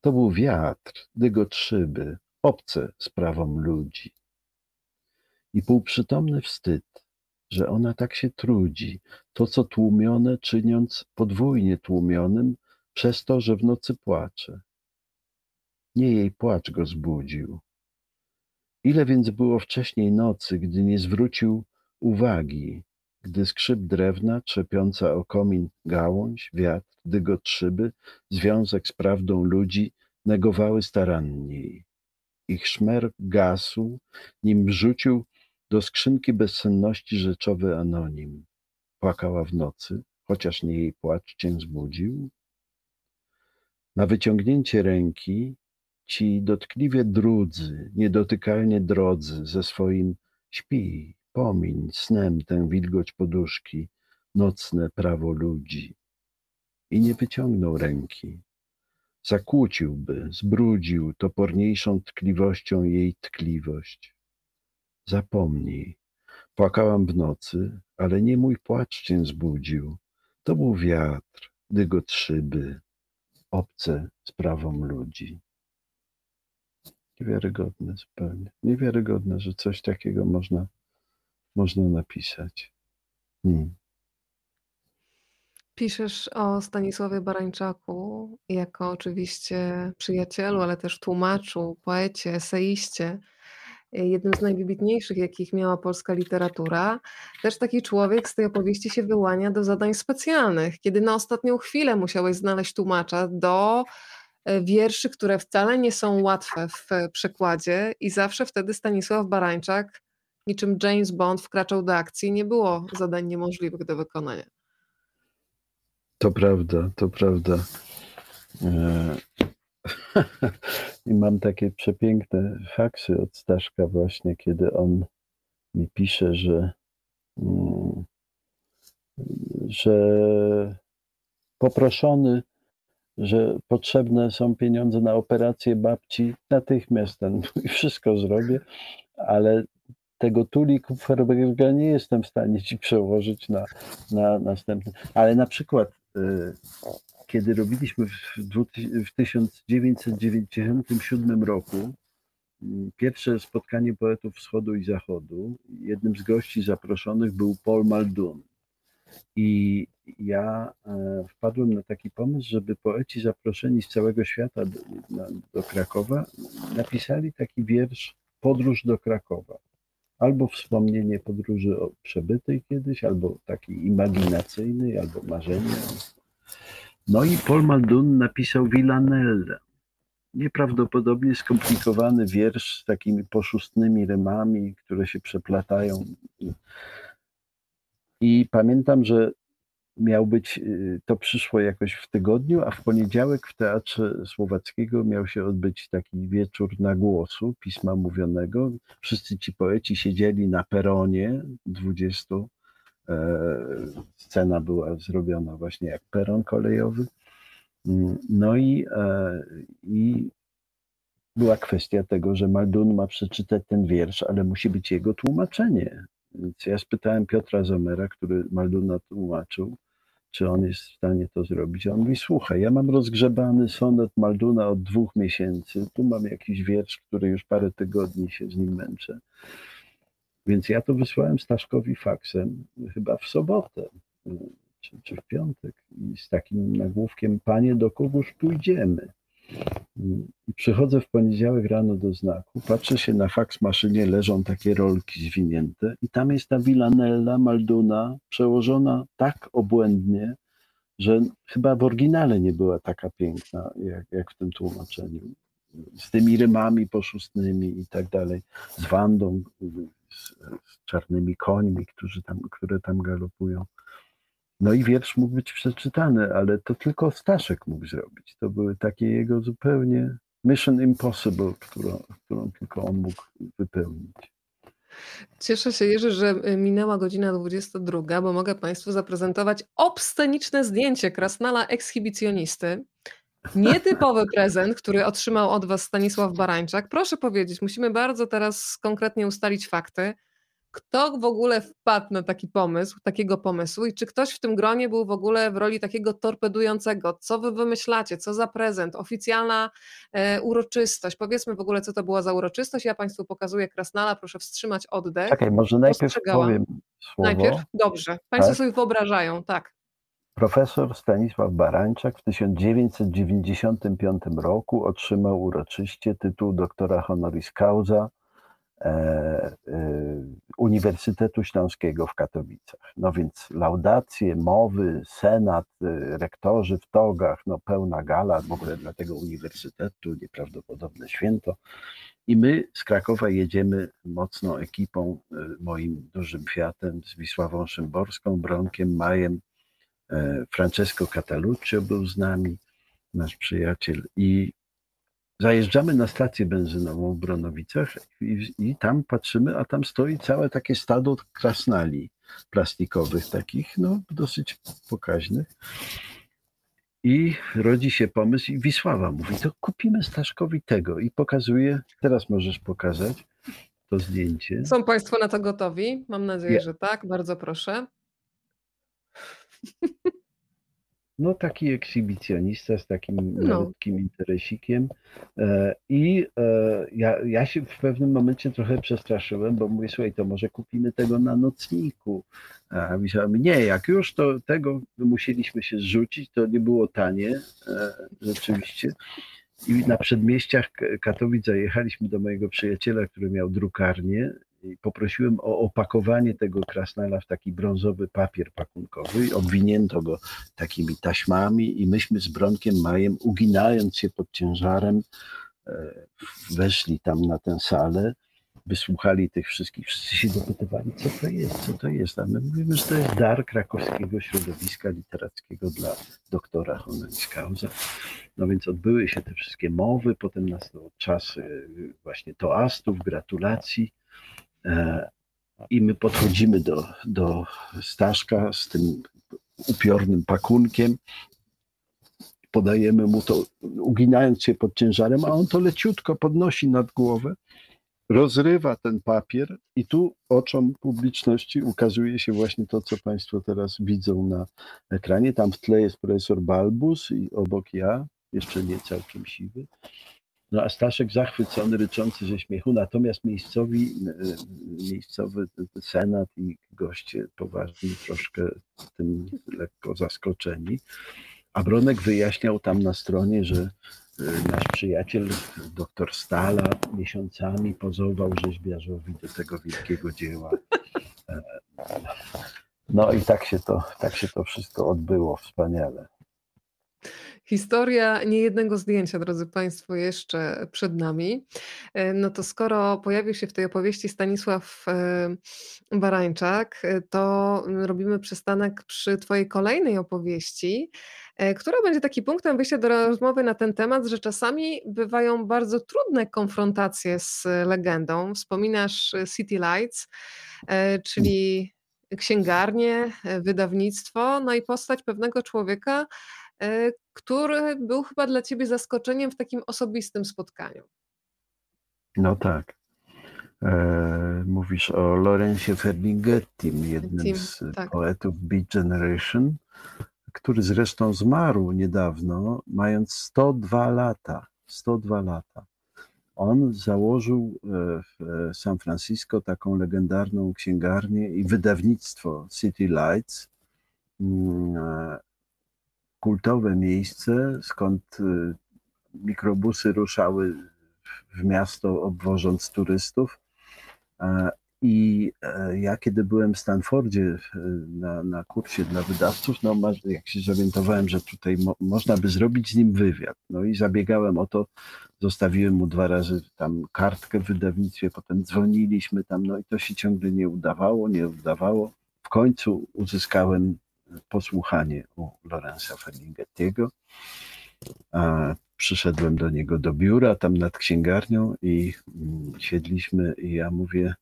Speaker 2: To był wiatr, dygot szyby, obce sprawom ludzi. I półprzytomny wstyd, że ona tak się trudzi, to co tłumione czyniąc podwójnie tłumionym, przez to, że w nocy płacze. Nie jej płacz go zbudził. Ile więc było wcześniej nocy, gdy nie zwrócił uwagi, gdy skrzyp drewna, trzepiąca o komin gałąź, wiatr, dygot szyby, związek z prawdą ludzi negowały staranniej. Ich szmer gasł, nim rzucił Do skrzynki bezsenności rzeczowy anonim. Płakała w nocy, chociaż nie jej płacz cię zbudził. Na wyciągnięcie ręki ci dotkliwie drudzy, niedotykalnie drodzy, ze swoim śpi, pomiń snem tę wilgoć poduszki, nocne prawo ludzi. I nie wyciągnął ręki. Zakłóciłby, zbrudził toporniejszą tkliwością jej tkliwość. Zapomnij, płakałam w nocy, ale nie mój płacz cię zbudził. To był wiatr, dygot szyby, obce sprawom ludzi. Niewiarygodne zupełnie. Niewiarygodne, że coś takiego można, można napisać. Hmm.
Speaker 1: Piszesz o Stanisławie Barańczaku jako oczywiście przyjacielu, ale też tłumaczu, poecie, eseiście, jednym z najwybitniejszych, jakich miała polska literatura. Też taki człowiek z tej opowieści się wyłania do zadań specjalnych, kiedy na ostatnią chwilę musiałeś znaleźć tłumacza do wierszy, które wcale nie są łatwe w przekładzie i zawsze wtedy Stanisław Barańczak niczym James Bond wkraczał do akcji, nie było zadań niemożliwych do wykonania.
Speaker 2: To prawda, to prawda. E, I mam takie przepiękne faksy od Staszka właśnie, kiedy on mi pisze, że, mm, że poproszony, że potrzebne są pieniądze na operację babci, natychmiast ten wszystko zrobię, ale tego Tuli Kupferberga nie jestem w stanie ci przełożyć na, na następny. Ale na przykład y, kiedy robiliśmy w 1997 roku mm, pierwsze spotkanie poetów wschodu i zachodu, jednym z gości zaproszonych był Paul Muldoon. I ja e, wpadłem na taki pomysł, żeby poeci zaproszeni z całego świata do, do Krakowa napisali taki wiersz Podróż do Krakowa. Albo wspomnienie podróży przebytej kiedyś, albo takiej imaginacyjnej, albo marzenia. No i Paul Muldoon napisał Villanelle. Nieprawdopodobnie skomplikowany wiersz z takimi poszustnymi rymami, które się przeplatają. I pamiętam, że miał być, y, to przyszło jakoś w tygodniu, a w poniedziałek w Teatrze Słowackiego miał się odbyć taki wieczór na głosu pisma mówionego. Wszyscy ci poeci siedzieli na peronie 20 E, scena była zrobiona właśnie jak peron kolejowy. Mm, no i, e, i była kwestia tego, że Maldun ma przeczytać ten wiersz, ale musi być jego tłumaczenie. Więc ja spytałem Piotra Zomera, który Malduna tłumaczył, czy on jest w stanie to zrobić. On mówi, słuchaj, ja mam rozgrzebany sonet Malduna od dwóch miesięcy, tu mam jakiś wiersz, który już parę tygodni się z nim męczę. Więc ja to wysłałem Staszkowi faksem chyba w sobotę czy, czy w piątek i z takim nagłówkiem Panie, do kogóż pójdziemy? I przychodzę w poniedziałek rano do znaku, patrzę się na faks maszynie, leżą takie rolki zwinięte i tam jest ta Villanella Malduna przełożona tak obłędnie, że chyba w oryginale nie była taka piękna jak, jak w tym tłumaczeniu. Z tymi rymami poszustnymi i tak dalej, z Wandą, z, z czarnymi końmi, którzy tam, które tam galopują. No i wiersz mógł być przeczytany, ale to tylko Staszek mógł zrobić. To były takie jego zupełnie mission impossible, którą, którą tylko on mógł wypełnić.
Speaker 1: Cieszę się, Jerzy, że minęła godzina 22, bo mogę Państwu zaprezentować obsceniczne zdjęcie Krasnala ekshibicjonisty. Nietypowy prezent, który otrzymał od Was Stanisław Barańczak. Proszę powiedzieć, musimy bardzo teraz konkretnie ustalić fakty. Kto w ogóle wpadł na taki pomysł, takiego pomysłu i czy ktoś w tym gronie był w ogóle w roli takiego torpedującego? Co Wy wymyślacie? Co za prezent? Oficjalna e, uroczystość. Powiedzmy w ogóle, co to była za uroczystość. Ja Państwu pokazuję Krasnala, proszę wstrzymać oddech.
Speaker 2: Czekaj, może najpierw powiem słowo.
Speaker 1: Najpierw? Dobrze. Państwo tak? sobie wyobrażają, tak.
Speaker 2: Profesor Stanisław Barańczak w 1995 roku otrzymał uroczyście tytuł doktora honoris causa Uniwersytetu Śląskiego w Katowicach. No więc laudacje, mowy, senat, e, rektorzy w togach, no pełna gala w ogóle dla tego uniwersytetu, nieprawdopodobne święto. I my z Krakowa jedziemy mocną ekipą, e, moim dużym Fiatem, z Wisławą Szymborską, Bronkiem, Majem, e, Francesco Cataluccio był z nami, nasz przyjaciel i zajeżdżamy na stację benzynową w Bronowicach i, i, tam patrzymy, a tam stoi całe takie stado krasnali plastikowych, takich no dosyć pokaźnych. I rodzi się pomysł i Wisława mówi, to kupimy Staszkowi tego i pokazuje, teraz możesz pokazać to zdjęcie.
Speaker 1: Są Państwo na to gotowi? Mam nadzieję, że tak. Bardzo proszę.
Speaker 2: No taki ekshibicjonista z takim no. malutkim interesikiem e, i e, ja, ja się w pewnym momencie trochę przestraszyłem, bo mówię, słuchaj, to może kupimy tego na nocniku. A myślałem, nie, jak już to tego musieliśmy się zrzucić, to nie było tanie e, rzeczywiście. I na przedmieściach Katowic zajechaliśmy do mojego przyjaciela, który miał drukarnię poprosiłem o opakowanie tego krasnala w taki brązowy papier pakunkowy obwinięto go takimi taśmami i myśmy z Bronkiem Majem, uginając się pod ciężarem, e, weszli tam na tę salę, wysłuchali tych wszystkich, wszyscy się dopytywali, co to jest, co to jest, a my mówimy, że to jest dar krakowskiego środowiska literackiego dla doktora honoris causa. No więc odbyły się te wszystkie mowy, potem nastał czas e, właśnie toastów, gratulacji, I my podchodzimy do, do Staszka z tym upiornym pakunkiem, podajemy mu to, uginając się pod ciężarem, a on to leciutko podnosi nad głowę, rozrywa ten papier i tu oczom publiczności ukazuje się właśnie to, co Państwo teraz widzą na ekranie. Tam w tle jest profesor Balbus i obok ja, jeszcze nie całkiem siwy. No a Staszek zachwycony, ryczący ze śmiechu, natomiast miejscowi, e, miejscowy senat i goście poważni troszkę tym lekko zaskoczeni. A Bronek wyjaśniał tam na stronie, że e, nasz przyjaciel doktor Stala miesiącami pozował rzeźbiarzowi do tego wielkiego dzieła. E, no i tak się to, tak się to wszystko odbyło wspaniale.
Speaker 1: Historia niejednego zdjęcia, drodzy Państwo, jeszcze przed nami. E, no to skoro pojawił się w tej opowieści Stanisław e, Barańczak, e, to robimy przystanek przy Twojej kolejnej opowieści, która będzie takim punktem wyjścia do rozmowy na ten temat, że czasami bywają bardzo trudne konfrontacje z legendą. Wspominasz City Lights, czyli księgarnię, wydawnictwo, no i postać pewnego człowieka, który był chyba dla ciebie zaskoczeniem w takim osobistym spotkaniu.
Speaker 2: No tak. E, mówisz o Lorenzie Ferlinghettim, jednym z tak. poetów Beat Generation, który zresztą zmarł niedawno, mając 102 lata. 102 lata. On założył e, w San Francisco taką legendarną księgarnię i wydawnictwo City Lights, mm, kultowe miejsce, skąd y, mikrobusy ruszały w miasto, obwożąc turystów. I e, ja, kiedy byłem w Stanfordzie na, na kursie dla wydawców, no, jak się zorientowałem, że tutaj mo, można by zrobić z nim wywiad, no i zabiegałem o to, zostawiłem mu dwa razy tam kartkę w wydawnictwie, potem dzwoniliśmy tam, no i to się ciągle nie udawało, nie udawało. W końcu uzyskałem posłuchanie u Lorenza Ferlinghettiego. Przyszedłem do niego do biura, tam nad księgarnią i mm, siedliśmy i ja mówię,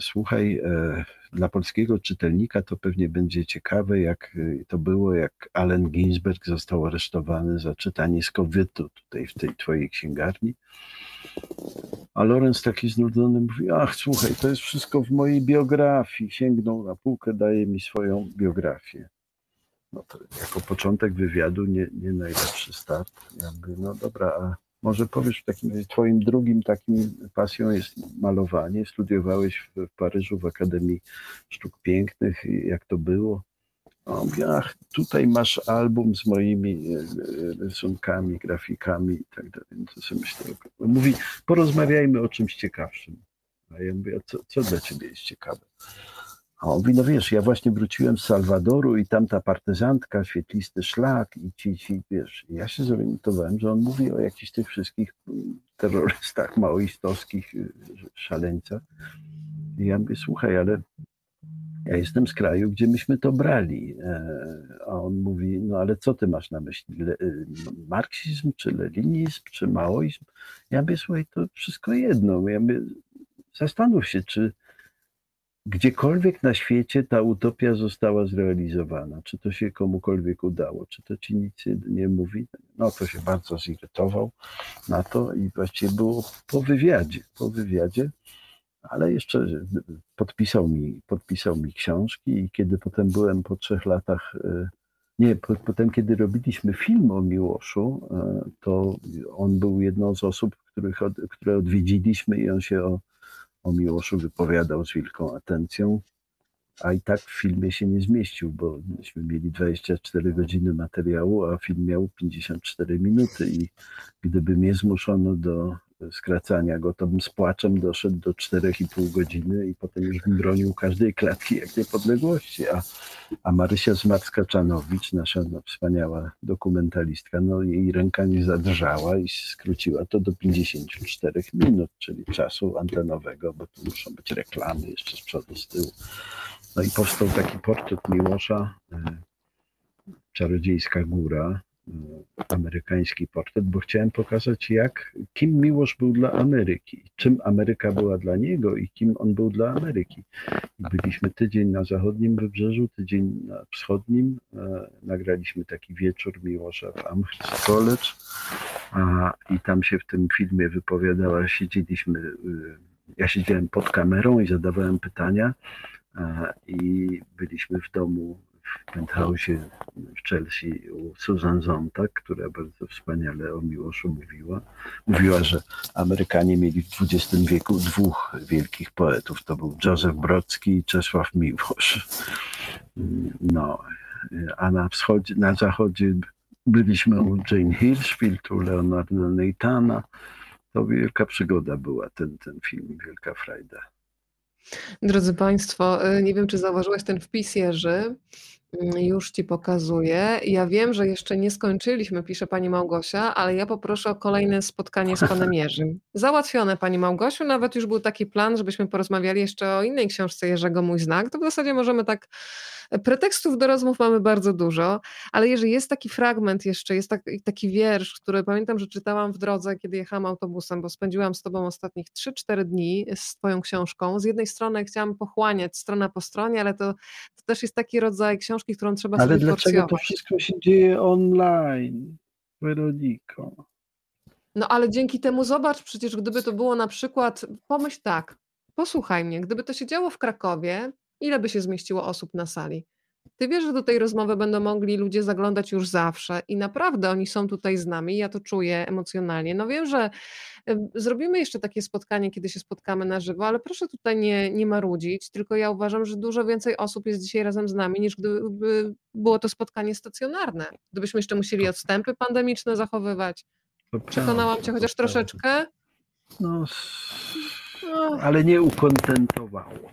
Speaker 2: słuchaj, e, dla polskiego czytelnika to pewnie będzie ciekawe, jak e, to było, jak Allen Ginsberg został aresztowany za czytanie skowytu tutaj w tej twojej księgarni. A Lorenz taki znudzony mówi, ach słuchaj, to jest wszystko w mojej biografii. Sięgnął na półkę, daje mi swoją biografię. No to jako początek wywiadu nie, nie najlepszy start. Ja mówię, no dobra, a może powiesz w takim razie, twoim drugim takim pasją jest malowanie. Studiowałeś w, Paryżu w Akademii Sztuk Pięknych. Jak to było? On mówi, ach, tutaj masz album z moimi e, e, rysunkami, grafikami i tak dalej. To sobie myślę, mówi, porozmawiajmy o czymś ciekawszym. A ja mówię, co, co dla ciebie jest ciekawe? A on mówi, no wiesz, ja właśnie wróciłem z Salwadoru i tam ta partyzantka, świetlisty szlak i ci, ci wiesz, ja się zorientowałem, że on mówi o jakichś tych wszystkich terrorystach maoistowskich, y, szaleńcach. I ja mówię, słuchaj, ale ja jestem z kraju, gdzie myśmy to brali. E, a on mówi, no ale co ty masz na myśli? Le, y, marksizm, czy leninizm, czy maoizm? Ja mówię, słuchaj, to wszystko jedno. Ja mówię, zastanów się, czy gdziekolwiek na świecie ta utopia została zrealizowana, czy to się komukolwiek udało, czy to ci nic nie mówi, no to się bardzo zirytował na to i właściwie było po wywiadzie, po wywiadzie, ale jeszcze podpisał mi, podpisał mi książki i kiedy potem byłem po trzech latach, e, nie, potem kiedy robiliśmy film o Miłoszu, e, to on był jedną z osób, których, które odwiedziliśmy i on się o o Miłoszu wypowiadał z wielką atencją, a i tak w filmie się nie zmieścił, bo myśmy mieli 24 godziny materiału, a film miał 54 minuty i gdyby mnie zmuszono do skracania go, to bym z płaczem doszedł do 4,5 godziny i potem już bym bronił każdej klatki jak niepodległości. A, a Marysia Zmarska-Czanowicz, nasza no, wspaniała dokumentalistka, no jej ręka nie zadrżała i skróciła to do 54 minut, czyli czasu antenowego, bo tu muszą być reklamy jeszcze z przodu, z tyłu. No i powstał taki portret Miłosza, y, Czarodziejska Góra, amerykański portret, bo chciałem pokazać, jak, kim Miłosz był dla Ameryki, czym Ameryka była dla niego i kim on był dla Ameryki. Byliśmy tydzień na zachodnim wybrzeżu, tydzień na wschodnim. E, nagraliśmy taki wieczór Miłosza w Amherst College a, i tam się w tym filmie wypowiadała, siedzieliśmy, y, ja siedziałem pod kamerą i zadawałem pytania i byliśmy w domu w penthouse'ie w Chelsea u Susan Zontag, która bardzo wspaniale o Miłoszu mówiła. Mówiła, że Amerykanie mieli w XX wieku dwóch wielkich poetów. To był Józef Brodzki i Czesław Miłosz. No, a na wschodzie, na zachodzie byliśmy u Jane Hirschfield, u Leonarda Neitana. To wielka przygoda była ten, ten film, wielka frajda.
Speaker 1: Drodzy Państwo, y, nie wiem, czy zauważyłeś ten wpis Jerzy. Mm, już Ci pokazuję. Ja wiem, że jeszcze nie skończyliśmy, pisze Pani Małgosia, ale ja poproszę o kolejne spotkanie z Panem Jerzym. Załatwione Pani Małgosiu, nawet już był taki plan, żebyśmy porozmawiali jeszcze o innej książce Jerzego Mój Znak. To w zasadzie możemy tak Pretekstów do rozmów mamy bardzo dużo, ale jeżeli jest taki fragment jeszcze, jest taki, taki wiersz, który pamiętam, że czytałam w drodze, kiedy jechałam autobusem, bo spędziłam z Tobą ostatnich 3-4 dni z Twoją książką. Z jednej strony chciałam pochłaniać strona po stronie, ale to, to też jest taki rodzaj książki, którą trzeba
Speaker 2: ale
Speaker 1: sobie
Speaker 2: dlaczego
Speaker 1: porcjować.
Speaker 2: to wszystko się dzieje online, Weroniko?
Speaker 1: No ale dzięki temu zobacz, przecież gdyby to było na przykład, pomyśl tak, posłuchaj mnie, gdyby to się działo w Krakowie, Ile by się zmieściło osób na sali? Ty wiesz, że do tej rozmowy będą mogli ludzie zaglądać już zawsze i naprawdę oni są tutaj z nami, ja to czuję emocjonalnie. No wiem, że zrobimy jeszcze takie spotkanie, kiedy się spotkamy na żywo, ale proszę tutaj nie, nie marudzić, tylko ja uważam, że dużo więcej osób jest dzisiaj razem z nami, niż gdyby było to spotkanie stacjonarne. Gdybyśmy jeszcze musieli odstępy pandemiczne zachowywać. Przekonałam cię chociaż troszeczkę?
Speaker 2: No, no, ale nie ukontentowało.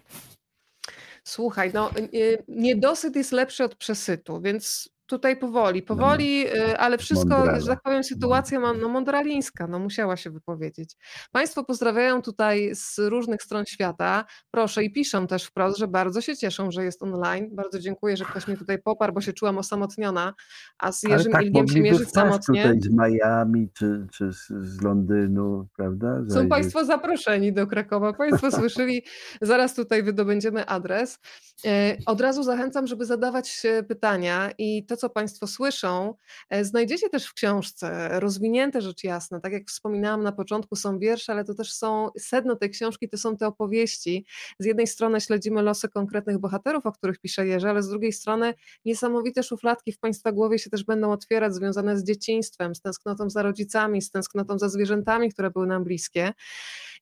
Speaker 1: Słuchaj, no y, niedosyt jest lepszy od przesytu, więc tutaj powoli, no, powoli, y, ale wszystko, że tak powiem, sytuacja no, mondralińska, no musiała się wypowiedzieć. Państwo pozdrawiają tutaj z różnych stron świata, proszę i piszą też wprost, że bardzo się cieszą, że jest online. Bardzo dziękuję, że ktoś mnie tutaj poparł, bo się czułam osamotniona, a z Jerzym tak, Ilgiem się mierzyć samotnie.
Speaker 2: tutaj z Miami czy, czy z Londynu, prawda?
Speaker 1: Zajdzie. Są Państwo zaproszeni do Krakowa, Państwo słyszeli, zaraz tutaj wydobędziemy adres. E, od razu zachęcam, żeby zadawać pytania i to, co Państwo słyszą, e, znajdziecie też w książce, rozwinięte rzecz jasna. Tak jak wspominałam na początku, są wiersze, ale to też są, sedno tej książki to są te opowieści. Z jednej strony śledzimy losy konkretnych bohaterów, o których pisze Jerzy, ale z drugiej strony niesamowite szufladki w Państwa głowie się też będą otwierać, związane z dzieciństwem, z tęsknotą za rodzicami, z tęsknotą za zwierzętami, które były nam bliskie.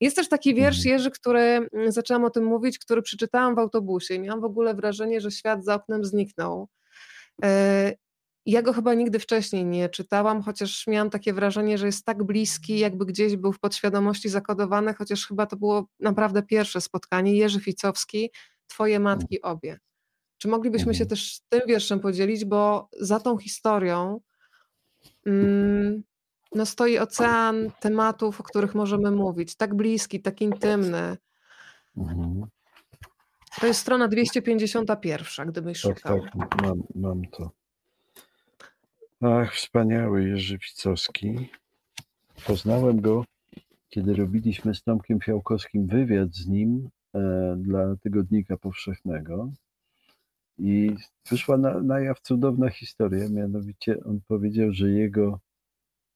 Speaker 1: Jest też taki wiersz mhm. Jerzy, który mm, zaczęłam o tym mówić, który przeczytałam w autobusie i miałam w ogóle wrażenie, że świat za oknem zniknął. E, ja go chyba nigdy wcześniej nie czytałam, chociaż miałam takie wrażenie, że jest tak bliski, jakby gdzieś był w podświadomości zakodowany, chociaż chyba to było naprawdę pierwsze spotkanie. Jerzy Ficowski, Twoje matki obie. Czy moglibyśmy się
Speaker 2: Mhm.
Speaker 1: też tym wierszem podzielić, bo za tą historią mm, no stoi ocean tematów, o których możemy mówić, tak bliski, tak intymny.
Speaker 2: Mhm.
Speaker 1: To jest strona 251, gdybyś
Speaker 2: Tak,
Speaker 1: szukał.
Speaker 2: tak, mam, mam to. Ach, wspaniały Jerzy Wicowski. Poznałem go, kiedy robiliśmy z Tomkiem Fiałkowskim wywiad z nim e, dla Tygodnika Powszechnego. I wyszła na, na jaw cudowna historia, mianowicie on powiedział, że jego,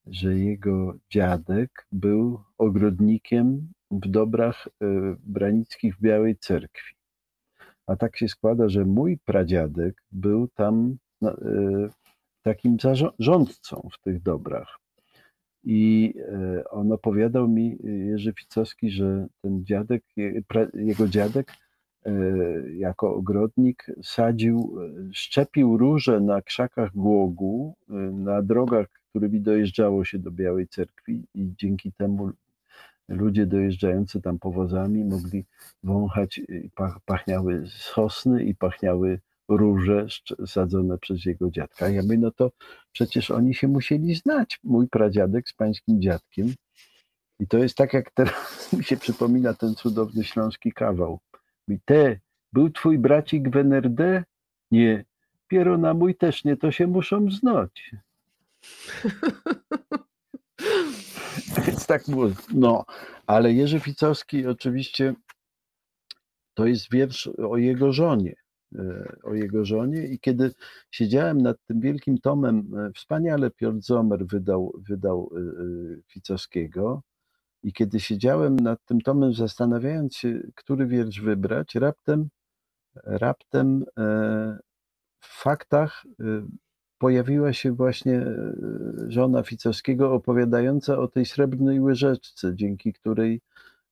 Speaker 2: że jego dziadek był ogrodnikiem w dobrach e, branickich w Białej Cerkwi. A tak się składa, że mój pradziadek był tam no, e, takim zarządcą w tych dobrach. I e, on opowiadał mi, Jerzy Ficowski, że ten dziadek, jego dziadek jako ogrodnik sadził, szczepił róże na krzakach głogu, na drogach, którymi dojeżdżało się do Białej Cerkwi i dzięki temu ludzie dojeżdżający tam powozami mogli wąchać, pachniały sosny i pachniały róże sadzone przez jego dziadka. Ja mówię, no to przecież oni się musieli znać, mój pradziadek z pańskim dziadkiem. I to jest tak, jak teraz mi się przypomina ten cudowny śląski kawał. I te, był twój bracik w NRD? Nie. Piero na mój też nie, to się muszą znać. Więc tak było. No, ale Jerzy Ficowski oczywiście to jest wiersz o jego żonie. e, O jego żonie i kiedy siedziałem nad tym wielkim tomem, e, wspaniale Piotr Zomer wydał, wydał e, Ficowskiego i kiedy siedziałem nad tym tomem zastanawiając się, który wiersz wybrać, raptem, raptem w faktach pojawiła się właśnie e, żona Ficowskiego opowiadająca o tej srebrnej łyżeczce, dzięki której,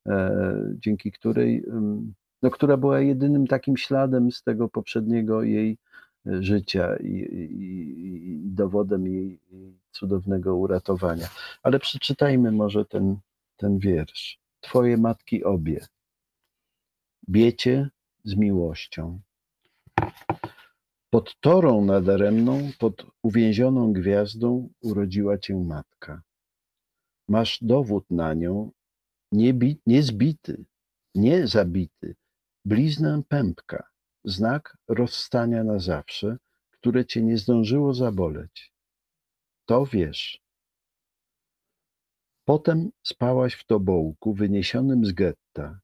Speaker 2: e, dzięki której, no, która była jedynym takim śladem z tego poprzedniego jej e, życia i, i, i dowodem jej cudownego uratowania. Ale przeczytajmy może ten, ten wiersz. Twoje matki obie. Biecie z miłością. Pod torą nadaremną, pod uwięzioną gwiazdą urodziła cię matka. Masz dowód na nią, nie, bi, nie zbity, nie zabity, bliznę pępka, znak rozstania na zawsze, które cię nie zdążyło zaboleć. To wiesz. Potem spałaś w tobołku wyniesionym z getta.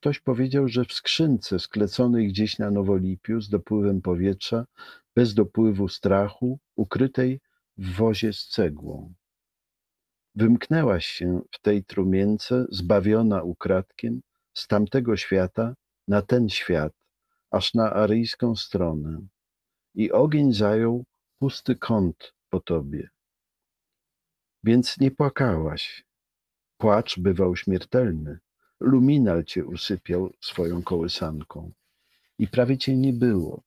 Speaker 2: Ktoś powiedział, że w skrzynce skleconej gdzieś na Nowolipiu z dopływem powietrza, bez dopływu strachu, ukrytej w wozie z cegłą. Wymknęłaś się w tej trumience, zbawiona ukradkiem, z tamtego świata na ten świat, aż na aryjską stronę. I ogień zajął pusty kąt po tobie. Więc nie płakałaś. Płacz bywał śmiertelny. Luminal cię usypiał swoją kołysanką. I prawie cię nie było,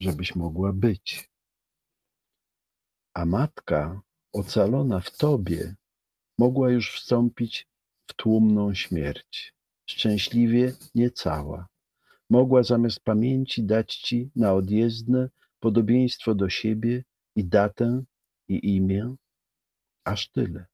Speaker 2: żebyś mogła być. A matka, ocalona w tobie, mogła już wstąpić w tłumną śmierć. Szczęśliwie niecała. Mogła zamiast pamięci dać ci na odjezdne podobieństwo do siebie i datę i imię, aż tyle.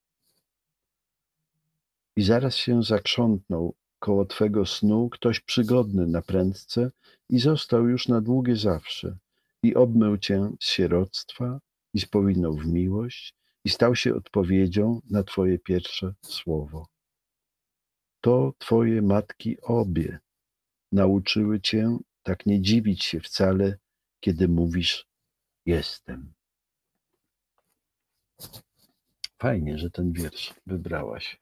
Speaker 2: I zaraz się zakrzątnął koło twego snu ktoś przygodny na prędce i został już na długie zawsze i obmył cię z sieroctwa i spowinął w miłość i stał się odpowiedzią na twoje pierwsze słowo. To twoje matki obie nauczyły cię tak nie dziwić się wcale, kiedy mówisz jestem. Fajnie, że ten wiersz wybrałaś.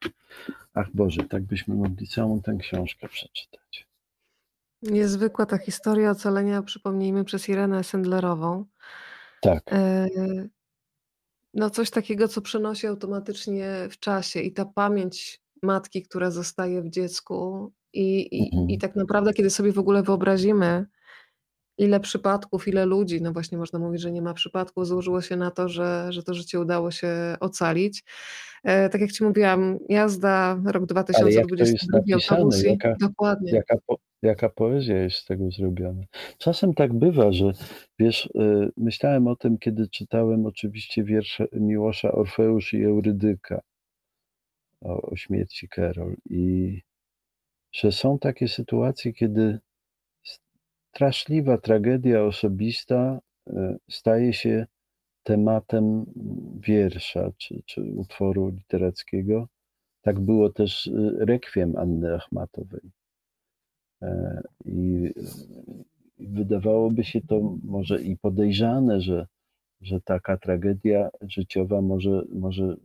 Speaker 2: Ach Boże, tak byśmy mogli całą tę książkę przeczytać.
Speaker 1: Niezwykła ta historia ocalenia, przypomnijmy, przez Irenę Sendlerową.
Speaker 2: Tak.
Speaker 1: E, No coś takiego, co przenosi automatycznie w czasie i ta pamięć matki, która zostaje w dziecku i, i,
Speaker 2: Mhm.
Speaker 1: i tak naprawdę, kiedy sobie w ogóle wyobrazimy, ile przypadków, ile ludzi, no właśnie można mówić, że nie ma przypadków, złożyło się na to, że, że to życie udało się ocalić. E, tak jak Ci mówiłam, jazda rok
Speaker 2: Ale jak to jest
Speaker 1: 2022
Speaker 2: napisane,
Speaker 1: autobus i
Speaker 2: jaka,
Speaker 1: dokładnie.
Speaker 2: jaka, po, jaka poezja jest z tego zrobiona. Czasem tak bywa, że wiesz, y, myślałem o tym, kiedy czytałem oczywiście wiersze Miłosza Orfeusz i Eurydyka o, o śmierci Karol i że są takie sytuacje, kiedy straszliwa tragedia osobista y, staje się tematem wiersza czy, czy utworu literackiego. Tak było też y, rekwiem Anny Achmatowej. E, I wydawałoby się to może i podejrzane, że, że taka tragedia życiowa może, może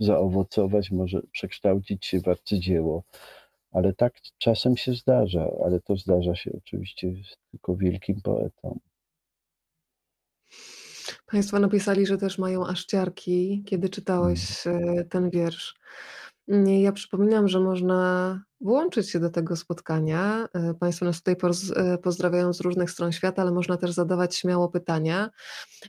Speaker 2: zaowocować, może przekształcić się w arcydzieło. Ale tak czasem się zdarza, ale to zdarza się oczywiście tylko wielkim poetom.
Speaker 1: Państwo napisali, że też mają aż ciarki, kiedy czytałeś e, ten wiersz. Ja przypominam, że można włączyć się do tego spotkania. E, Państwo nas tutaj e, pozdrawiają z różnych stron świata, ale można też zadawać śmiało pytania.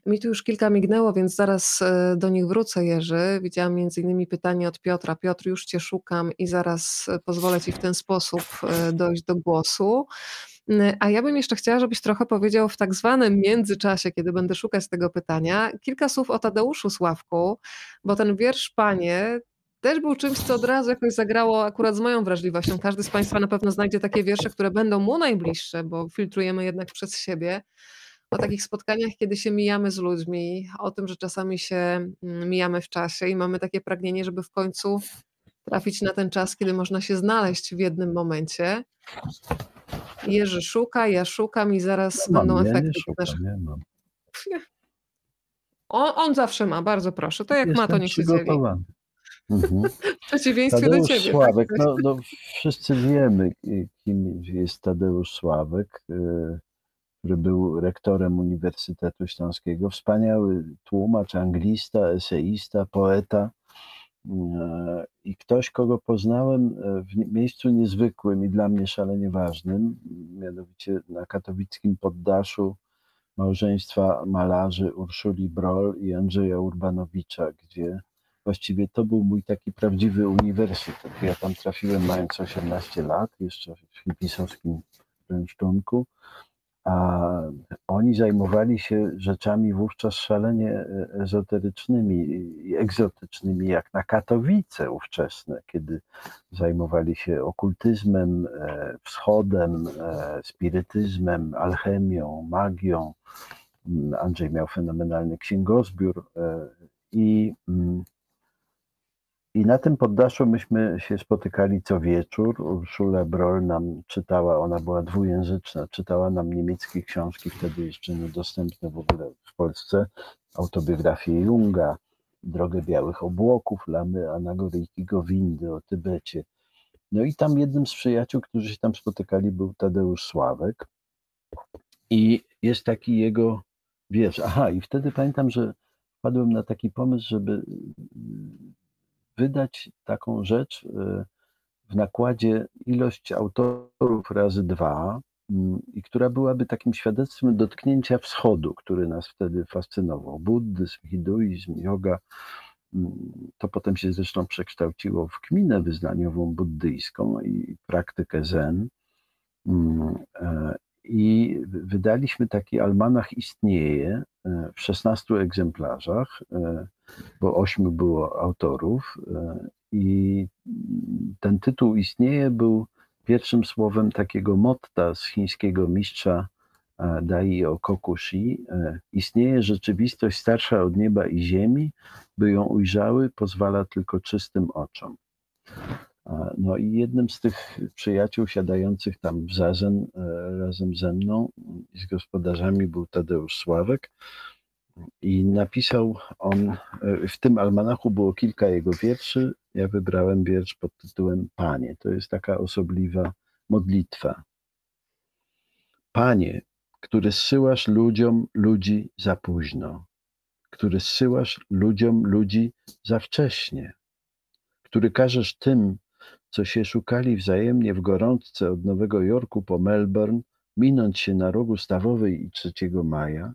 Speaker 1: Mi tu już kilka mignęło, więc zaraz e, do nich wrócę, Jerzy. Widziałam między innymi pytanie od Piotra. Piotr, już Cię szukam i zaraz pozwolę Ci w ten sposób dojść do głosu. A ja bym jeszcze chciała, żebyś trochę powiedział w tak zwanym międzyczasie, kiedy będę szukać tego pytania, kilka słów o Tadeuszu Sławku, bo ten wiersz Panie też był czymś, co od razu jakoś zagrało akurat z moją wrażliwością. Każdy z Państwa na pewno znajdzie takie wiersze, które będą mu najbliższe, bo filtrujemy jednak przez siebie. O takich spotkaniach, kiedy się mijamy z ludźmi, o tym, że czasami się mm, mijamy w czasie i mamy takie pragnienie, żeby w końcu trafić na ten czas, kiedy można się znaleźć w jednym momencie. Jerzy szuka, ja szukam i zaraz
Speaker 2: No
Speaker 1: będą
Speaker 2: mam, ja
Speaker 1: efekty
Speaker 2: szukam,
Speaker 1: naszych.
Speaker 2: mam.
Speaker 1: On, on zawsze ma, bardzo proszę. To jak ma, to
Speaker 2: Jestem
Speaker 1: niech się dzieli.
Speaker 2: Mhm.
Speaker 1: W przeciwieństwie do
Speaker 2: Tadeusz
Speaker 1: ciebie. tak?
Speaker 2: Sławek, no, no wszyscy wiemy, kim jest Tadeusz Sławek, y, który był rektorem Uniwersytetu Śląskiego. Wspaniały tłumacz, anglista, eseista, poeta y, i ktoś, kogo poznałem y, w miejscu niezwykłym i dla mnie szalenie ważnym, mianowicie na katowickim poddaszu małżeństwa malarzy Urszuli Broll i Andrzeja Urbanowicza, gdzie właściwie to był mój taki prawdziwy uniwersytet. Ja tam trafiłem mając 18 lat, jeszcze w hipisowskim rynsztunku, a oni zajmowali się rzeczami wówczas szalenie e, ezoterycznymi i egzotycznymi, jak na Katowice ówczesne, kiedy zajmowali się okultyzmem, e, wschodem, e, spirytyzmem, alchemią, magią. Mm, Andrzej miał fenomenalny księgozbiór i mm, i na tym poddaszu myśmy się spotykali co wieczór. Urszula Broll nam czytała, ona była dwujęzyczna, czytała nam niemieckie książki, wtedy jeszcze niedostępne w ogóle w Polsce, autobiografię Junga, Drogę Białych Obłoków, Lamy Anagoryjki Gowindy o Tybecie. No i tam jednym z przyjaciół, którzy się tam spotykali, był Tadeusz Sławek. I jest taki jego wiersz. Aha, i wtedy pamiętam, że wpadłem na taki pomysł, żeby wydać taką rzecz y, w nakładzie ilość autorów razy dwa mm, i która byłaby takim świadectwem dotknięcia wschodu, który nas wtedy fascynował. Buddyzm, hinduizm, yoga. mm, To potem się zresztą przekształciło w kminę wyznaniową buddyjską i praktykę zen. I wydaliśmy taki almanach istnieje e, w 16 egzemplarzach, e, bo ośmiu było autorów. e, I ten tytuł istnieje był pierwszym słowem takiego motta z chińskiego mistrza Daio Kokushi. Istnieje rzeczywistość starsza od nieba i ziemi, by ją ujrzały, pozwala tylko czystym oczom. No i jednym z tych przyjaciół siadających tam w zazen e, razem ze mną i z gospodarzami był Tadeusz Sławek i napisał on, e, w tym almanachu było kilka jego wierszy, ja wybrałem wiersz pod tytułem Panie. To jest taka osobliwa modlitwa. Panie, który zsyłasz ludziom ludzi za późno, który zsyłasz ludziom ludzi za wcześnie, który każesz tym, co się szukali wzajemnie w gorączce od Nowego Jorku po Melbourne, minąć się na rogu Stawowej i 3 maja,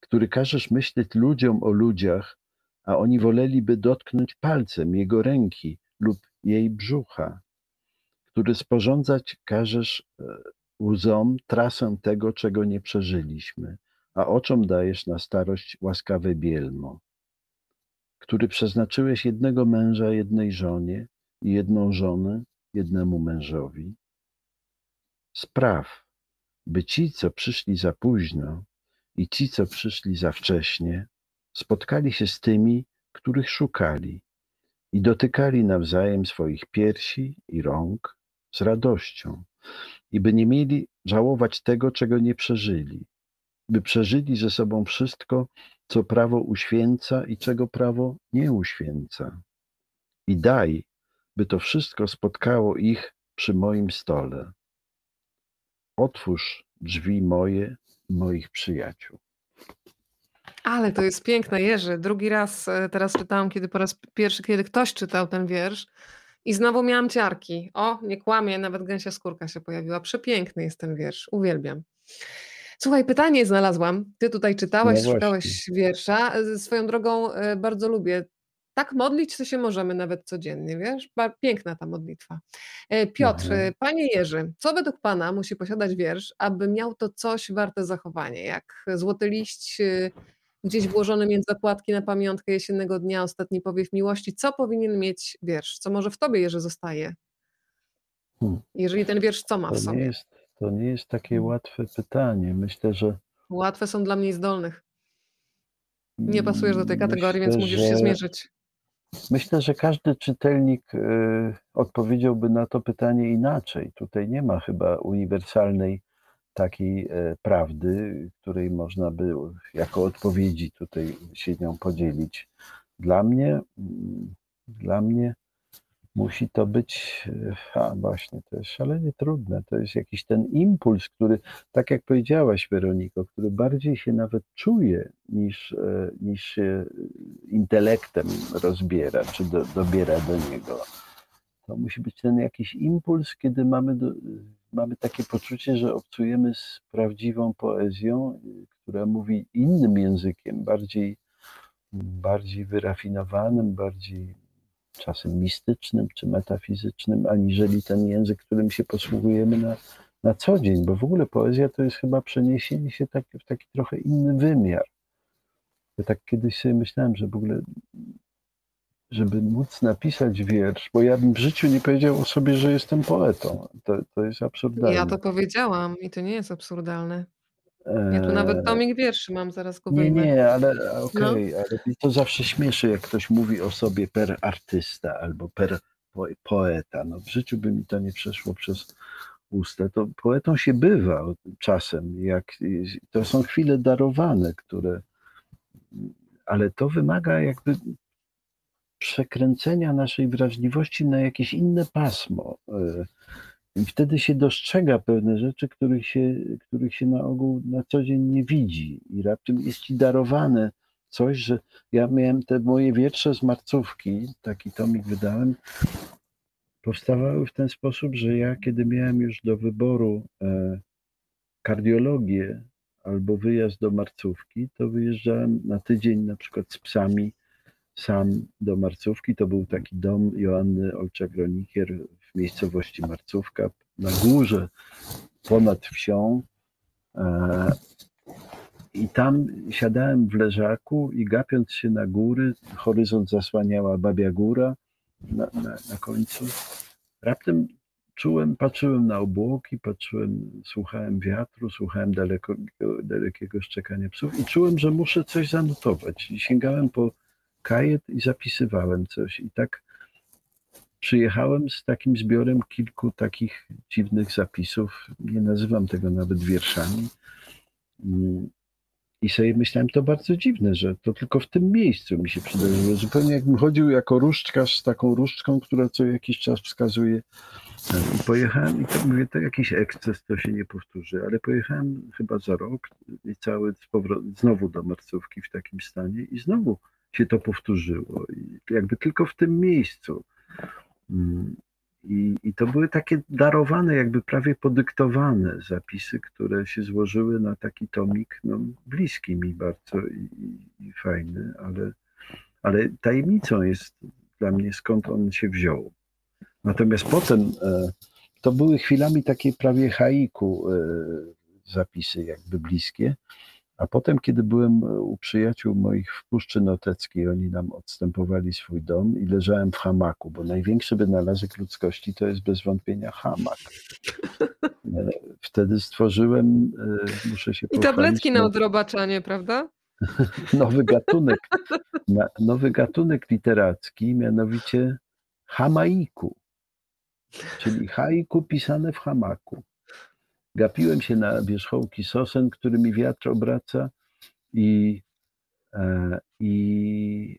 Speaker 2: który każesz myśleć ludziom o ludziach, a oni woleliby dotknąć palcem jego ręki lub jej brzucha, który sporządzać każesz e, łzom trasę tego, czego nie przeżyliśmy, a oczom dajesz na starość łaskawe bielmo, który przeznaczyłeś jednego męża jednej żonie jedną żonę jednemu mężowi. Spraw, by ci, co przyszli za późno i ci, co przyszli za wcześnie, spotkali się z tymi, których szukali i dotykali nawzajem swoich piersi i rąk z radością, i by nie mieli żałować tego, czego nie przeżyli, by przeżyli ze sobą wszystko, co prawo uświęca i czego prawo nie uświęca. I daj, by to wszystko spotkało ich przy moim stole. Otwórz drzwi moje moich przyjaciół.
Speaker 1: Ale to jest piękne, Jerzy. Drugi raz e, teraz czytałam, kiedy po raz pierwszy, kiedy ktoś czytał ten wiersz i znowu miałam ciarki. O, nie kłamie, nawet gęsia skórka się pojawiła. Przepiękny jest ten wiersz, uwielbiam. Słuchaj, pytanie znalazłam. Ty tutaj czytałeś, no szukałeś wiersza. E, swoją drogą e, bardzo lubię. Tak modlić to się możemy nawet codziennie, wiesz? Piękna ta modlitwa. Piotr, mhm. panie Jerzy, co według pana musi posiadać wiersz, aby miał to coś warte zachowania, jak złoty liść gdzieś włożony między zakładki na pamiątkę jesiennego dnia, ostatni powiew miłości. Co powinien mieć wiersz? Co może w tobie, Jerzy, zostaje? Hmm. Jeżeli ten wiersz, co ma w
Speaker 2: to
Speaker 1: sobie?
Speaker 2: Nie jest, to nie jest takie hmm. łatwe pytanie. Myślę, że.
Speaker 1: Łatwe są dla mnie zdolnych. Nie pasujesz do tej kategorii, Myślę, więc musisz się zmierzyć.
Speaker 2: Myślę, że każdy czytelnik y, odpowiedziałby na to pytanie inaczej. Tutaj nie ma chyba uniwersalnej takiej e, prawdy, której można by jako odpowiedzi tutaj się nią podzielić. Dla mnie, mm, dla mnie musi to być, e, a właśnie, to jest szalenie trudne. To jest jakiś ten impuls, który, tak jak powiedziałaś, Weroniko, który bardziej się nawet czuje niż, e, niż się intelektem rozbiera, czy do, dobiera do niego. To musi być ten jakiś impuls, kiedy mamy do, mamy takie poczucie, że obcujemy z prawdziwą poezją, która mówi innym językiem, bardziej, bardziej wyrafinowanym, bardziej czasem mistycznym czy metafizycznym, aniżeli ten język, którym się posługujemy na, na co dzień, bo w ogóle poezja to jest chyba przeniesienie się tak, w taki trochę inny wymiar. Ja tak kiedyś sobie myślałem, że w ogóle żeby móc napisać wiersz, bo ja bym w życiu nie powiedział o sobie, że jestem poetą. To, to jest absurdalne.
Speaker 1: Ja to powiedziałam i to nie jest absurdalne. Ja tu nawet eee, tomik wierszy mam, zaraz go
Speaker 2: Nie, nie, ale okej, okay, no. ale to zawsze śmieszy, jak ktoś mówi o sobie per artysta albo per poeta. No w życiu by mi to nie przeszło przez usta. To poetą się bywa czasem, jak to są chwile darowane, które ale to wymaga jakby przekręcenia naszej wrażliwości na jakieś inne pasmo. I wtedy się dostrzega pewne rzeczy, których się, których się na ogół na co dzień nie widzi. I raptem jest ci darowane coś, że ja miałem te moje wiersze z marcówki, taki tomik wydałem, powstawały w ten sposób, że ja kiedy miałem już do wyboru e, kardiologię albo wyjazd do marcówki, to wyjeżdżałem na tydzień na przykład z psami sam do Marcówki. To był taki dom Joanny Olczak-Gronikier w miejscowości Marcówka na górze ponad wsią. E, I tam siadałem w leżaku i gapiąc się na góry, horyzont zasłaniała Babia Góra na, na, na końcu. Raptem czułem, patrzyłem na obłoki, patrzyłem, słuchałem wiatru, słuchałem daleko, dalekiego szczekania psów i czułem, że muszę coś zanotować. I sięgałem po kajet i zapisywałem coś. I tak przyjechałem z takim zbiorem kilku takich dziwnych zapisów. Nie nazywam tego nawet wierszami. Mm, I sobie myślałem, to bardzo dziwne, że to tylko w tym miejscu mi się przydarzyło. Zupełnie jakbym chodził jako różdżkarz z taką różdżką, która co jakiś czas wskazuje. I pojechałem i to mówię, to jakiś eksces, to się nie powtórzy, ale pojechałem chyba za rok i cały z powrot, znowu do Marcówki w takim stanie i znowu się to powtórzyło. I jakby tylko w tym miejscu. Mm. i, I to były takie darowane, jakby prawie podyktowane zapisy, które się złożyły na taki tomik, no, bliski mi bardzo i, i, fajny, ale, ale tajemnicą jest dla mnie, skąd on się wziął. Natomiast potem e, to były chwilami takie prawie haiku e, zapisy, jakby bliskie. A potem, kiedy byłem u przyjaciół moich w Puszczy Noteckiej, oni nam odstępowali swój dom i leżałem w hamaku, bo największy wynalazek ludzkości to jest bez wątpienia hamak. E, wtedy stworzyłem, muszę się
Speaker 1: I tabletki na odrobaczanie, prawda?
Speaker 2: nowy gatunek, nowy gatunek literacki, mianowicie hamaiku, czyli haiku pisane w hamaku. Gapiłem się na wierzchołki sosen, którymi wiatr obraca i, e, i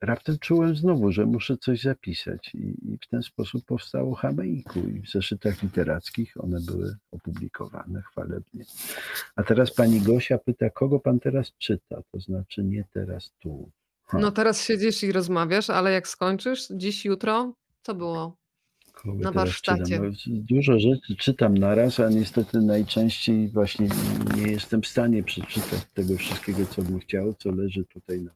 Speaker 2: raptem czułem znowu, że muszę coś zapisać i, i, w ten sposób powstało Hameiku i w zeszytach literackich one były opublikowane chwalebnie. A teraz pani Gosia pyta, kogo pan teraz czyta? To znaczy nie teraz tu.
Speaker 1: Ha. No teraz siedzisz i rozmawiasz, ale jak skończysz, dziś, jutro, co było Na warsztacie?
Speaker 2: Dużo rzeczy czytam naraz, a niestety najczęściej właśnie nie jestem w stanie przeczytać tego wszystkiego, co bym chciał, co leży tutaj na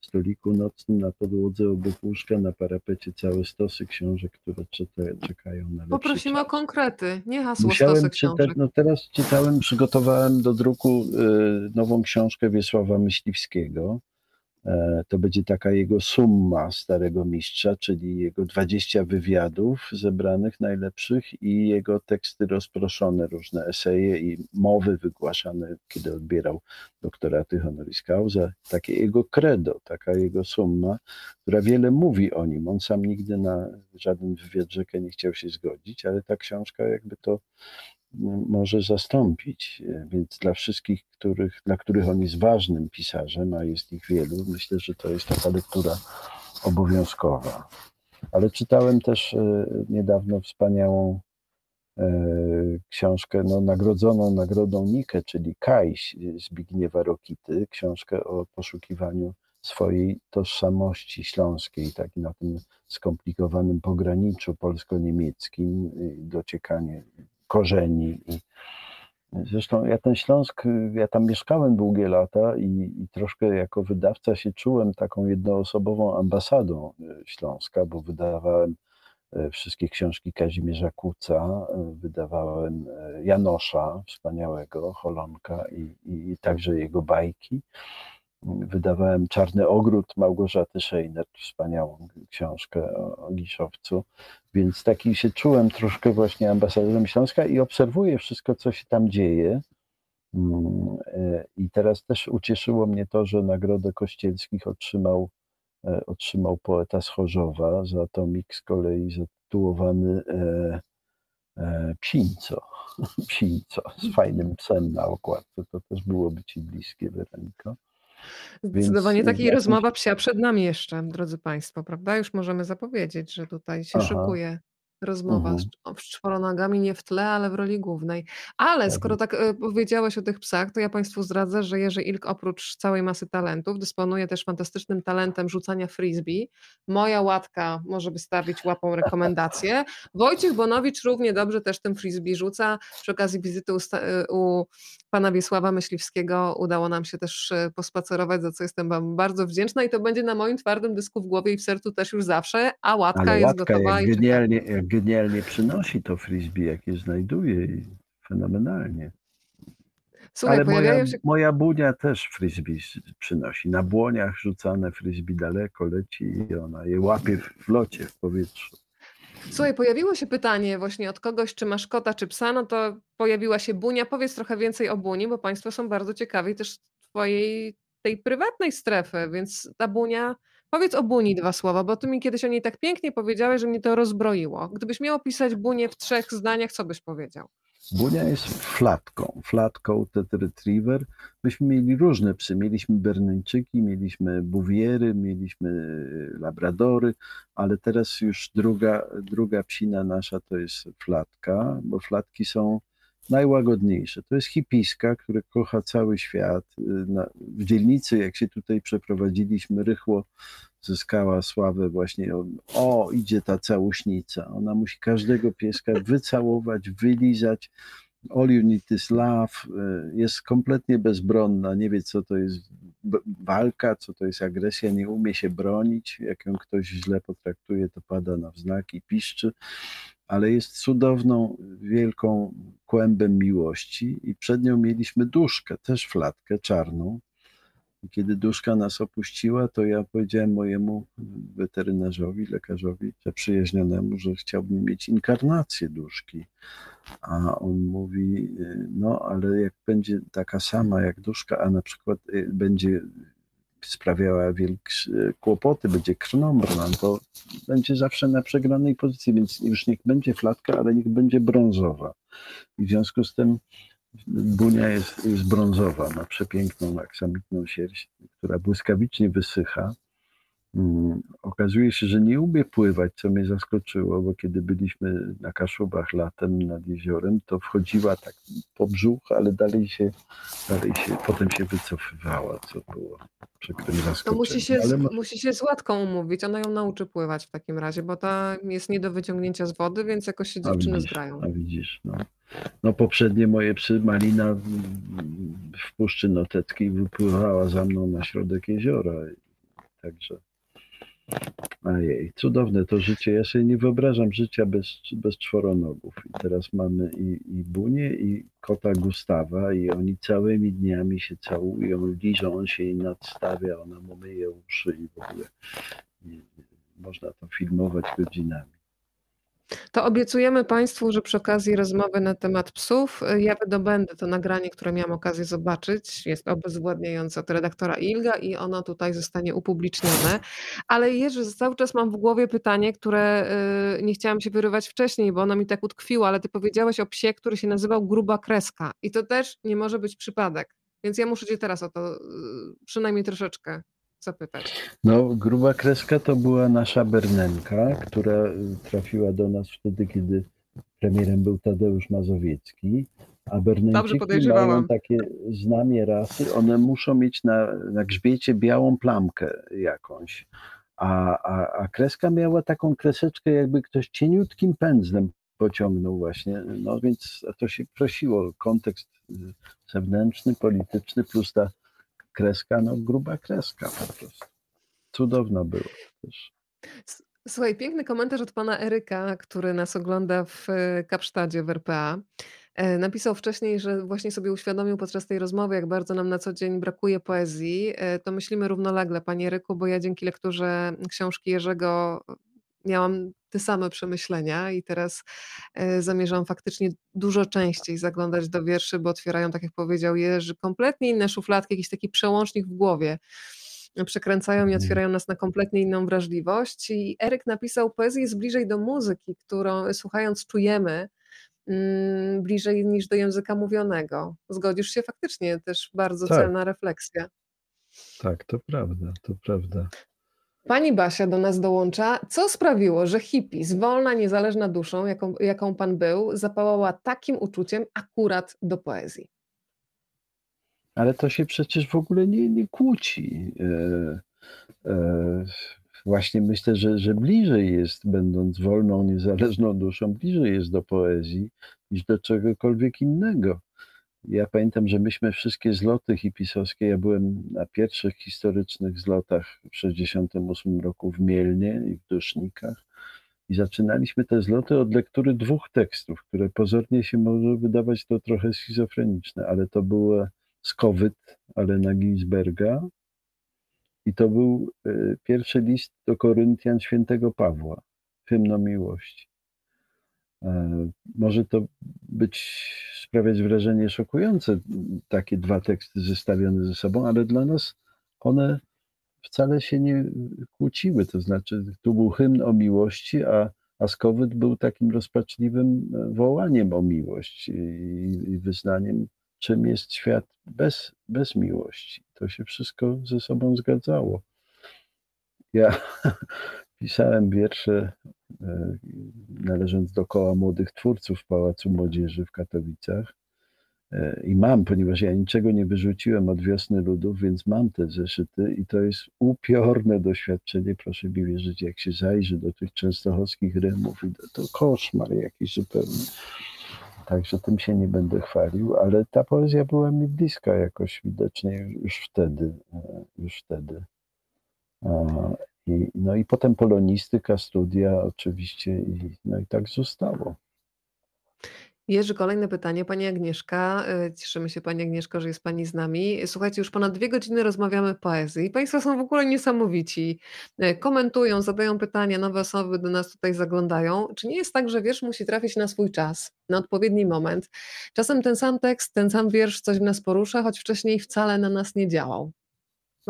Speaker 2: stoliku nocnym, na podłodze obok łóżka, na parapecie całe stosy książek, które czyta, czekają na lepszy
Speaker 1: Poprosimy
Speaker 2: czas.
Speaker 1: o konkrety, nie hasło
Speaker 2: Musiałem
Speaker 1: stosy
Speaker 2: czytać,
Speaker 1: książek.
Speaker 2: no teraz czytałem, przygotowałem do druku y, nową książkę Wiesława Myśliwskiego, to będzie taka jego summa starego mistrza, czyli jego 20 wywiadów zebranych najlepszych i jego teksty rozproszone, różne eseje i mowy wygłaszane, kiedy odbierał doktoraty honoris causa. Takie jego credo, taka jego summa, która wiele mówi o nim. On sam nigdy na żaden wywiad rzekę nie chciał się zgodzić, ale ta książka jakby to może zastąpić. Więc dla wszystkich, których, dla których on jest ważnym pisarzem, a jest ich wielu, myślę, że to jest taka lektura obowiązkowa. Ale czytałem też e, niedawno wspaniałą e, książkę no, nagrodzoną nagrodą Nike, czyli Kajś Zbigniewa Rokity, książkę o poszukiwaniu swojej tożsamości śląskiej, tak na tym skomplikowanym pograniczu polsko-niemieckim, dociekanie korzeni. Zresztą ja ten Śląsk, ja tam mieszkałem długie lata i, i troszkę jako wydawca się czułem taką jednoosobową ambasadą e, Śląska, bo wydawałem e, wszystkie książki Kazimierza Kuca, e, wydawałem Janosza, wspaniałego, Holonka i, i także jego bajki wydawałem Czarny Ogród Małgorzaty Szejner, wspaniałą książkę o, o Giszowcu, więc taki się czułem troszkę właśnie ambasadorem Śląska i obserwuję wszystko, co się tam dzieje. Mm, e, I teraz też ucieszyło mnie to, że Nagrodę Kościelskich otrzymał, e, otrzymał poeta z Chorzowa, za tomik z kolei zatytułowany e, Psińco, Psińco, z fajnym psem na okładce. To też byłoby Ci bliskie, Weroniko.
Speaker 1: Zdecydowanie takiej jakimś... rozmowa psia przed nami jeszcze, drodzy Państwo, prawda? Już możemy zapowiedzieć, że tutaj się Aha. szykuje rozmowa mhm. z, z czworonogami nie w tle, ale w roli głównej. Ale skoro tak y, powiedziałeś o tych psach, to ja Państwu zdradzę, że Jerzy Ilk oprócz całej masy talentów dysponuje też fantastycznym talentem rzucania frisbee. Moja łatka może wystawić łapą rekomendację. Wojciech Bonowicz równie dobrze też tym frisbee rzuca. Przy okazji wizyty u, y, u pana Wiesława Myśliwskiego udało nam się też y, pospacerować, za co jestem wam bardzo wdzięczna i to będzie na moim twardym dysku w głowie i w sercu też już zawsze, a łatka Ale jest łatka gotowa.
Speaker 2: Jak genialnie, jak genialnie przynosi to frisbee, jakie znajduje i fenomenalnie. Słuchaj, Ale moja, się... moja bunia też frisbee przynosi. Na błoniach rzucane frisbee daleko leci i ona je łapie w locie, w powietrzu.
Speaker 1: Słuchaj, pojawiło się pytanie właśnie od kogoś, czy masz kota, czy psa, no to pojawiła się Bunia. Powiedz trochę więcej o Buni, bo Państwo są bardzo ciekawi też twojej tej prywatnej strefy, więc ta Bunia Powiedz o Buni dwa słowa, bo ty mi kiedyś o niej tak pięknie powiedziałeś, że mnie to rozbroiło. Gdybyś miał opisać Bunię w trzech zdaniach, co byś powiedział?
Speaker 2: Bunia jest flatką, flatką Tet Retriever. Myśmy mieli różne psy. Mieliśmy Berneńczyki, mieliśmy Buwiery, mieliśmy Labradory, ale teraz już druga, druga psina nasza to jest flatka, bo flatki są najłagodniejsze. To jest hipiska, które kocha cały świat. W dzielnicy, jak się tutaj przeprowadziliśmy, rychło zyskała sławę właśnie, o, o idzie ta całuśnica, ona musi każdego pieska wycałować, wylizać, all you need is love, y, jest kompletnie bezbronna, nie wie co to jest walka, co to jest agresja, nie umie się bronić, jak ją ktoś źle potraktuje, to pada na wznak i piszczy, ale jest cudowną, wielką kłębem miłości i przed nią mieliśmy duszkę, też flatkę czarną, kiedy duszka nas opuściła, to ja powiedziałem mojemu weterynarzowi, lekarzowi zaprzyjaźnionemu, że chciałbym mieć inkarnację duszki. A on mówi, no ale jak będzie taka sama jak duszka, a na przykład y, będzie sprawiała wielkie kłopoty, będzie krnąbrna, to będzie zawsze na przegranej pozycji, więc już niech będzie flatka, ale niech będzie brązowa. I w związku z tym Bunia jest, jest brązowa, ma przepiękną aksamitną sierść, która błyskawicznie wysycha. Hmm, okazuje się, że nie umie pływać, co mnie zaskoczyło, bo kiedy byliśmy na Kaszubach latem nad jeziorem, to wchodziła tak po brzuch, ale dalej się, dalej się potem się wycofywała, co było przekrym
Speaker 1: To musi się, ale... musi się z Łatką umówić, ona ją nauczy pływać w takim razie, bo ta jest nie do wyciągnięcia z wody, więc jakoś się dziewczyny
Speaker 2: a widzisz,
Speaker 1: zgrają.
Speaker 2: A widzisz, no. No poprzednie moje psy, Malina w Puszczy Noteckiej wypływała za mną na środek jeziora. Także Ojej, cudowne to życie. Ja sobie nie wyobrażam życia bez, bez czworonogów. I teraz mamy i, i Bunię, i kota Gustawa, i oni całymi dniami się całują, liżą, on się jej nadstawia, ona mu myje uszy i w ogóle. Można to filmować godzinami.
Speaker 1: To obiecujemy Państwu, że przy okazji rozmowy na temat psów y, ja wydobędę to nagranie, które miałam okazję zobaczyć. Jest obezwładniające od redaktora Ilga i ono tutaj zostanie upublicznione. Ale Jerzy, cały czas mam w głowie pytanie, które y, nie chciałam się wyrywać wcześniej, bo ono mi tak utkwiło, ale ty powiedziałeś o psie, który się nazywał Gruba Kreska i to też nie może być przypadek. Więc ja muszę cię teraz o to y, przynajmniej troszeczkę zapytać.
Speaker 2: No, gruba kreska to była nasza Bernenka, która trafiła do nas wtedy, kiedy premierem był Tadeusz Mazowiecki. A Berneńczyki mają takie znamie rasy, one muszą mieć na, na grzbiecie białą plamkę jakąś. A, a, a kreska miała taką kreseczkę, jakby ktoś cieniutkim pędzlem pociągnął właśnie. No więc to się prosiło, kontekst zewnętrzny, polityczny, plus ta kreska, no gruba kreska po prostu. Cudowna była też.
Speaker 1: Słuchaj, piękny komentarz od pana Eryka, który nas ogląda w e, Kapsztadzie w RPA. E, napisał wcześniej, że właśnie sobie uświadomił podczas tej rozmowy, jak bardzo nam na co dzień brakuje poezji. E, to myślimy równolegle, panie Eryku, bo ja dzięki lekturze książki Jerzego miałam te same przemyślenia i teraz e, zamierzam faktycznie dużo częściej zaglądać do wierszy, bo otwierają, tak jak powiedział Jerzy, kompletnie inne szufladki, jakiś taki przełącznik w głowie przekręcają i mhm. otwierają nas na kompletnie inną wrażliwość. I Eryk napisał, poezję jest bliżej do muzyki, którą słuchając czujemy, mm, bliżej niż do języka mówionego. Zgodzisz się? Faktycznie też bardzo tak. celna refleksja.
Speaker 2: Tak, to prawda, to prawda.
Speaker 1: Pani Basia do nas dołącza. Co sprawiło, że hippie, wolna, niezależna duszą, jaką, jaką pan był, zapałała takim uczuciem akurat do poezji?
Speaker 2: Ale to się przecież w ogóle nie, nie kłóci. E, e, właśnie myślę, że, że bliżej jest, będąc wolną, niezależną duszą, bliżej jest do poezji niż do czegokolwiek innego. Ja pamiętam, że myśmy wszystkie zloty hipisowskie, ja byłem na pierwszych historycznych zlotach w 1968 roku w Mielnie i w Dusznikach i zaczynaliśmy te zloty od lektury dwóch tekstów, które pozornie się może wydawać to trochę schizofreniczne, ale to było Skowyt Alena Ginsberga i to był e, pierwszy list do Koryntian świętego Pawła, hymno miłości. E, może to być, sprawiać wrażenie szokujące, takie dwa teksty zestawione ze sobą, ale dla nas one wcale się nie kłóciły. To znaczy, tu był hymn o miłości, a, a był takim rozpaczliwym e, wołaniem o miłość i, i wyznaniem, czym jest świat bez, bez miłości. To się wszystko ze sobą zgadzało. Ja pisałem wiersze E, należąc do koła młodych twórców Pałacu Młodzieży w Katowicach. e, i mam, ponieważ ja niczego nie wyrzuciłem od wiosny ludów, więc mam te zeszyty i to jest upiorne doświadczenie, proszę mi wierzyć, jak się zajrzy do tych częstochowskich rymów to koszmar jakiś zupełnie. Także tym się nie będę chwalił, ale ta poezja była mi bliska jakoś widocznie już wtedy, e, już wtedy. I, no i potem polonistyka, studia oczywiście i, no i tak zostało.
Speaker 1: Jerzy, kolejne pytanie. Pani Agnieszka, e, cieszymy się Pani Agnieszko, że jest Pani z nami. Słuchajcie, już ponad dwie godziny rozmawiamy poezji. Państwo są w ogóle niesamowici. E, komentują, zadają pytania, nowe osoby do nas tutaj zaglądają. Czy nie jest tak, że wiersz musi trafić na swój czas, na odpowiedni moment? Czasem ten sam tekst, ten sam wiersz coś w nas porusza, choć wcześniej wcale na nas nie działał.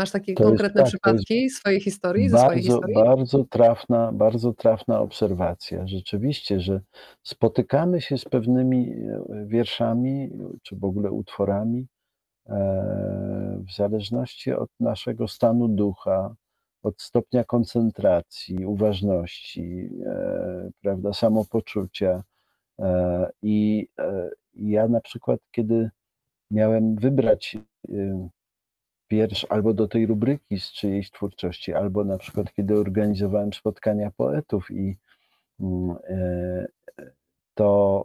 Speaker 1: Masz takie
Speaker 2: To jest
Speaker 1: konkretne
Speaker 2: tak,
Speaker 1: przypadki swojej historii, ze swojej
Speaker 2: bardzo,
Speaker 1: historii?
Speaker 2: bardzo trafna, bardzo trafna obserwacja. Rzeczywiście, że spotykamy się z pewnymi e, wierszami, czy w ogóle utworami, e, w zależności od naszego stanu ducha, od stopnia koncentracji, uważności, e, prawda, samopoczucia. I ja na przykład, kiedy miałem wybrać wiersz albo do tej rubryki z czyjejś twórczości, albo na przykład kiedy organizowałem spotkania poetów i mm, e, to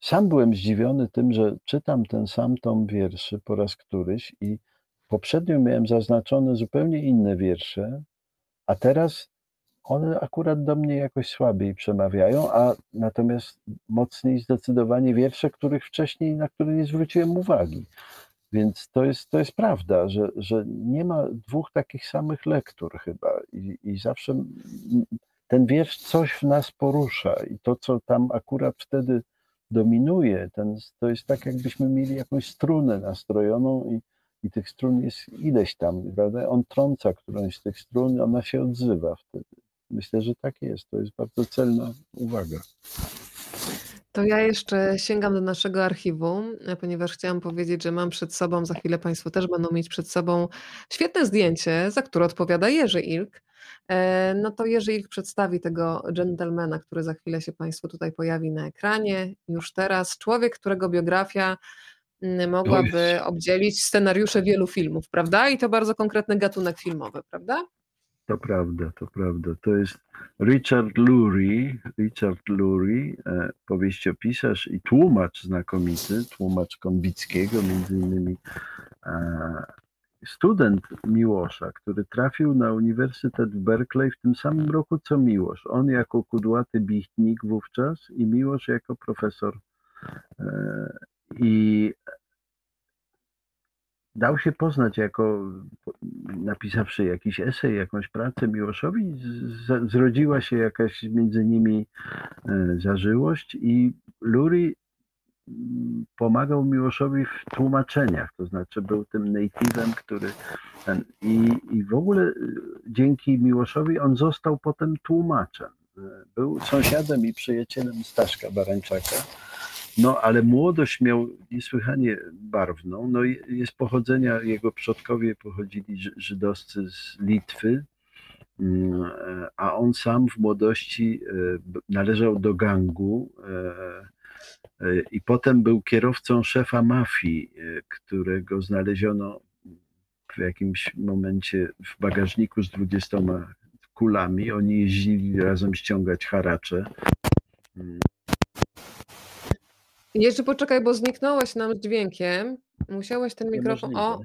Speaker 2: sam byłem zdziwiony tym, że czytam ten sam tom wierszy po raz któryś i poprzednio miałem zaznaczone zupełnie inne wiersze, a teraz one akurat do mnie jakoś słabiej przemawiają, a natomiast mocniej zdecydowanie wiersze, których wcześniej, na które nie zwróciłem uwagi. Więc to jest, to jest prawda, że, że nie ma dwóch takich samych lektur chyba i, i zawsze ten wiersz coś w nas porusza i to, co tam akurat wtedy dominuje, ten, to jest tak, jakbyśmy mieli jakąś strunę nastrojoną i, i tych strun jest ileś tam, prawda? On trąca którąś z tych strun, ona się odzywa wtedy. Myślę, że tak jest. To jest bardzo celna uwaga.
Speaker 1: To ja jeszcze sięgam do naszego archiwum, e, ponieważ chciałam powiedzieć, że mam przed sobą, za chwilę Państwo też będą mieć przed sobą świetne zdjęcie, za które odpowiada Jerzy Ilk. E, no to Jerzy Ilk przedstawi tego gentlemana, który za chwilę się Państwu tutaj pojawi na ekranie. Już teraz człowiek, którego biografia mm, mogłaby obdzielić scenariusze wielu filmów, prawda? I to bardzo konkretny gatunek filmowy, prawda?
Speaker 2: To prawda, to prawda. To jest Richard Lurie, Richard Lurie, e, powieściopisarz i tłumacz znakomity, tłumacz Konwickiego, między innymi e, student Miłosza, który trafił na Uniwersytet w Berkeley w tym samym roku co Miłosz. On jako kudłaty bichtnik wówczas i Miłosz jako profesor. E, I dał się poznać jako, napisawszy jakiś esej, jakąś pracę Miłoszowi, z, zrodziła się jakaś między nimi e, zażyłość i Luri mm, pomagał Miłoszowi w tłumaczeniach, to znaczy był tym native'em, który ten, i, i w ogóle e, dzięki Miłoszowi on został potem tłumaczem. E, był sąsiadem i przyjacielem Staszka Barańczaka no, ale młodość miał niesłychanie barwną. No, jest pochodzenia, jego przodkowie pochodzili żydowscy z Litwy, mm, a on sam w młodości e, należał do gangu e, e, i potem był kierowcą szefa mafii, którego znaleziono w jakimś momencie w bagażniku z dwudziestoma kulami. Oni jeździli razem ściągać haracze.
Speaker 1: Jeszcze poczekaj, bo zniknąłeś nam z dźwiękiem. Musiałeś ten mikrofon. O,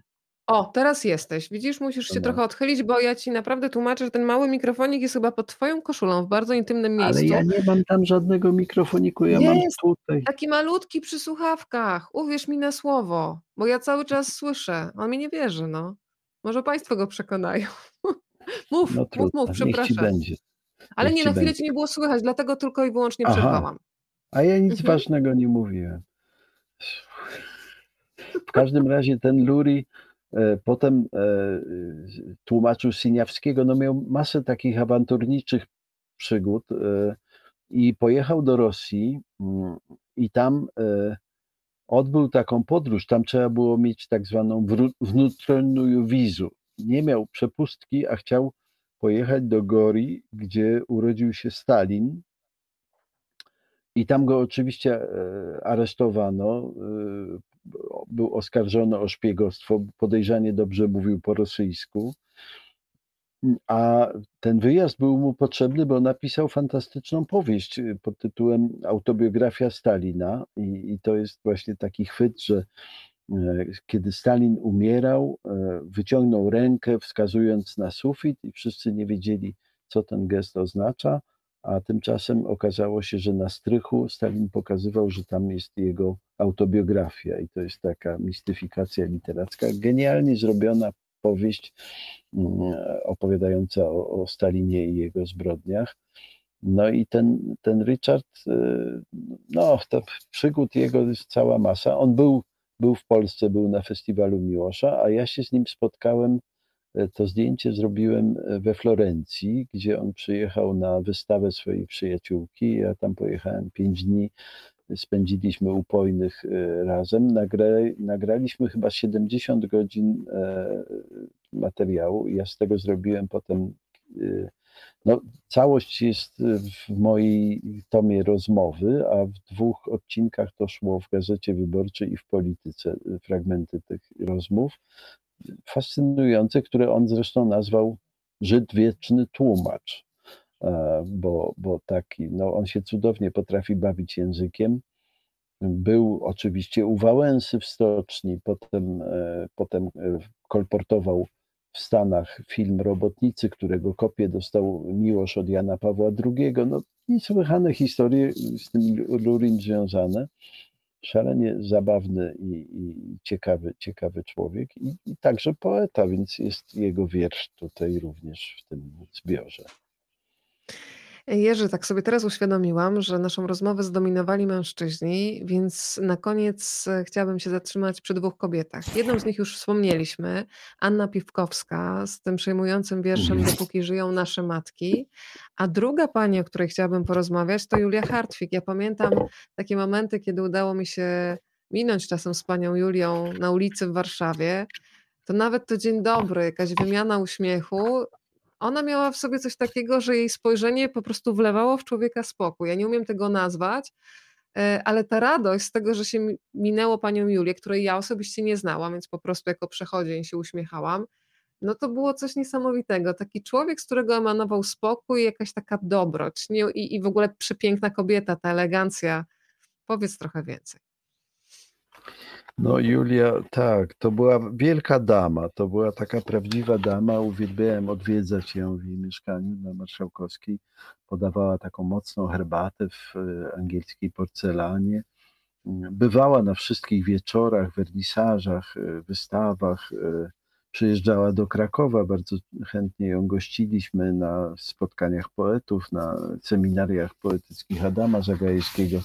Speaker 1: o, teraz jesteś. Widzisz, musisz się trochę odchylić, bo ja ci naprawdę tłumaczę, że ten mały mikrofonik jest chyba pod twoją koszulą w bardzo intymnym miejscu.
Speaker 2: Ale ja nie mam tam żadnego mikrofoniku, ja mam
Speaker 1: Jest
Speaker 2: tutaj.
Speaker 1: taki malutki przy słuchawkach. Uwierz mi na słowo, bo ja cały czas słyszę. On mi nie wierzy, no. Może państwo go przekonają. mów,
Speaker 2: No
Speaker 1: mów,
Speaker 2: trudno,
Speaker 1: mów, przepraszam. Ale
Speaker 2: niech
Speaker 1: nie, na chwilę
Speaker 2: będzie.
Speaker 1: cię nie było słychać, dlatego tylko i wyłącznie
Speaker 2: Aha.
Speaker 1: przerwałam.
Speaker 2: A ja nic
Speaker 1: Mhm.
Speaker 2: ważnego nie mówiłem. W każdym razie ten Luri e, potem e, tłumaczył Siniawskiego, no miał masę takich awanturniczych przygód e, i pojechał do Rosji mm, i tam odbył taką podróż. Tam trzeba było mieć tak zwaną wnutrzenną wizu. Nie miał przepustki, a chciał pojechać do Gori, gdzie urodził się Stalin. I tam go oczywiście e, aresztowano. e, był oskarżony o szpiegostwo, podejrzanie dobrze mówił po rosyjsku. A ten wyjazd był mu potrzebny, bo napisał fantastyczną powieść pod tytułem Autobiografia Stalina. I, i to jest właśnie taki chwyt, że e, kiedy Stalin umierał, wyciągnął rękę, wskazując na sufit, i wszyscy nie wiedzieli, co ten gest oznacza. A tymczasem okazało się, że na strychu Stalin pokazywał, że tam jest jego autobiografia, i to jest taka mistyfikacja literacka, genialnie zrobiona powieść mm, opowiadająca o, o Stalinie i jego zbrodniach. No i ten, ten Richard, y, no to przygód jego jest cała masa. On był, był w Polsce, był na festiwalu Miłosza, a ja się z nim spotkałem, to zdjęcie zrobiłem y, we Florencji, gdzie on przyjechał na wystawę swojej przyjaciółki. Ja tam pojechałem pięć dni spędziliśmy upojnych e, razem. Nagra, nagraliśmy chyba 70 godzin e, materiału. Ja z tego zrobiłem potem. E, no, całość jest w mojej tomie rozmowy, a w dwóch odcinkach to szło w Gazecie Wyborczej i w Polityce fragmenty tych rozmów. Fascynujące, które on zresztą nazwał Żyd wieczny tłumacz. E, bo, bo taki, no on się cudownie potrafi bawić językiem. Był oczywiście u Wałęsy w stoczni, potem, e, potem e, kolportował w Stanach film Robotnicy, którego kopię dostał Miłosz od Jana Pawła II. No niesłychane historie z tym Lurim związane. Szalenie zabawny i, i ciekawy, ciekawy człowiek i, i także poeta, więc jest jego wiersz tutaj również w tym zbiorze.
Speaker 1: Jerzy, tak sobie teraz uświadomiłam, że naszą rozmowę zdominowali mężczyźni, więc na koniec e, chciałabym się zatrzymać przy dwóch kobietach. Jedną z nich już wspomnieliśmy, Anna Piwkowska z tym przejmującym wierszem
Speaker 2: Mhm.
Speaker 1: Dopóki żyją nasze matki, a druga pani, o której chciałabym porozmawiać, to Julia Hartwig. Ja pamiętam takie momenty, kiedy udało mi się minąć czasem z panią Julią na ulicy w Warszawie. To nawet to dzień dobry, jakaś wymiana uśmiechu ona miała w sobie coś takiego, że jej spojrzenie po prostu wlewało w człowieka spokój. Ja nie umiem tego nazwać, e, ale ta radość z tego, że się minęło panią Julię, której ja osobiście nie znałam, więc po prostu jako przechodzień się uśmiechałam, no to było coś niesamowitego. Taki człowiek, z którego emanował spokój, jakaś taka dobroć nie? I, i w ogóle przepiękna kobieta, ta elegancja. Powiedz trochę więcej.
Speaker 2: No Julia, tak, to była wielka dama, to była taka prawdziwa dama, uwielbiałem odwiedzać ją w jej mieszkaniu na Marszałkowskiej. Podawała taką mocną herbatę w e, angielskiej porcelanie. Bywała na wszystkich wieczorach, wernisażach, e, wystawach, e, przyjeżdżała do Krakowa, bardzo chętnie ją gościliśmy na spotkaniach poetów, na seminariach poetyckich Adama Zagajewskiego.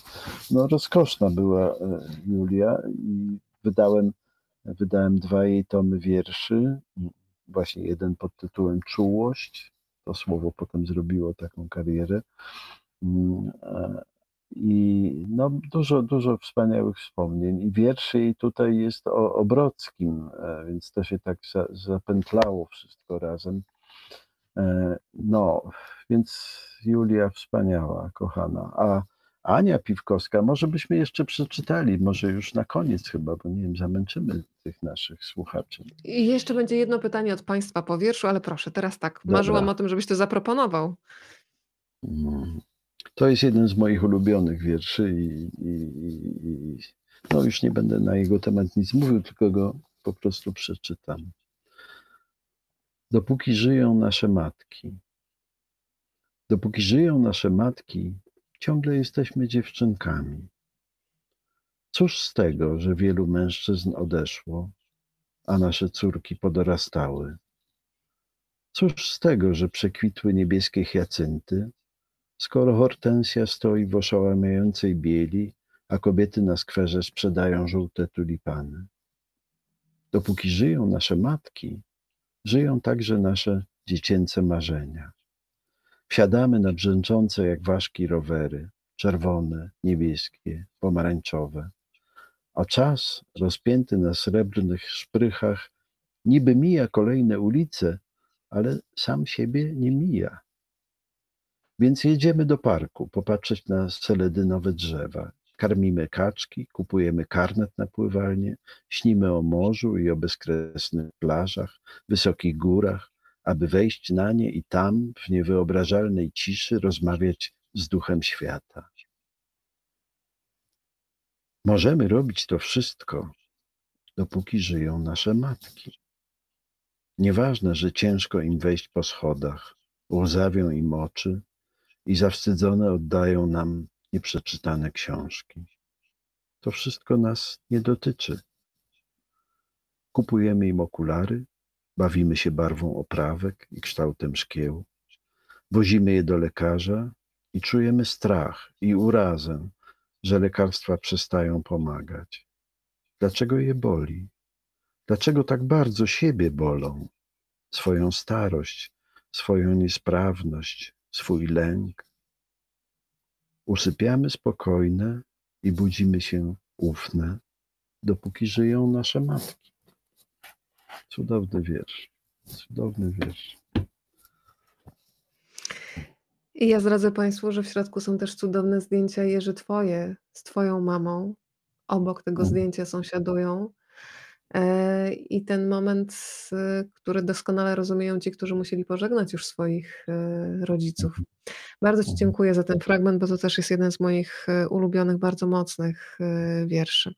Speaker 2: No rozkoszna była e, Julia i wydałem, wydałem dwa jej tomy wierszy, właśnie jeden pod tytułem Czułość, to słowo potem zrobiło taką karierę. I no, dużo, dużo wspaniałych wspomnień. I wierszy i tutaj jest o Obrockim, e, więc to się tak za, zapętlało wszystko razem. E, no, więc Julia wspaniała, kochana. A Ania Piwkowska, może byśmy jeszcze przeczytali, może już na koniec chyba, bo nie wiem, zamęczymy tych naszych słuchaczy.
Speaker 1: I jeszcze będzie jedno pytanie od Państwa po wierszu, ale proszę, teraz tak, marzyłam Dobra. o tym, żebyś to zaproponował.
Speaker 2: Mm. To jest jeden z moich ulubionych wierszy i, i, i, no już nie będę na jego temat nic mówił, tylko go po prostu przeczytam. Dopóki żyją nasze matki, dopóki żyją nasze matki, ciągle jesteśmy dziewczynkami. Cóż z tego, że wielu mężczyzn odeszło, a nasze córki podorastały? Cóż z tego, że przekwitły niebieskie hiacynty, skoro hortensja stoi w oszałamiającej bieli, a kobiety na skwerze sprzedają żółte tulipany. Dopóki żyją nasze matki, żyją także nasze dziecięce marzenia. Wsiadamy na brzęczące jak ważki rowery, czerwone, niebieskie, pomarańczowe. A czas, rozpięty na srebrnych szprychach, niby mija kolejne ulice, ale sam siebie nie mija. Więc jedziemy do parku, popatrzeć na seledynowe drzewa, Karmimy kaczki, kupujemy karnet na pływalnię, śnimy o morzu i o bezkresnych plażach, wysokich górach, aby wejść na nie i tam, w niewyobrażalnej ciszy, rozmawiać z duchem świata. Możemy robić to wszystko, dopóki żyją nasze matki. Nieważne, że ciężko im wejść po schodach, łzawią im oczy i zawstydzone oddają nam nieprzeczytane książki. To wszystko nas nie dotyczy. Kupujemy im okulary, bawimy się barwą oprawek i kształtem szkieł, wozimy je do lekarza i czujemy strach i urazę, że lekarstwa przestają pomagać. Dlaczego je boli? Dlaczego tak bardzo siebie bolą? Swoją starość, swoją niesprawność, swój lęk. Usypiamy spokojne i budzimy się ufne, dopóki żyją nasze matki. Cudowny wiersz. Cudowny wiersz.
Speaker 1: I ja zdradzę Państwu, że w środku są też cudowne zdjęcia Jerzy Twoje z Twoją mamą. Obok tego zdjęcia sąsiadują. E, I ten moment, y, który doskonale rozumieją ci, którzy musieli pożegnać już swoich e, rodziców. Bardzo Ci dziękuję za ten fragment, bo to też jest jeden z moich e, ulubionych, bardzo mocnych e, wierszy.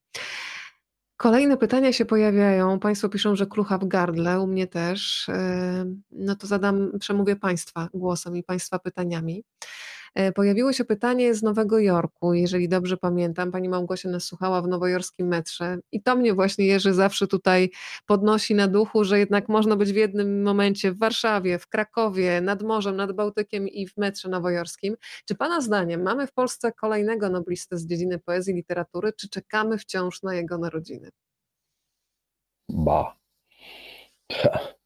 Speaker 1: Kolejne pytania się pojawiają. Państwo piszą, że klucha w gardle, u mnie też. E, No to zadam, przemówię Państwa głosem i Państwa pytaniami. E, Pojawiło się pytanie z Nowego Jorku, jeżeli dobrze pamiętam. Pani Małgosia nas słuchała w nowojorskim metrze i to mnie właśnie Jerzy zawsze tutaj podnosi na duchu, że jednak można być w jednym momencie w Warszawie, w Krakowie, nad morzem, nad Bałtykiem i w metrze nowojorskim. Czy Pana zdaniem mamy w Polsce kolejnego noblistę z dziedziny poezji i literatury, czy czekamy wciąż na jego narodziny?
Speaker 2: Ba.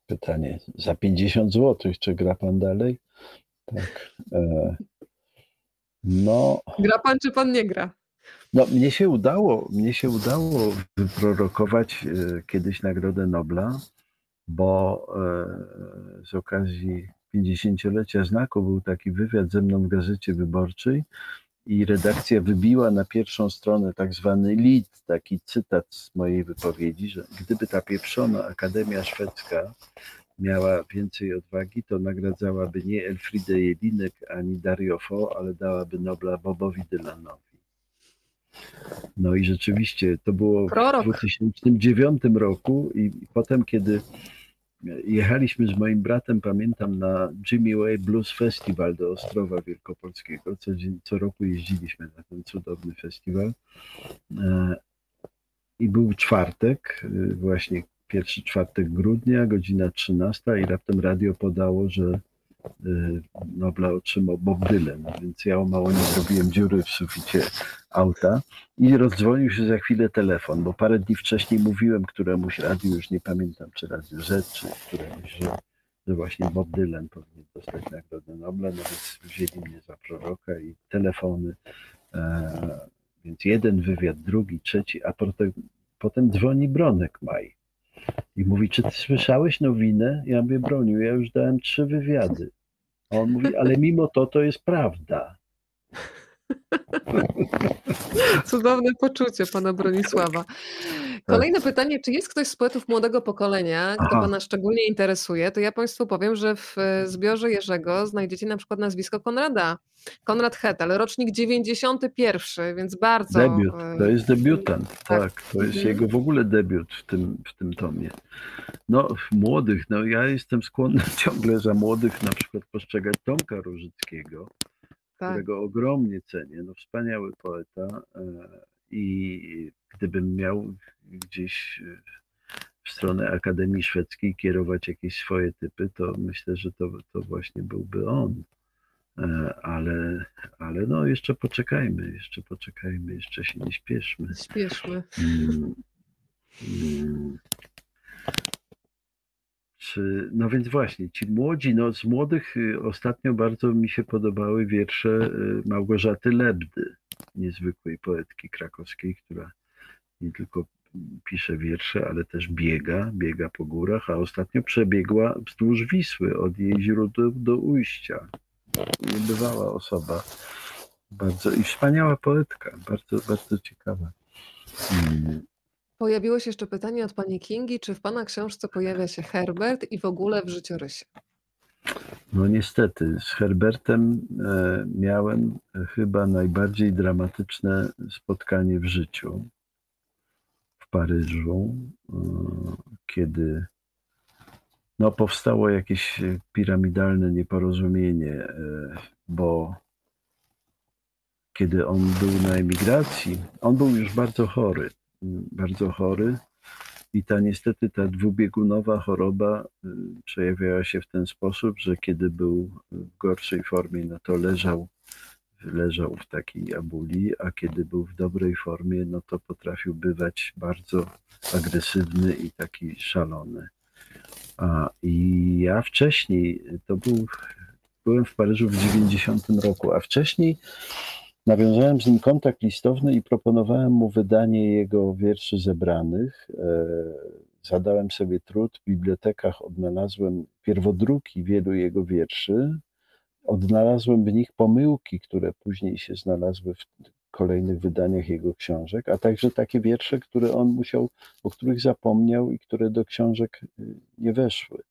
Speaker 2: Pytanie za 50 zł, czy gra pan dalej? Tak. No,
Speaker 1: Gra Pan, czy Pan nie gra?
Speaker 2: no, mnie się udało, mnie się udało wyprorokować e, kiedyś Nagrodę Nobla, bo e, z okazji 50-lecia znaku był taki wywiad ze mną w Gazecie Wyborczej i redakcja wybiła na pierwszą stronę tak zwany lead, taki cytat z mojej wypowiedzi, że gdyby ta pieprzona Akademia Szwedzka miała więcej odwagi, to nagradzałaby nie Elfridę Jelinek ani Dario Fo, ale dałaby Nobla Bobowi Dylanowi. No i rzeczywiście to było
Speaker 1: Prorok.
Speaker 2: w 2009 roku i potem, kiedy jechaliśmy z moim bratem, pamiętam, na Jimmy Way Blues Festival do Ostrowa Wielkopolskiego. Co, co roku jeździliśmy na ten cudowny festiwal. E, I był czwartek, y, właśnie pierwszy czwartek grudnia, godzina 13 i raptem radio podało, że y, Nobla otrzymał Bob Dylan, więc ja o mało nie zrobiłem dziury w suficie auta. I rozdzwonił się za chwilę telefon, bo parę dni wcześniej mówiłem któremuś radiu, już nie pamiętam czy Radio Z, czy któremuś, że, że właśnie Bob Dylan powinien dostać Nagrodę Nobla, no więc wzięli mnie za proroka i telefony, e, więc jeden wywiad, drugi, trzeci, a potem, potem dzwoni Bronek Maj i mówi, czy ty słyszałeś nowinę? Ja mówię, bronił, ja już dałem trzy wywiady. A on mówi, ale mimo to to jest prawda.
Speaker 1: Cudowne poczucie pana Bronisława. Kolejne pytanie, czy jest ktoś z poetów młodego pokolenia, kto
Speaker 2: Aha.
Speaker 1: pana szczególnie interesuje? To ja państwu powiem, że w e, zbiorze Jerzego znajdziecie na przykład nazwisko Konrada. Konrad Hetel, rocznik 91, więc bardzo...
Speaker 2: Debiut,
Speaker 1: e,
Speaker 2: to jest debiutant,
Speaker 1: tak.
Speaker 2: tak, to jest
Speaker 1: Mhm.
Speaker 2: jego w ogóle debiut w tym, w tym tomie. No, młodych, no ja jestem skłonny ciągle za młodych na przykład postrzegać Tomka Różyckiego,
Speaker 1: tak.
Speaker 2: którego ogromnie cenię, no wspaniały poeta e, i gdybym miał gdzieś e, w stronę Akademii Szwedzkiej kierować jakieś swoje typy, to myślę, że to, to właśnie byłby on. E, Ale, ale no jeszcze poczekajmy, jeszcze poczekajmy, jeszcze się nie śpieszmy.
Speaker 1: Śpieszmy.
Speaker 2: Mm, mm. No więc właśnie, ci młodzi, no z młodych y, ostatnio bardzo mi się podobały wiersze y, Małgorzaty Lebdy, niezwykłej poetki krakowskiej, która nie tylko pisze wiersze, ale też biega, biega po górach, a ostatnio przebiegła wzdłuż Wisły, od jej źródeł do ujścia. Niebywała osoba. bardzo i wspaniała poetka, bardzo, bardzo ciekawa.
Speaker 1: Pojawiło się jeszcze pytanie od pani Kingi, czy w pana książce pojawia się Herbert i w ogóle w życiorysie?
Speaker 2: No niestety, z Herbertem e, miałem chyba najbardziej dramatyczne spotkanie w życiu w Paryżu, e, kiedy no, powstało jakieś piramidalne nieporozumienie, e, bo kiedy on był na emigracji, on był już bardzo chory, bardzo chory i ta niestety ta dwubiegunowa choroba y, przejawiała się w ten sposób, że kiedy był w gorszej formie, no to leżał, leżał w takiej abuli, a kiedy był w dobrej formie, no to potrafił bywać bardzo agresywny i taki szalony. A, I ja wcześniej, to był, byłem w Paryżu w 90 roku, a wcześniej Nawiązałem z nim kontakt listowny i proponowałem mu wydanie jego wierszy zebranych. E, zadałem sobie trud, w bibliotekach odnalazłem pierwodruki wielu jego wierszy. Odnalazłem w nich pomyłki, które później się znalazły w kolejnych wydaniach jego książek, a także takie wiersze, które on musiał, o których zapomniał i które do książek y, nie weszły.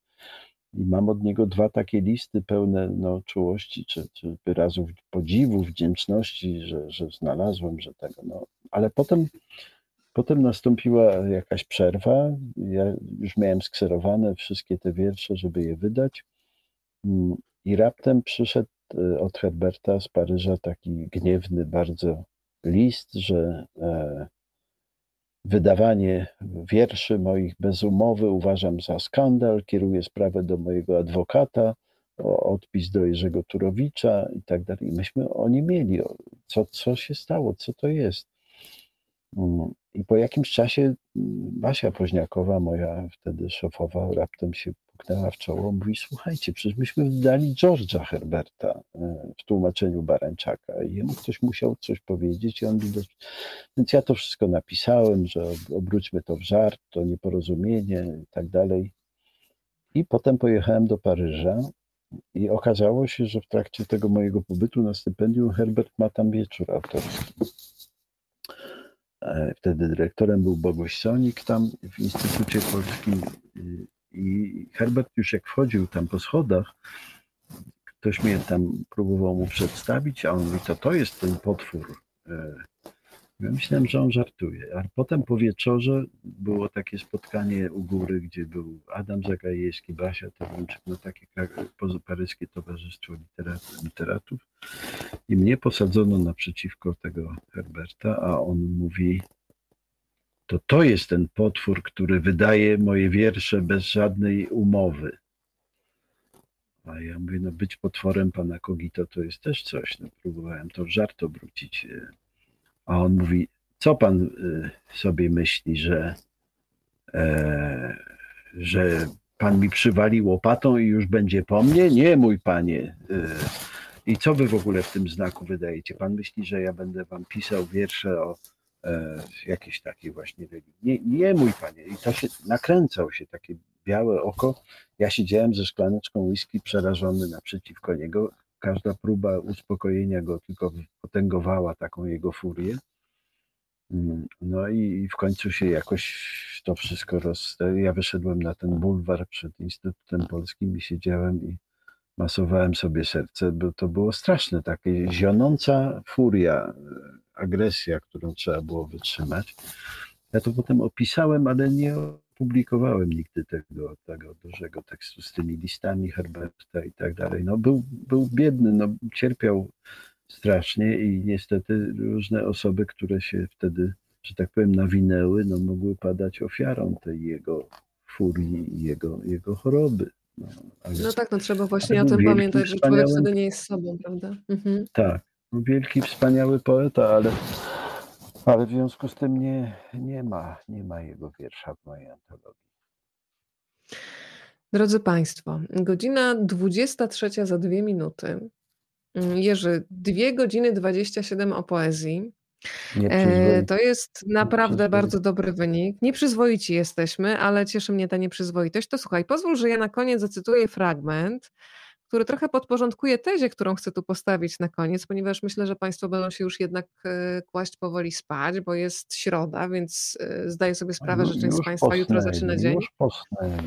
Speaker 2: I mam od niego dwa takie listy pełne no, czułości czy, czy wyrazów podziwu, wdzięczności, że, że znalazłem, że tego. No. Ale potem, potem nastąpiła jakaś przerwa. Ja już miałem skserowane wszystkie te wiersze, żeby je wydać. Mm, I raptem przyszedł e, od Herberta z Paryża taki gniewny bardzo list, że e, Wydawanie wierszy moich bez umowy uważam za skandal, kieruję sprawę do mojego adwokata, o odpis do Jerzego Turowicza i tak dalej. I myśmy oni mieli, co, co się stało, co to jest. Mm, I po jakimś czasie mm, Basia Poźniakowa, moja wtedy szefowa, raptem się puknęła w czoło, mówi, słuchajcie, przecież myśmy wydali George'a Herberta e, w tłumaczeniu Barańczaka i jemu ktoś musiał coś powiedzieć i on widać... Więc ja to wszystko napisałem, że obróćmy to w żart, to nieporozumienie i tak dalej. I potem pojechałem do Paryża i okazało się, że w trakcie tego mojego pobytu na stypendium Herbert ma tam wieczór autorski. E, wtedy dyrektorem był Boguś Sonik tam w Instytucie Polskim i Herbert już jak wchodził tam po schodach, ktoś mnie tam próbował mu przedstawić, a on mówi, to to jest ten potwór. E, ja myślałem, że on żartuje. A potem po wieczorze było takie spotkanie u góry, gdzie był Adam Zagajewski, Basia Terwinczyk, no takie paryskie towarzystwo literatów. I mnie posadzono naprzeciwko tego Herberta, a on mówi, to to jest ten potwór, który wydaje moje wiersze bez żadnej umowy. A ja mówię, no być potworem pana Kogito to jest też coś. No, próbowałem to w żart obrócić. A on mówi, co pan y, sobie myśli, że, e, że pan mi przywali łopatą i już będzie po mnie? Nie, mój panie. Y, I co wy w ogóle w tym znaku wydajecie? Pan myśli, że ja będę wam pisał wiersze o jakiejś takiej właśnie religii. Nie, nie, mój panie. I to się nakręcał się takie białe oko. Ja siedziałem ze szklaneczką whisky przerażony naprzeciwko niego. Każda próba uspokojenia go tylko potęgowała taką jego furię. Mm, no i w końcu się jakoś to wszystko roz... Ja wyszedłem na ten bulwar przed Instytutem Polskim i siedziałem i masowałem sobie serce, bo to było straszne, takie zionąca furia agresja, którą trzeba było wytrzymać. Ja to potem opisałem, ale nie opublikowałem nigdy tego, tego dużego tekstu z tymi listami Herberta i tak dalej. No był, był biedny, no cierpiał strasznie i niestety różne osoby, które się wtedy, że tak powiem, nawinęły, no mogły padać ofiarą tej jego furii i jego, jego choroby.
Speaker 1: No, no tak, no trzeba właśnie o tym pamiętać, że człowiek wtedy nie jest sobą, prawda?
Speaker 2: Mhm. Tak, wielki, wspaniały poeta, ale, ale w związku z tym nie, nie, ma, nie ma jego wiersza w mojej antologii.
Speaker 1: Drodzy Państwo, godzina 23 za dwie minuty. Jerzy, dwie godziny 27 o poezji. E, to jest naprawdę bardzo dobry wynik. Nieprzyzwoici jesteśmy, ale cieszy mnie ta nieprzyzwoitość. To słuchaj, pozwól, że ja na koniec zacytuję fragment, który trochę podporządkuje tezie, którą chcę tu postawić na koniec, ponieważ myślę, że Państwo będą się już jednak e, kłaść powoli spać, bo jest środa, więc e, zdaję sobie sprawę, że część z Państwa jutro zaczyna dzień.
Speaker 2: Posnęli.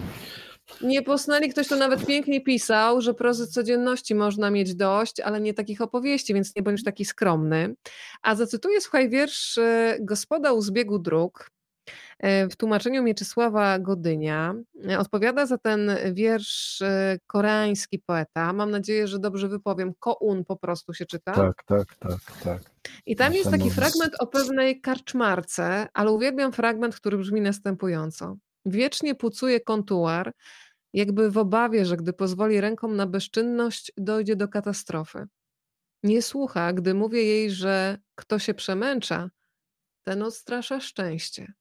Speaker 1: Nie posnęli, ktoś tu nawet pięknie pisał, że prozy codzienności można mieć dość, ale nie takich opowieści, więc nie bądź taki skromny. A zacytuję, słuchaj, wiersz e, Gospoda u zbiegu dróg, w tłumaczeniu Mieczysława Godynia. E, odpowiada za ten wiersz e, koreański poeta. Mam nadzieję, że dobrze wypowiem. Koun po prostu się czyta.
Speaker 2: Tak, tak, tak, tak.
Speaker 1: I tam jest taki fragment o pewnej karczmarce, ale uwielbiam fragment, który brzmi następująco. Wiecznie pucuje kontuar, jakby w obawie, że gdy pozwoli rękom na bezczynność, dojdzie do katastrofy. Nie słucha, gdy mówię jej, że kto się przemęcza, ten odstrasza szczęście.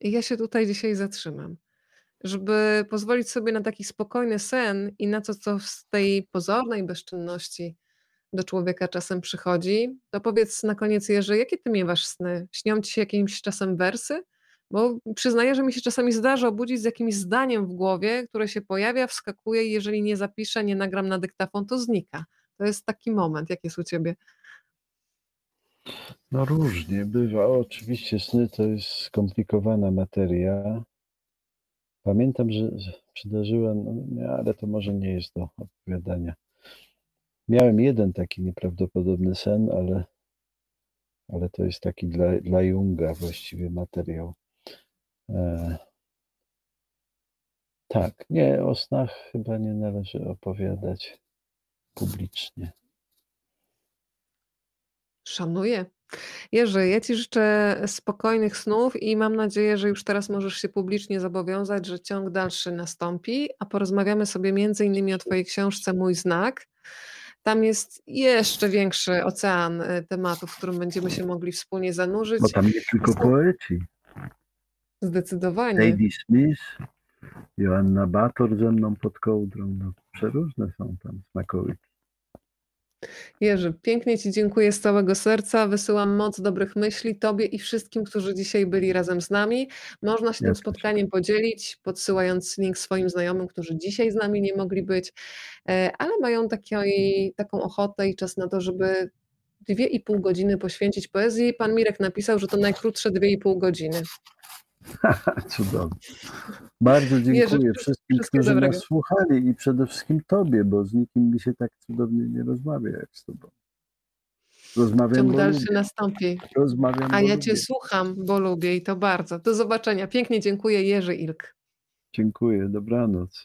Speaker 1: I ja się tutaj dzisiaj zatrzymam, żeby pozwolić sobie na taki spokojny sen i na to, co z tej pozornej bezczynności do człowieka czasem przychodzi, to powiedz na koniec, Jerzy, jakie ty miewasz sny? Śnią ci się jakimś czasem wersy? Bo przyznaję, że mi się czasami zdarza obudzić z jakimś zdaniem w głowie, które się pojawia, wskakuje i jeżeli nie zapiszę, nie nagram na dyktafon, to znika. To jest taki moment. Jak jest u ciebie?
Speaker 2: No różnie bywa. Oczywiście sny to jest skomplikowana materia. Pamiętam, że przydarzyłem, no, ale to może nie jest do opowiadania. Miałem jeden taki nieprawdopodobny sen, ale, ale to jest taki dla, dla Junga właściwie materiał. E, tak, nie, o snach chyba nie należy opowiadać publicznie.
Speaker 1: Szanuję. Jerzy, ja Ci życzę spokojnych snów i mam nadzieję, że już teraz możesz się publicznie zobowiązać, że ciąg dalszy nastąpi, a porozmawiamy sobie między innymi o Twojej książce Mój Znak. Tam jest jeszcze większy ocean e, tematów, w którym będziemy się mogli wspólnie zanurzyć.
Speaker 2: Bo tam nie tylko poeci.
Speaker 1: Zdecydowanie.
Speaker 2: Lady Smith, Joanna Bator ze mną pod kołdrą. No, przeróżne są tam smakołyki.
Speaker 1: Jerzy, pięknie Ci dziękuję z całego serca. Wysyłam moc dobrych myśli Tobie i wszystkim, którzy dzisiaj byli razem z nami. Można się tym spotkaniem podzielić, podsyłając link swoim znajomym, którzy dzisiaj z nami nie mogli być, e, ale mają takiej, taką ochotę i czas na to, żeby dwie i pół godziny poświęcić poezji. Pan Mirek napisał, że to najkrótsze dwie i pół godziny.
Speaker 2: Cudownie. Bardzo dziękuję wszystkim, którzy dobrego. nas słuchali i przede wszystkim Tobie, bo z nikim mi się tak cudownie nie rozmawia jak z Tobą.
Speaker 1: Rozmawiam, Ciąg dalszy lubię. nastąpi.
Speaker 2: Rozmawiam,
Speaker 1: A ja Cię lubię. słucham, bo lubię i to bardzo. Do zobaczenia. Pięknie dziękuję, Jerzy Ilk.
Speaker 2: Dziękuję, dobranoc.